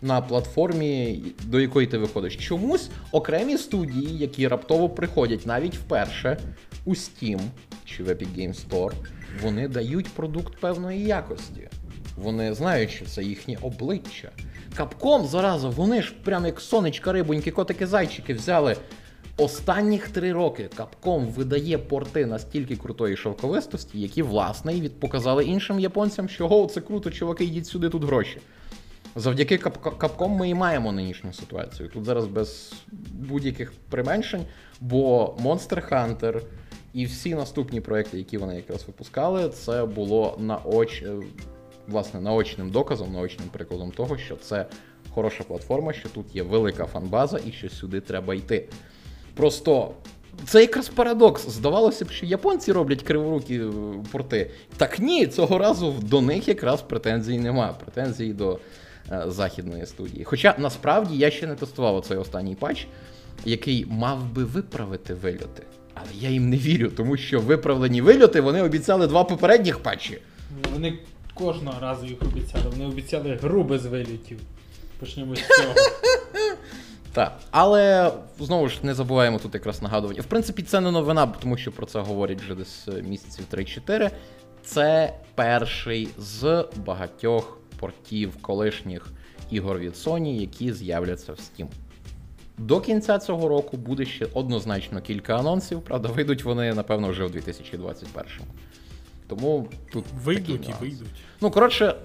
на платформі, до якої ти виходиш. Чомусь окремі студії, які раптово приходять навіть вперше у Steam чи в Epic Games Store, вони дають продукт певної якості. Вони знають, що це їхнє обличчя. Капком зараза, вони ж прям як сонечка, рибоньки, котики, зайчики взяли. Останніх три роки Capcom видає порти настільки крутої шовковистості, які, власне, і показали іншим японцям, що го, це круто, чуваки, йдіть сюди, тут гроші. Завдяки Кап- Capcom ми і маємо нинішню ситуацію. Тут зараз без будь-яких применшень, бо Monster Hunter і всі наступні проекти, які вони якраз випускали, це було наоч... е, власне, наочним доказом, наочним прикладом того, що це хороша платформа, що тут є велика фанбаза і що сюди треба йти. Просто це якраз парадокс. Здавалося б, що японці роблять криворукі е, порти. Так ні, цього разу до них якраз претензій нема. Претензій до західної студії. Хоча насправді я ще не тестував оцей останній патч, який мав би виправити вильоти. Але я їм не вірю, тому що виправлені вильоти вони обіцяли два попередніх патчі. Вони кожного разу їх обіцяли. Вони обіцяли гру без вилітів. Почнемо з цього. Так. Але знову ж не забуваємо тут якраз нагадування. В принципі, це не новина, тому що про це говорять вже десь е, місяців 3-4. Це перший з багатьох портів колишніх ігор від Sony, які з'являться в Steam. До кінця цього року буде ще однозначно кілька анонсів, правда, вийдуть вони, напевно, вже в 2021-му. Тому тут. Вийдуть і вийдуть. Ну, коротше,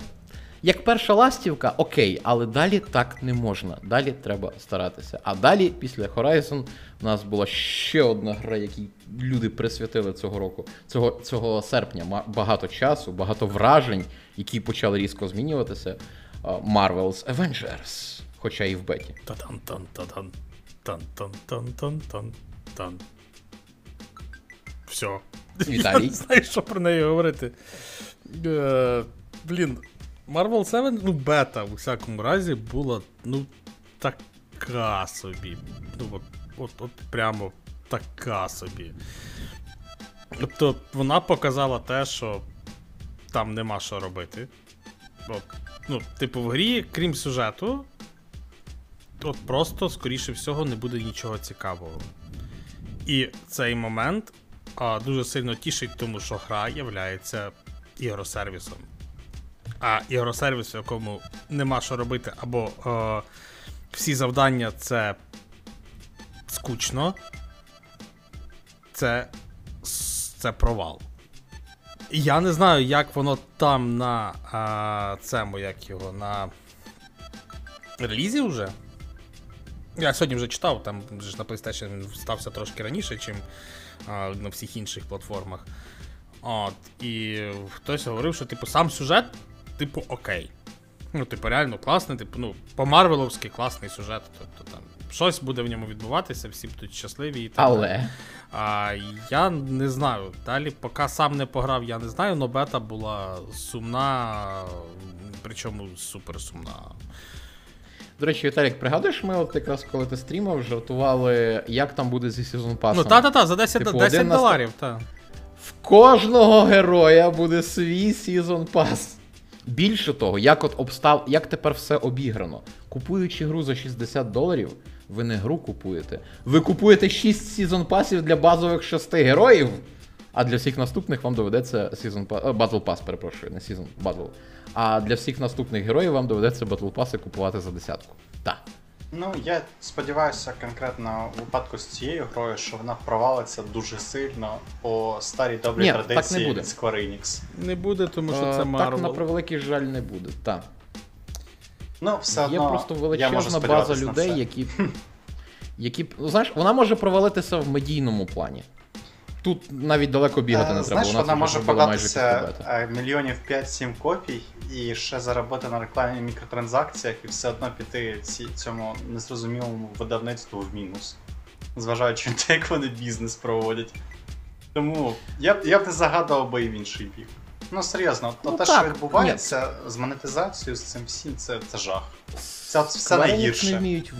як перша ластівка, окей, але далі так не можна. Далі треба старатися. А далі, після Horizon, у нас була ще одна гра, якій люди присвятили цього року, цього, цього серпня. Багато часу, багато вражень, які почали різко змінюватися. Marvel's Avengers, хоча і в беті. Та-дан-тан-та-дан. Тан-тан-тан-тан-тан. Все. Віталій. Я не знаю, що про неї говорити. Е, блін, Marvel 7, ну, бета, у всякому разі, була, ну, така собі. Ну, от, от, от прямо така собі. Тобто, вона показала те, що там нема що робити. От, ну, типу, в грі, крім сюжету, от просто, скоріше всього, не буде нічого цікавого. І цей момент а, дуже сильно тішить, тому що гра є ігросервісом. А ігросервіс, в якому нема що робити, або е, всі завдання це скучно, це, це провал. Я не знаю, як воно там на а, цьому, як його, на релізі вже. Я сьогодні вже читав, там ж на PlayStation стався трошки раніше, ніж на всіх інших платформах. От, і хтось говорив, що типу сам сюжет, типу, окей. Ну, типу, реально класний, типу, ну, по-марвеловськи класний сюжет. Тобто там щось буде в ньому відбуватися, всі будуть щасливі і так. Але А, я не знаю. Далі, поки сам не пограв, я не знаю, але бета була сумна, причому супер сумна. До речі, Віталік, пригадуєш, ми от якраз коли ти стрімав, жартували, як там буде зі сезон пасом. Ну, та-та-та, за 10, Типу, 10 один на доларів, так. В кожного героя буде свій сезон пас. Більше того, як от обстав, як тепер все обіграно. Купуючи гру за 60 доларів, ви не гру купуєте. Ви купуєте 6 сезон пасів для базових 6 героїв. А для всіх наступних вам доведеться сезон па... Battle Pass, перепрошую, не сезон Battle. А для всіх наступних героїв вам доведеться Battle Pass купувати за десятку. Так. Ну, я сподіваюся, конкретно у випадку з цією грою, що вона провалиться дуже сильно по старій добрій Ні, так традиції не буде. від Square Enix. Не буде, тому що Е, це так, на превеликий жаль, не буде. Так. Ну, все Є одно просто я можу величезна база людей, які. які ну, знаєш, вона може провалитися в медійному плані. Тут навіть далеко бігати Е, не треба. Знаєш, вона може податися е, мільйонів 5-7 копій і ще заробити на рекламі мікротранзакціях і все одно піти ці, цьому незрозумілому видавництву в мінус. Зважаючи на те, як вони бізнес проводять. Тому я б я б не загадував би і в інший бік. Ну серйозно, Ну, те, так, що відбувається з монетизацією, з цим всім, це, це жах. Це все найгірше. не вміють в-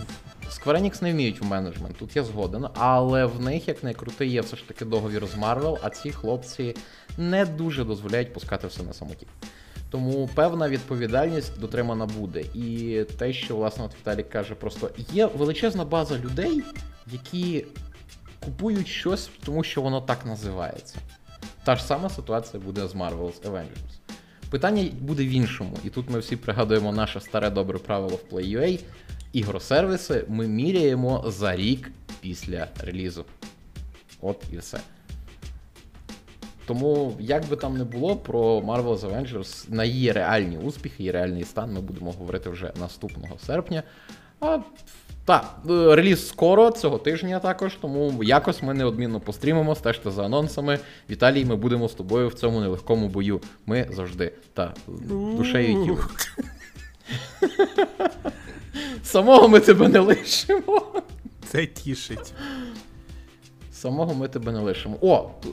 Square Enix не вміють в менеджмент, тут я згоден, але в них, як не крути, є все ж таки договір з Marvel, а ці хлопці не дуже дозволяють пускати все на самоті. Тому певна відповідальність дотримана буде. І те, що власне от Віталік каже, просто є величезна база людей, які купують щось, тому що воно так називається. Та ж сама ситуація буде з Marvel's Avengers. Питання буде в іншому, і тут ми всі пригадуємо наше старе добре правило в Play.ua. Ігросервіси ми міряємо за рік після релізу. От і все. Тому, як би там не було, про Marvel's Avengers на її реальні успіхи і реальний стан ми будемо говорити вже наступного серпня. А так, е, реліз скоро цього тижня також, тому якось ми неодмінно пострімимо, стежте за анонсами. Віталій, ми будемо з тобою в цьому нелегкому бою. Ми завжди та душею і тілом. Самого ми тебе не лишимо. Це тішить. Самого ми тебе не лишимо. О, е,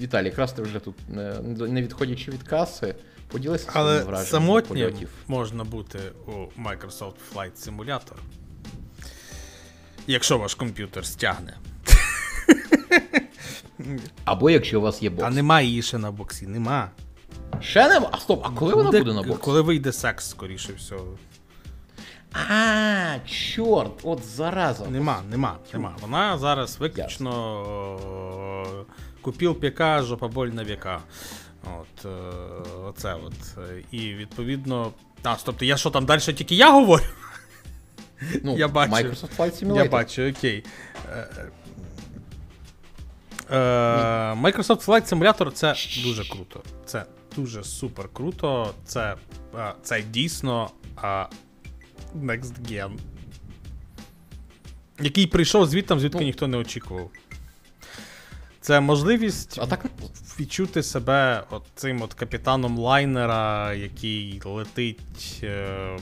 Віталій, якраз ти вже тут не, не відходячи від каси, поділися своїми Але самотнім можна бути у Microsoft Flight Simulator. Якщо ваш комп'ютер стягне. Або якщо у вас є бокс. А нема її ще на боксі, нема. Ще нема? А стоп, а коли вона буде на боксі? Коли вийде секс, скоріше всього. А, чорт, от зараза. Нема, нема, нема. Вона зараз виключно купіл піка, жопа на віка. От, е, оце от. І відповідно. А, тобто я що там далі тільки я говорю? Ну, Я бачу. Microsoft Flight Simulator. Я бачу, окей. Е, е, Microsoft Flight Simulator це дуже круто. Це дуже супер круто. Це, е, це дійсно Next Gen. Який прийшов звідти, звідки Ну. ніхто не очікував. Це можливість А так, відчути себе от цим от капітаном лайнера, який летить е,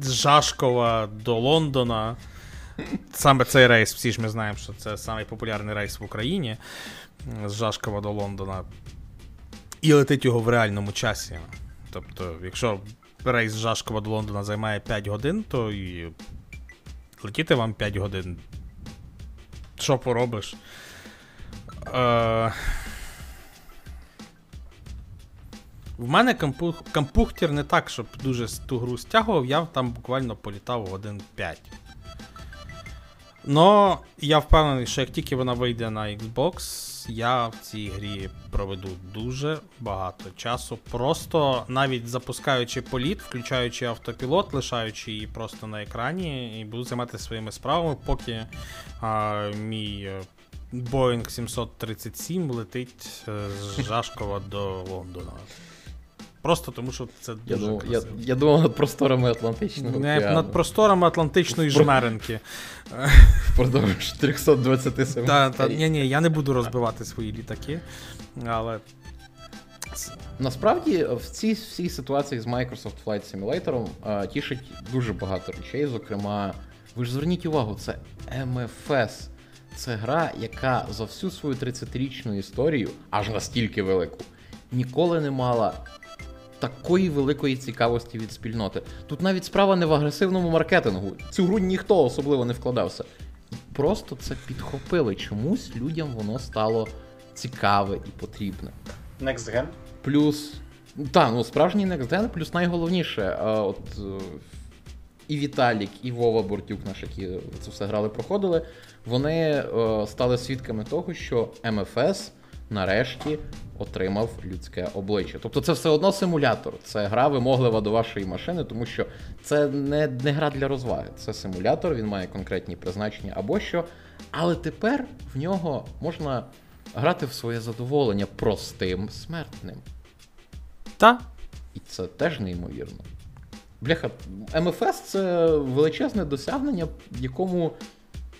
з Жашкова до Лондона. Саме цей рейс, всі ж ми знаємо, що це самий популярний рейс в Україні з Жашкова до Лондона. І летить його в реальному часі. Тобто, якщо рейс з Жашкова до Лондона займає 5 годин, то і летіти вам 5 годин. Що поробиш? Е... В мене кампух... кампухтір не так, щоб дуже ту гру стягував, я там буквально політав годин 5. Но я впевнений, що як тільки вона вийде на Xbox, я в цій грі проведу дуже багато часу. Просто навіть запускаючи політ, включаючи автопілот, лишаючи її просто на екрані, і буду займатися своїми справами, поки а, мій е, Boeing 737 летить е, з Жашкова до Лондона. Просто тому, що це я дуже думав, я, я думав над просторами Атлантичного Не, океану над просторами Атлантичної Про- жмеренки. впродовж 327 Та, та, ні, ні, я не буду розбивати свої літаки, але. Насправді в цій всій ситуації з Microsoft Flight Simulator тішить дуже багато речей. Зокрема, ви ж зверніть увагу, це MFS. Це гра, яка за всю свою 30-річну історію, аж настільки велику, ніколи не мала такої великої цікавості від спільноти. Тут навіть справа не в агресивному маркетингу. Цю гру ніхто особливо не вкладався. Просто це підхопили. Чомусь людям воно стало цікаве і потрібне. Next Gen. Плюс. Так, ну справжній Next Gen, плюс найголовніше, а, от е, і Віталік, і Вова Бортюк, наш, які це все грали, проходили, вони е, стали свідками того, що МФС нарешті отримав людське обличчя. Тобто це все одно симулятор. Це гра вимоглива до вашої машини, тому що це не, не гра для розваги. Це симулятор, він має конкретні призначення або що. Але тепер в нього можна грати в своє задоволення простим смертним. Та, І це теж неймовірно. Бляха, МФС це величезне досягнення, якому,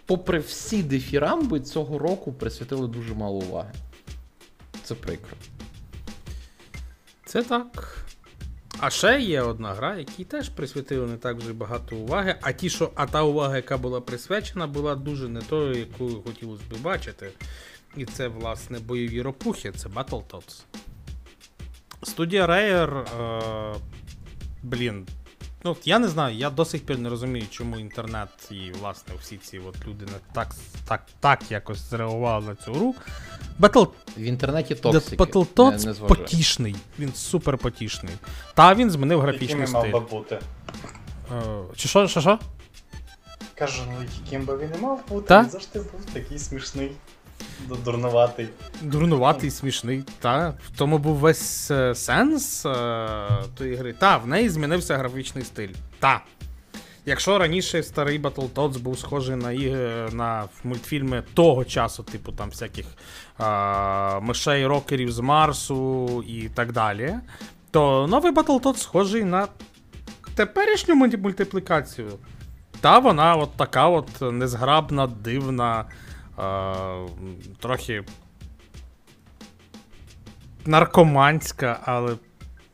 попри всі дифірамби, цього року присвятили дуже мало уваги. Це прикро. це так. А ще є одна гра, якій теж присвятили не так вже багато уваги, а ті, що, а та увага, яка була присвячена, була дуже не тою, яку хотілося б бачити. І це, власне, бойові ропухи, це Battletoads. Студія Rare, е, блін. Ну, я не знаю, я до сих пір не розумію, чому інтернет і, власне, всі ці от люди не так, так, так якось зреагували на цю гру. Battle, В інтернеті токсики. Battletoads не, не потішний. Він супер потішний. Та він змінив Яким графічний він мав стиль. би бути? Е, чи що, що, що? Кажу, ну яким би він не мав бути, Та? він завжди був такий смішний, дурнуватий. Дурнуватий, смішний. Та, в тому був весь е, сенс е, тої гри. Та, в неї змінився графічний стиль. Та. Якщо раніше старий Battletoads був схожий на на мультфільми того часу, типу там всяких е, мишей рокерів з Марсу і так далі, то новий Battletoads схожий на теперішню мультиплікацію. Та вона от така от незграбна, дивна, е, трохи наркоманська, але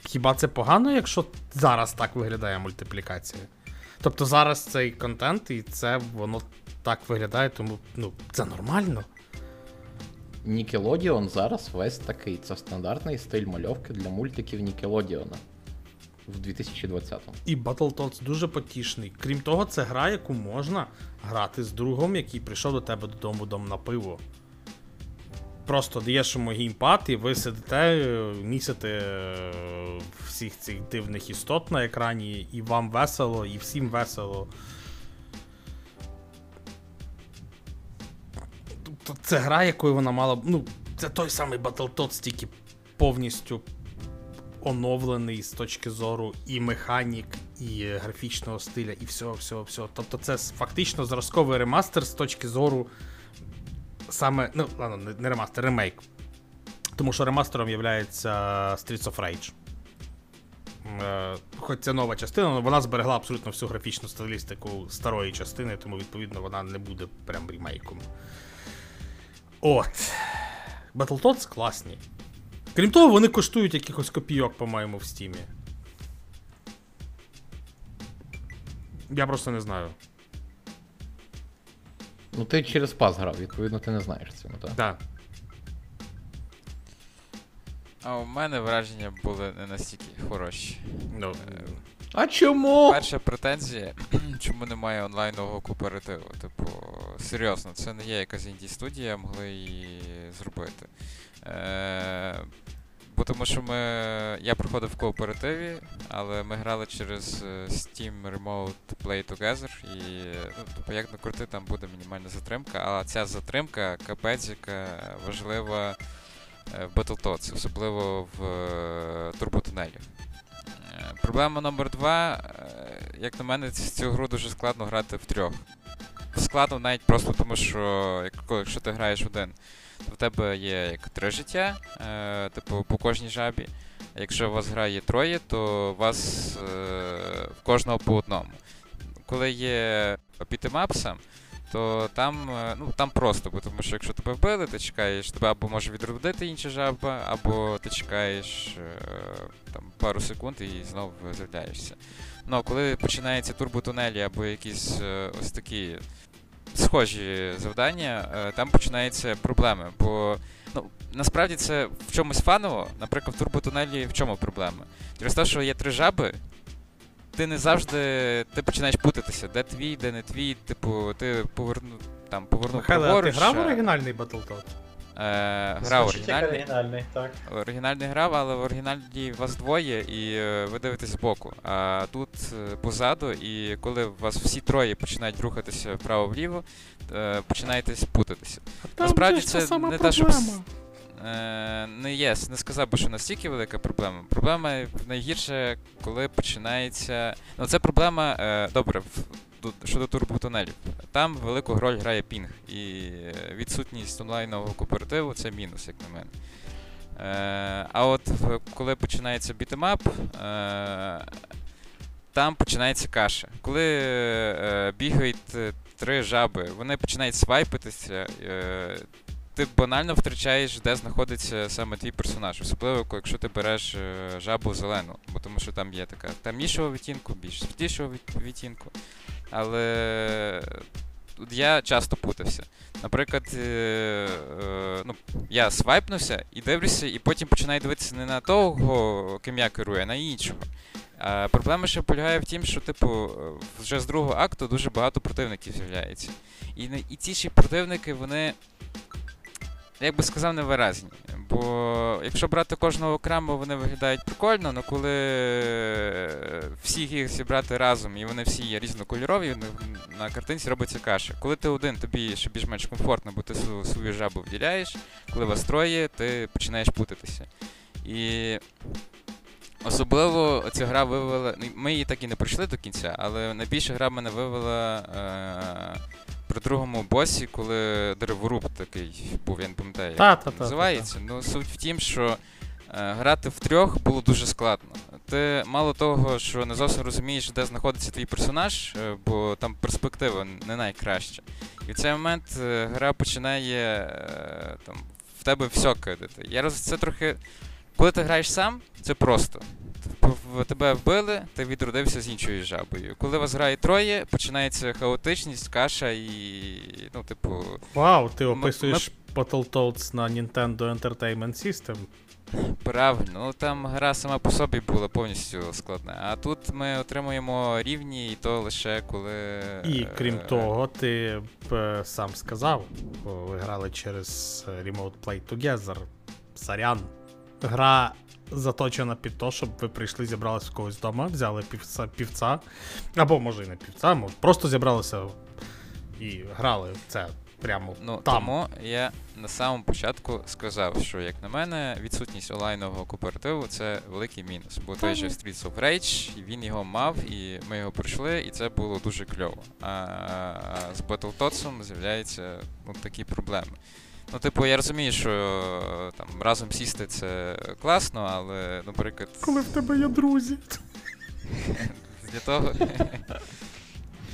хіба це погано, якщо зараз так виглядає мультиплікація? Тобто зараз цей контент і це воно так виглядає, тому ну, це нормально. Nickelodeon зараз весь такий. Це стандартний стиль мальовки для мультиків Nickelodeon в 2020-му. І Battletoads дуже потішний. Крім того, це гра, яку можна грати з другом, який прийшов до тебе додому дом на пиво. просто даєш йому геймпад, і ви сидите, місите е, всіх цих дивних істот на екрані, і вам весело, і всім весело. Тобто це гра, якою вона мала. Ну, це той самий Battletoads, тільки повністю оновлений з точки зору і механік, і графічного стиля, і всього, всього, всього. Тобто це фактично зразковий ремастер з точки зору саме. Ну, ладно, не- не ремастер, ремейк. Тому що ремастером є Streets of Rage. Е, Хоч це нова частина, але вона зберегла абсолютно всю графічну стилістику старої частини, тому відповідно вона не буде прям ремейком. От. Battletoads класні. Крім того, вони коштують якихось копійок, по-моєму, в стімі. Я просто не знаю. Ну ти через пас грав, відповідно, ти не знаєш цього, так? Да. А у мене враження були не настільки хороші. Ну, Е, А чому? Перша претензія, чому немає онлайнового кооперативу. Типу, серйозно, це не є якась інді студія, могли її зробити. Е, бо тому що ми. Я проходив в кооперативі, але ми грали через е, Steam Remote Play Together, і ну, тобто, як не крути, там буде мінімальна затримка, а ця затримка капець, яка важлива е, в Battletoads, особливо в турботунелі. Е, Проблема номер два. е, Як на мене, цю гру дуже складно грати втрьох. Складно навіть просто тому, що якщо ти граєш один, то в тебе є як три життя, е, типу по кожній жабі. А якщо у вас грає троє, то у вас в кожного по одному. Коли є пітемапса, то там, е, ну, там просто, бо тому що якщо тебе вбили, ти чекаєш, тебе або може відродити інша жаба, або ти чекаєш е, там, пару секунд і знову з'являєшся. Ну, а коли починаються турботунелі або якісь е, ось такі схожі завдання, там починаються проблеми. Бо ну, насправді це в чомусь фаново, наприклад, в турботунелі в чому проблема? Через те, що є три жаби, ти не завжди ти починаєш путатися, де твій, де не твій, типу, ти поверну, там, повернув Михайло, а ти праворуч, грав а, оригінальний Battletoad? Е, грав оригінальний. оригінальний, так. Оригінальний грав, але в оригінальній вас двоє, і е, ви дивитесь збоку. А тут е, позаду, і коли у вас всі троє починають рухатися вправо-вліво, е, починаєте путатися. Там Насправді же це сама не те, щоб проблема. Е, не є, не сказав би, що настільки велика проблема. Проблема найгірше, коли починається. Ну, це проблема, е, добре, щодо турботунелів. Там велику роль грає пінг, і е, відсутність онлайнового кооперативу це мінус, як на мене. Е, а от коли починається бітемап, е, там починається каша. Коли е, бігають е, три жаби, вони починають свайпитися. Е, ти банально втрачаєш, де знаходиться саме твій персонаж, особливо якщо ти береш е, жабу зелену, бо тому що там є така темнішого відтінку, більш світлішого відтінку. Але тут я часто путався. Наприклад, е, е, ну, я свайпнувся і дивлюся, і потім починаю дивитися не на того, ким я керую, а на іншого. А проблема ще полягає в тім, що, типу, е, вже з другого акту дуже багато противників з'являється. І, і ці ще противники, вони як би сказав, невиразні. Бо якщо брати кожного окремо, вони виглядають прикольно, але коли е, всіх їх зібрати разом і вони всі є різнокольорові, на- картинці робиться каша. Коли ти один, тобі ще більш-менш комфортно, бо ти свою, жабу вділяєш, коли вас троє, ти починаєш путатися. І особливо ця гра вивела. ну, Ми її так і не пройшли до кінця, але найбільше гра мене вивела. Е- при другому босі, коли дереворуб такий був, я не пам'ятаю, як Та-та-та-та-та. він називається. Ну, суть в тім, що е, грати втрьох було дуже складно. Ти мало того, що не зовсім розумієш, де знаходиться твій персонаж, е, бо там перспектива не найкраща. І в цей момент е, гра починає е, там, в тебе все кидати. Я роз... Це трохи. Коли ти граєш сам, це просто. В- Тебе вбили, ти відродився з іншою жабою. Коли вас грає троє, починається хаотичність, каша і. ну, типу. Вау, ти описуєш Battletoads на Nintendo Entertainment System. Правильно, ну там гра сама по собі була повністю складна. А тут ми отримуємо рівні, і то лише коли. І крім е, того, ти б е, сам сказав, ви грали через е, Remote Play Together. Сарян. Гра заточена під те, щоб ви прийшли, зібралися в когось вдома, взяли півця, півця, або може і не півця, може просто зібралися і грали це прямо Ну, там. тому я на самому початку сказав, що, як на мене, відсутність онлайнового кооперативу це великий мінус. Бо той же Streets of Rage, він його мав, і ми його пройшли, і це було дуже кльово. А з Battletoads з'являються ну, такі проблеми. Ну, типу, я розумію, що е, там разом сісти це класно, але, наприклад, Коли в тебе є друзі. для того.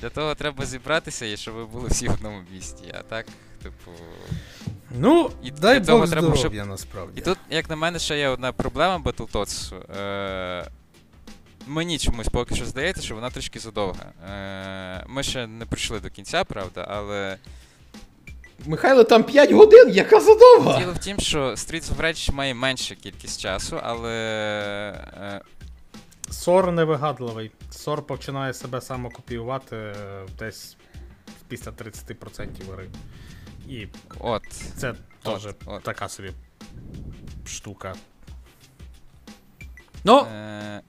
Для того треба зібратися і щоб ви були всі в одному місті. А так, типу. Ну, І дай для того треба, щоб- насправді. І тут, як на мене, ще є одна проблема Battletoads. Е- мені чомусь поки що здається, що вона трішки задовга. Е- ми ще не прийшли до кінця, правда, але Михайло, там 5 годин, яка задовга! діло в тім, що Streets of Rage має менше кількість часу, але. Е- Сор невигадливий. Сор починає себе самокопіювати е, десь після 30% гри. І от. це теж от. така собі штука. Ну, Е-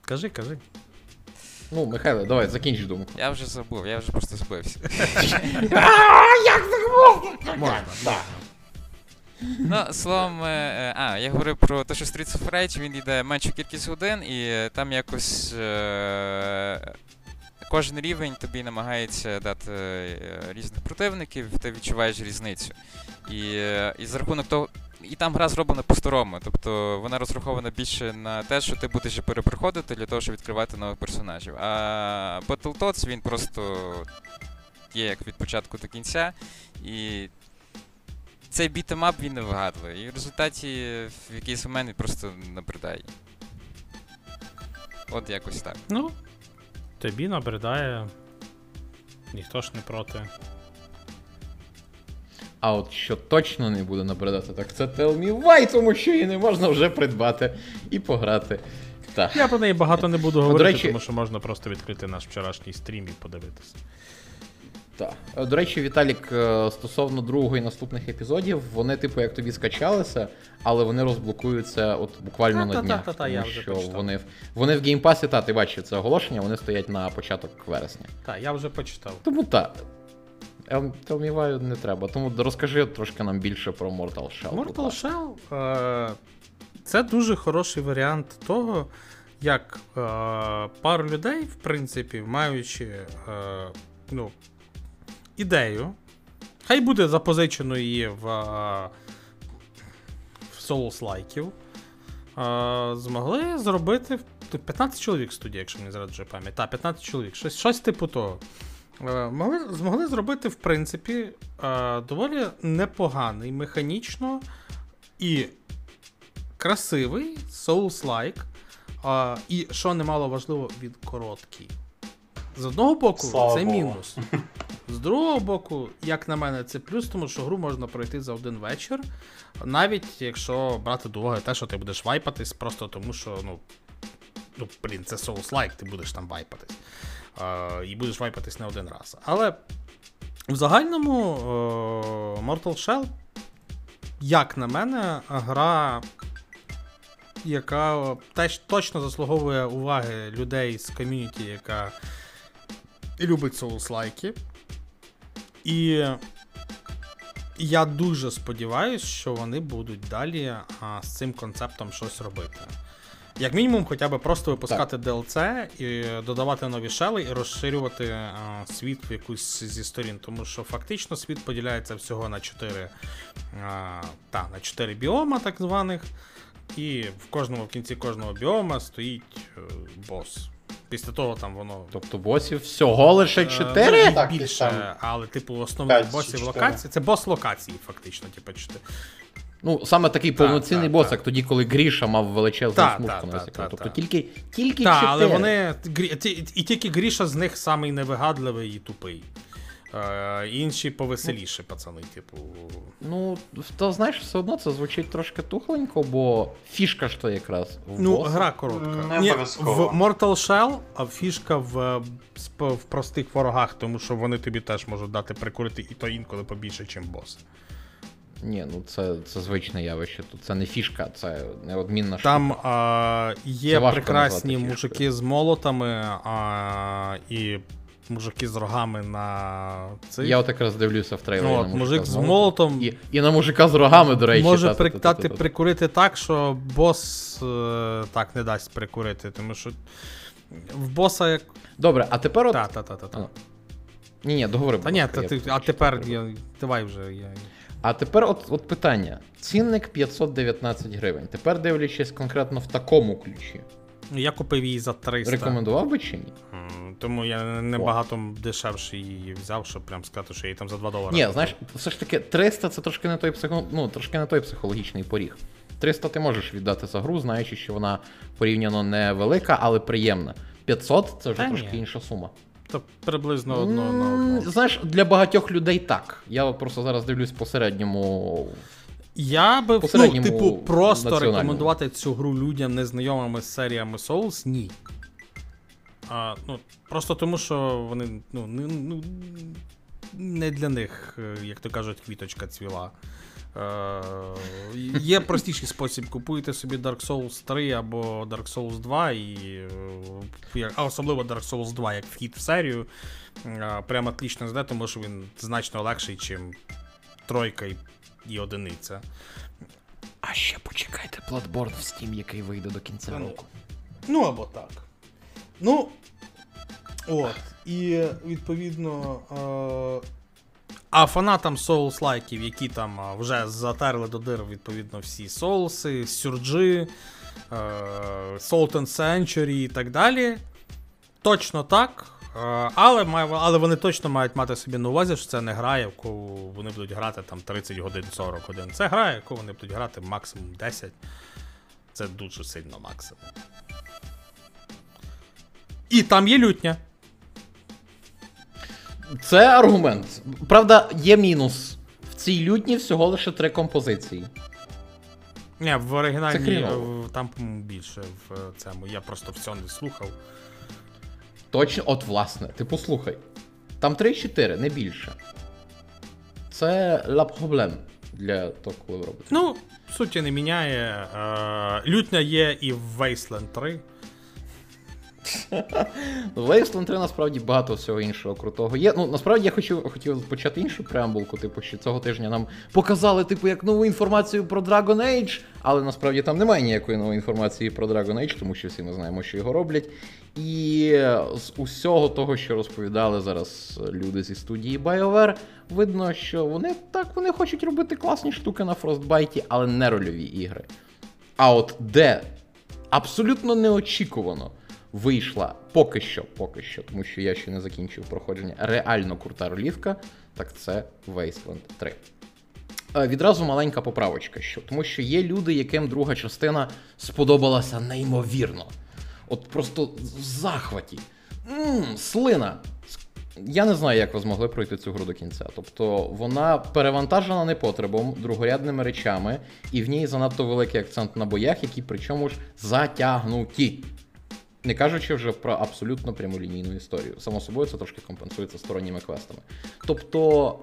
кажи, кажи. Ну, Михайло, давай, закінч думку. я вже забув, я вже просто збився. Як Можна. Ну, словом, е, е, а, я говорив про те, що Streets of Rage, він йде меншу кількість годин, і там якось е, кожен рівень тобі намагається дати е, різних противників, ти відчуваєш різницю. І, е, і за рахунок того. І там гра зроблена по-старому, тобто вона розрахована більше на те, що ти будеш її перепроходити для того, щоб відкривати нових персонажів. А Battletoads він просто є як від початку до кінця, і цей бітемап він не вигадує. І в результаті в якийсь момент він просто набридає. От якось так. Ну, тобі набридає. Ніхто ж не проти. А от що точно не буде набридати, так це Tell Me Why, тому що її не можна вже придбати і пограти. Так. Я про неї багато не буду говорити, речі- тому що можна просто відкрити наш вчорашній стрім і подивитися. Так. До речі, Віталік, е, стосовно другого і наступних епізодів, вони, типу, як тобі скачалися, але вони розблокуються от буквально на днях. Та-та-та-та, я тому вже що почитав. вони, в- вони в геймпасі, та, ти бачив це оголошення, вони стоять на початок вересня. Так, я вже почитав. Тому так. Мені не треба. Тому розкажи трошки нам більше про Mortal Shell. Mortal. Shell е, це дуже хороший варіант того, як е, пару людей, в принципі, маючи е, ну, ідею, хай буде запозичено її в, в Souls-лайків, змогли зробити 15 чоловік в студії, якщо мені зраджує пам'ять. Так, 15 чоловік, щось, щось типу того. Е, Могли, змогли зробити, в принципі, е, доволі непоганий механічно і красивий Souls-like. І що немало важливо, він короткий. З одного боку, Слава це Богу. мінус. З другого боку, як на мене, це плюс, тому що гру можна пройти за один вечір. Навіть якщо брати до уваги те, що ти будеш вайпатись, просто тому що, ну. Ну, блін, це Souls-like, ти будеш там вайпатись. І будеш вайпатись не один раз. Але в загальному е, Mortal Shell, як на мене, гра, яка теж точно заслуговує уваги людей з ком'юніті, яка любить Souls-лайки. І я дуже сподіваюся, що вони будуть далі а, з цим концептом щось робити. Як мінімум, хоча б просто випускати DLC і додавати нові шели і розширювати а, світ в якусь зі сторін, тому що фактично світ поділяється всього на 4, а, та, на 4 біома, так званих. І в кожному в кінці кожного біома стоїть е, бос. Після того там воно Тобто босів всього лише Е, 4? ну, Так, більше, але, типу, основних босів чотири. локації. Це бос локації, фактично, типу, 4. Ну, саме такий повноцінний так, бос, так. як тоді, коли Гріша мав величезну смужку так, на так, Тобто тільки, тільки Так, але вони. Грі- ті- І тільки Гріша з них самий невигадливий і тупий. Е, інші повеселіше, пацани, типу. Ну, то знаєш, все одно це звучить трошки тухленько, бо фішка ж то якраз в Ну, боса. гра коротка. Не Ні, в Mortal Shell а фішка в, в простих ворогах, тому що вони тобі теж можуть дати прикурити і то інколи побільше, ніж бос. Ні, ну це, це звичне явище. Тут це не фішка, це неодмінна Там а, є прекрасні мужики фішкою. з молотами а, і мужики з рогами на цих. Я от якраз дивлюся в трейлері. Ну, от, мужика мужик з молотом. І, і на мужика з рогами, до речі. може та- та- прикурити так, що бос е, так не дасть прикурити, тому що в боса як. Добре, а тепер от. Та, та, та, та, та. Ні, ні, договори. Та ні, та, ти, а тепер я, давай вже. Я... А тепер от, от питання. Цінник 519 гривень. Тепер дивлячись конкретно в такому ключі. я купив її за 300. Рекомендував би чи ні? Тому я небагато дешевше її взяв, щоб прям сказати, що я її там за 2 долари. Ні, знаєш, все ж таки 300 це трошки не той психо... ну, трошки не той психологічний поріг. 300 ти можеш віддати за гру, знаючи, що вона порівняно невелика, але приємна. 500 це вже Та трошки ні. інша сума. То приблизно одно на М, одну. Знаєш, для багатьох людей так. Я просто зараз дивлюсь по середньому. Я би ну, типу, просто рекомендувати цю гру людям незнайомими з серіями Souls, ні. А, ну, просто тому, що вони ну, не, ну, не для них, е, як то кажуть, квіточка цвіла. Е, є простіший спосіб. Купуєте собі Dark Souls 3 або Dark Souls 2, і, е, а особливо Dark Souls 2 як вхід в серію. е, Прям отлично зде, тому що він значно легший, ніж тройка і, і одиниця. А ще почекайте Bloodborne в Steam, який вийде до кінця ну. року. Ну або так. Ну. От. І відповідно. Е- а фанатам Souls-лайків, які там вже затерли до дир, відповідно, всі соуси, сюрджи, е- Salt and Century і так далі. Точно так. Е, Але, але вони точно мають мати собі на увазі, що це не гра, яку вони будуть грати там 30 годин 40 годин. Це гра, яку вони будуть грати максимум 10. Це дуже сильно максимум. І там є лютня. Це аргумент. Правда, є мінус. В цій лютні всього лише три композиції. Ні, в оригінальній е, там більше в е, цьому. Я просто все не слухав. Точно, от власне, ти послухай. Там 3-4, не більше. Це ла проблем для того, коли ви робите. Ну, суті не міняє. Е, лютня є і в Wasteland 3. В Wasteland 3 насправді багато всього іншого крутого є. Ну, насправді я хочу, хотів почати іншу преамбулку, типу, що цього тижня нам показали, типу, як нову інформацію про Dragon Age, але насправді там немає ніякої нової інформації про Dragon Age, тому що всі ми знаємо, що його роблять. І з усього того, що розповідали зараз люди зі студії BioWare, видно, що вони так вони хочуть робити класні штуки на Frostbite, але не рольові ігри. А от де абсолютно неочікувано вийшла поки що, поки що, тому що я ще не закінчив проходження, реально крута ролівка, так це Wasteland 3. Е, Відразу маленька поправочка, що, тому що є люди, яким друга частина сподобалася неймовірно. От просто в захваті. Мм, слина. Я не знаю, як ви змогли пройти цю гру до кінця. Тобто вона перевантажена непотребом, другорядними речами, і в ній занадто великий акцент на боях, які причому ж затягнуті. Не кажучи вже про абсолютно прямолінійну історію. Само собою, це трошки компенсується сторонніми квестами. Тобто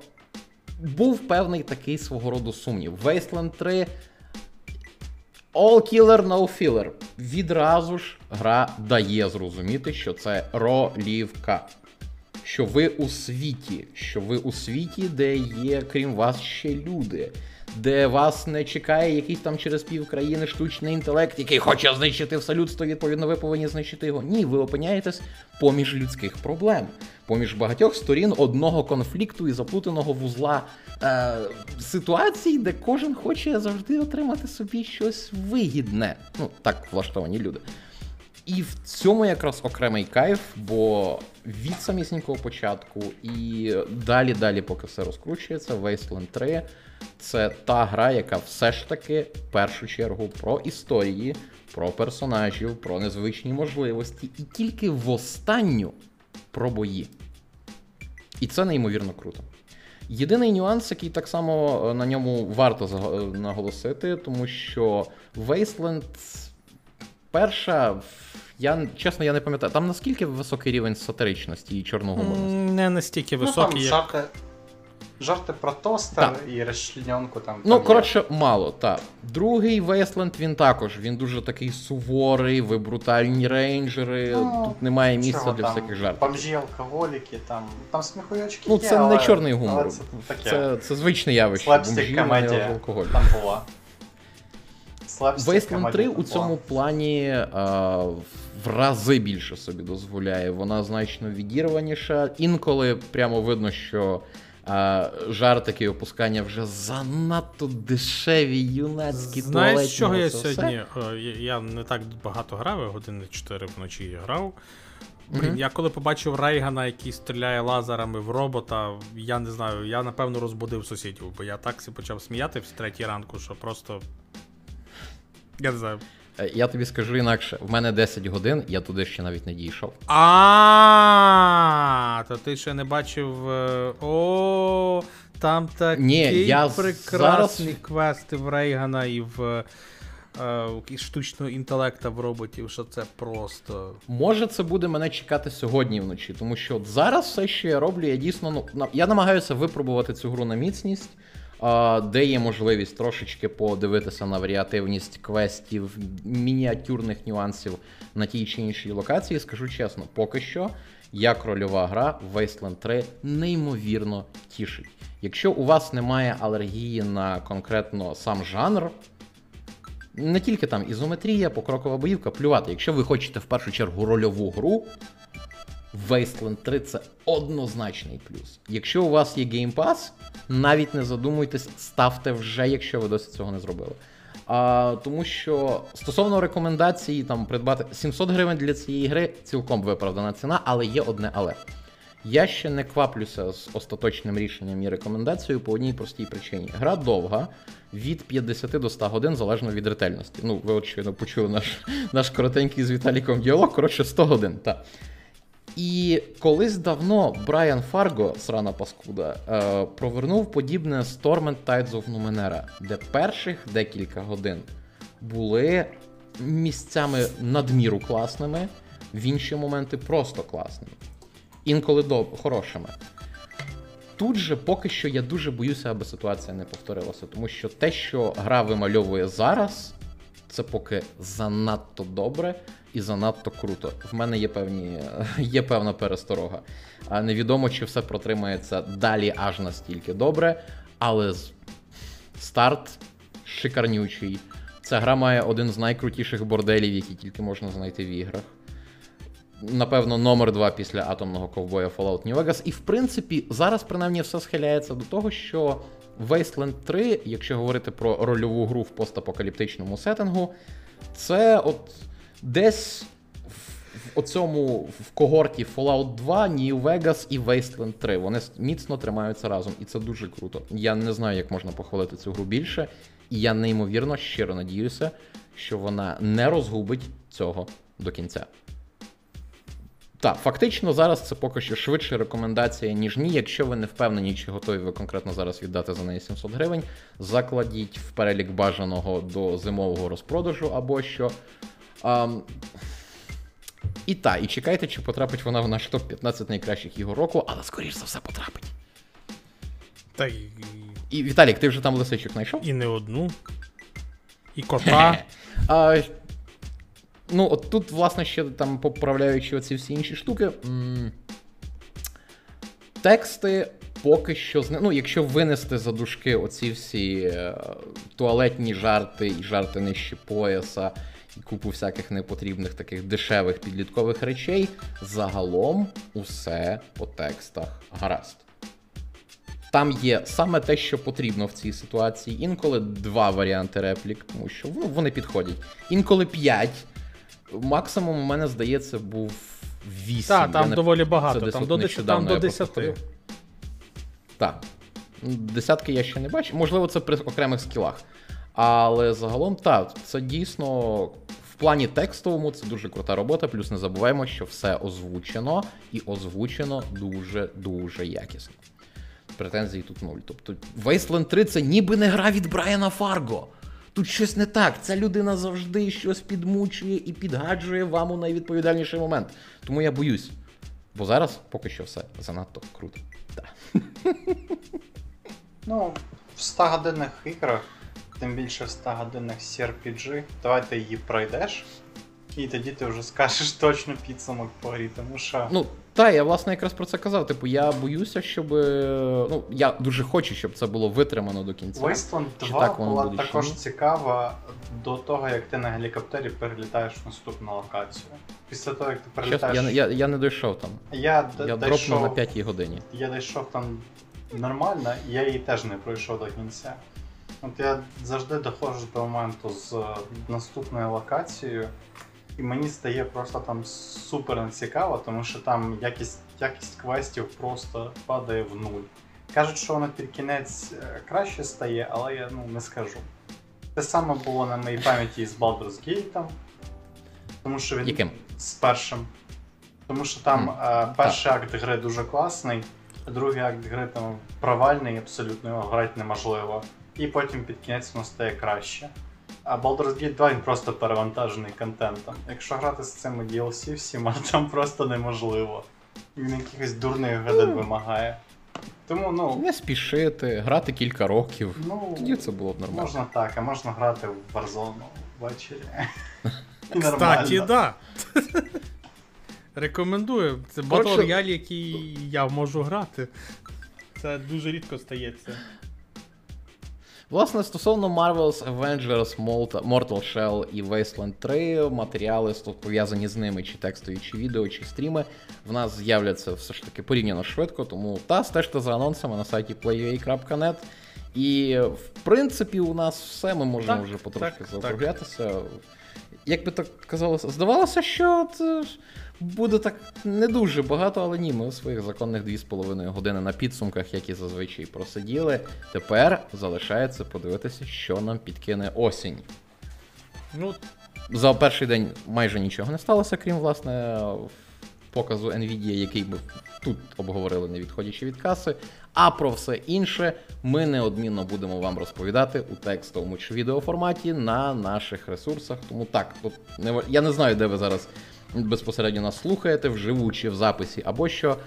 був певний такий свого роду сумнів. Wasteland 3 All Killer, No Filler. Відразу ж гра дає зрозуміти, що це ролівка. Що ви у світі, що ви у світі, де є, крім вас, ще люди, де вас не чекає якийсь там через пів країни штучний інтелект, який хоче знищити все людство, відповідно, ви повинні знищити його. Ні, ви опиняєтесь поміж людських проблем, поміж багатьох сторін одного конфлікту і заплутаного вузла е, ситуацій, де кожен хоче завжди отримати собі щось вигідне. Ну, так влаштовані люди. І в цьому якраз окремий кайф, бо від самісінького початку і далі, далі, поки все розкручується, Wasteland 3 це та гра, яка все ж таки в першу чергу про історії, про персонажів, про незвичні можливості, і тільки в останню про бої. І це неймовірно круто. Єдиний нюанс, який так само е, на ньому варто е, наголосити, тому що Wasteland перша, я чесно я не пам'ятаю, там наскільки високий рівень сатиричності і чорного гумору? Не настільки Ну, там високий, як. жарти, жарти про тостер Так. і розчлененку там. Ну, там є. коротше, мало, так. Другий Wasteland, він також. Він дуже такий суворий, ви брутальні рейнджери. Ну, Тут немає місця Чого для там, всяких жартів. Бомжі, алкоголіки, там, там сміхуючки Ну, є, це але, не чорний гумор. Але це таке. Це, це звичне явище. Слепстик бомжі, комедія там була. Слепстик 3 у цьому плані а, в рази більше собі дозволяє. Вона значно відірваніша. Інколи прямо видно, що а, жартики і опускання вже занадто дешеві, юнацькі, Знаєш, з чого я все. сьогодні. е, я- не так багато грав, я години 4 вночі грав. Блін, Мгм. я коли побачив Рейгана, який стріляє лазерами в робота, я не знаю, я напевно розбудив сусідів, бо я так почав сміяти в третій ранку, що просто. Я не знаю. Е, Я тобі скажу інакше, в мене 10 годин, я туди ще навіть не дійшов. А, то ти ще не бачив. е, О, там такий Ні, я прекрасний зараз- квести в Рейгана і в е, штучного інтелекта в роботів, що це просто. Може, це буде мене чекати сьогодні вночі, тому що от зараз все, що я роблю, я дійсно ну я намагаюся випробувати цю гру на міцність, де є можливість трошечки подивитися на варіативність квестів, мініатюрних нюансів на тій чи іншій локації. Скажу чесно, поки що як рольова гра Wasteland 3 неймовірно тішить. Якщо у вас немає алергії на конкретно сам жанр, не тільки там ізометрія, покрокова боївка, плювати. Якщо ви хочете в першу чергу рольову гру, Wasteland 3 це однозначний плюс. Якщо у вас є Game Pass, навіть не задумуйтесь, ставте вже, якщо ви досі цього не зробили. А, тому що стосовно рекомендацій, там придбати 700 гривень для цієї гри цілком виправдана ціна, але є одне але. Я ще не кваплюся з остаточним рішенням і рекомендацією по одній простій причині. Гра довга, від 50 до 100 годин залежно від ретельності. Ну, ви щойно почули наш, наш коротенький з Віталіком діалог, коротше, 100 годин. так. І колись давно Брайан Фарго, срана паскуда, е, провернув подібне з Torment Tides of Numenera, де перших декілька годин були місцями надміру класними, в інші моменти просто класними. Інколи до хорошими. Тут же поки що я дуже боюся, аби ситуація не повторилася, тому що те, що гра вимальовує зараз, це поки занадто добре і занадто круто. В мене є певні є певна пересторога. Невідомо, чи все протримається далі аж настільки добре, але старт шикарнючий. Ця гра має один з найкрутіших борделів, які тільки можна знайти в іграх. Напевно, номер два після атомного ковбоя Fallout New Vegas. І в принципі, зараз принаймні все схиляється до того, що Wasteland 3, якщо говорити про рольову гру в постапокаліптичному сеттингу, це от десь в, оцьому в когорті Fallout 2, New Vegas і Wasteland 3. Вони міцно тримаються разом, і це дуже круто. Я не знаю, як можна похвалити цю гру більше, і я неймовірно щиро надіюся, що вона не розгубить цього до кінця. Так, фактично зараз це поки що швидше рекомендація, ніж ні. Якщо ви не впевнені, чи готові ви конкретно зараз віддати за неї 700 гривень, закладіть в перелік бажаного до зимового розпродажу або що. Ам, і та, і чекайте, чи потрапить вона в наш топ-15 найкращих ігор року, але скоріш за все потрапить. Та й, І Віталік, ти вже там лисичок знайшов? і не одну. І кота. А, ну, от тут, власне, ще там поправляючи оці всі інші штуки. м, Тексти поки що зне... Ну, якщо винести за дужки оці всі е, туалетні жарти і жарти нижче пояса, купу всяких непотрібних таких дешевих підліткових речей, загалом усе по текстах гаразд. Там є саме те, що потрібно в цій ситуації. Інколи два варіанти реплік, тому що ну, вони підходять. Інколи п'ять. Максимум у мене, здається, був вісім. Так, там не- доволі багато. Там до 10. Там до я 10. Так. Десятки я ще не бачив. Можливо, це при окремих скілах. Але загалом, так, це дійсно плані текстовому це дуже крута робота, плюс не забуваємо, що все озвучено і озвучено дуже-дуже якісно. Претензій тут нуль. Тобто Wasteland 3 це ніби не гра від Брайана Фарго. Тут щось не так. Ця людина завжди щось підмучує і підгаджує вам у найвідповідальніший момент. Тому я боюсь. Бо зараз поки що все занадто круто. Так. Ну, в 100 годинних іграх, тим більше в 100 годинних CRPG, давай ти її пройдеш, і тоді ти вже скажеш точно підсумок по грі, тому що. Ну, та, я власне якраз про це казав. Типу, я боюся, щоб. е, Ну, я дуже хочу, щоб це було витримано до кінця. Wasteland 2 так була буде, також цікава до того, як ти на гелікоптері перелітаєш в наступну локацію. Після того, як ти перелітаєш. я, я, я не дійшов там. я, Я дійшов, дропнув на п'ятій годині. я дійшов там нормально, і я її теж не пройшов до кінця. От я завжди доходжу до моменту з е, наступною локацією, і мені стає просто там супер нецікаво, тому що там якість, якість квестів просто падає в нуль. Кажуть, що вона під кінець е, краще стає, але я ну, не скажу. Те саме було на моїй пам'яті з Baldur's Gate, тому що він Яким? з першим. Тому що там е, перший акт гри дуже класний, а другий акт гри там провальний, абсолютно його грати неможливо. І потім під кінець воно стає краще. А Baldur's Gate 2 він просто перевантажений контентом. Якщо грати з цими DLC всіма, там просто неможливо. Він якихось дурних годин вимагає. Тому, ну, Не спішити, грати кілька років. ну Тоді це було б нормально. можна так, а можна грати в Warzone ввечері. Кстати, да. Рекомендую. Це Коротше- Battle який я можу грати. Це дуже рідко стається. Власне, стосовно Marvel's Avengers, Mortal Shell і Wasteland 3, матеріали пов'язані з ними, чи текстові, чи відео, чи стріми, в нас з'являться все ж таки порівняно швидко, тому та стежте за анонсами на сайті playua.net. І в принципі, у нас все, ми можемо Так, вже потрошки так, заокруглятися. Як би так казалося, здавалося, що це буде так не дуже багато, але ні, ми у своїх законних 2,5 години на підсумках, як і зазвичай просиділи. Тепер залишається подивитися, що нам підкине осінь. Ну, За перший день майже нічого не сталося, крім власне показу Nvidia, який ми тут обговорили, не відходячи від каси. А про все інше ми неодмінно будемо вам розповідати у текстовому чи відеоформаті на наших ресурсах. Тому так, тут не я не знаю, де ви зараз безпосередньо нас слухаєте, вживу чи в записі, або що.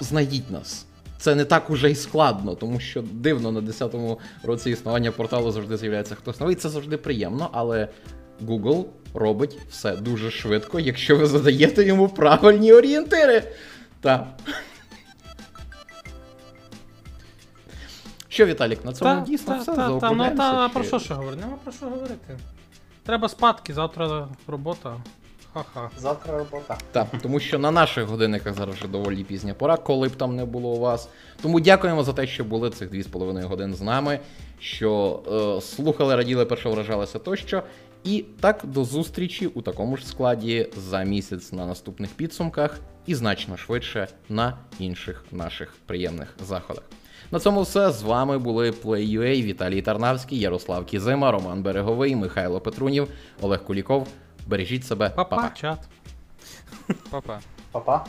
Знайдіть нас. Це не так уже й складно, тому що дивно на 10-му році існування порталу завжди з'являється хтось новий. Це завжди приємно, але Google робить все дуже швидко, якщо ви задаєте йому правильні орієнтири. Так. Що, Віталік, на цьому дійсно все та, та, ну та, чи- про що ще говорити? Нема про що говорити. Треба спадки, завтра робота. Ха-ха. Завтра робота. Так, тому що на наших годинниках зараз вже доволі пізня пора, коли б там не було у вас. Тому дякуємо за те, що були цих 2,5 годин з нами, що е, слухали, раділи, першовражалися тощо. І так до зустрічі у такому ж складі за місяць на наступних підсумках і значно швидше на інших наших приємних заходах. На цьому все. З вами були Play.ua, Віталій Тарнавський, Ярослав Кізима, Роман Береговий, Михайло Петрунів, Олег Куліков. Бережіть себе, Па-па, Па-па. чат. Па-па. Па-па.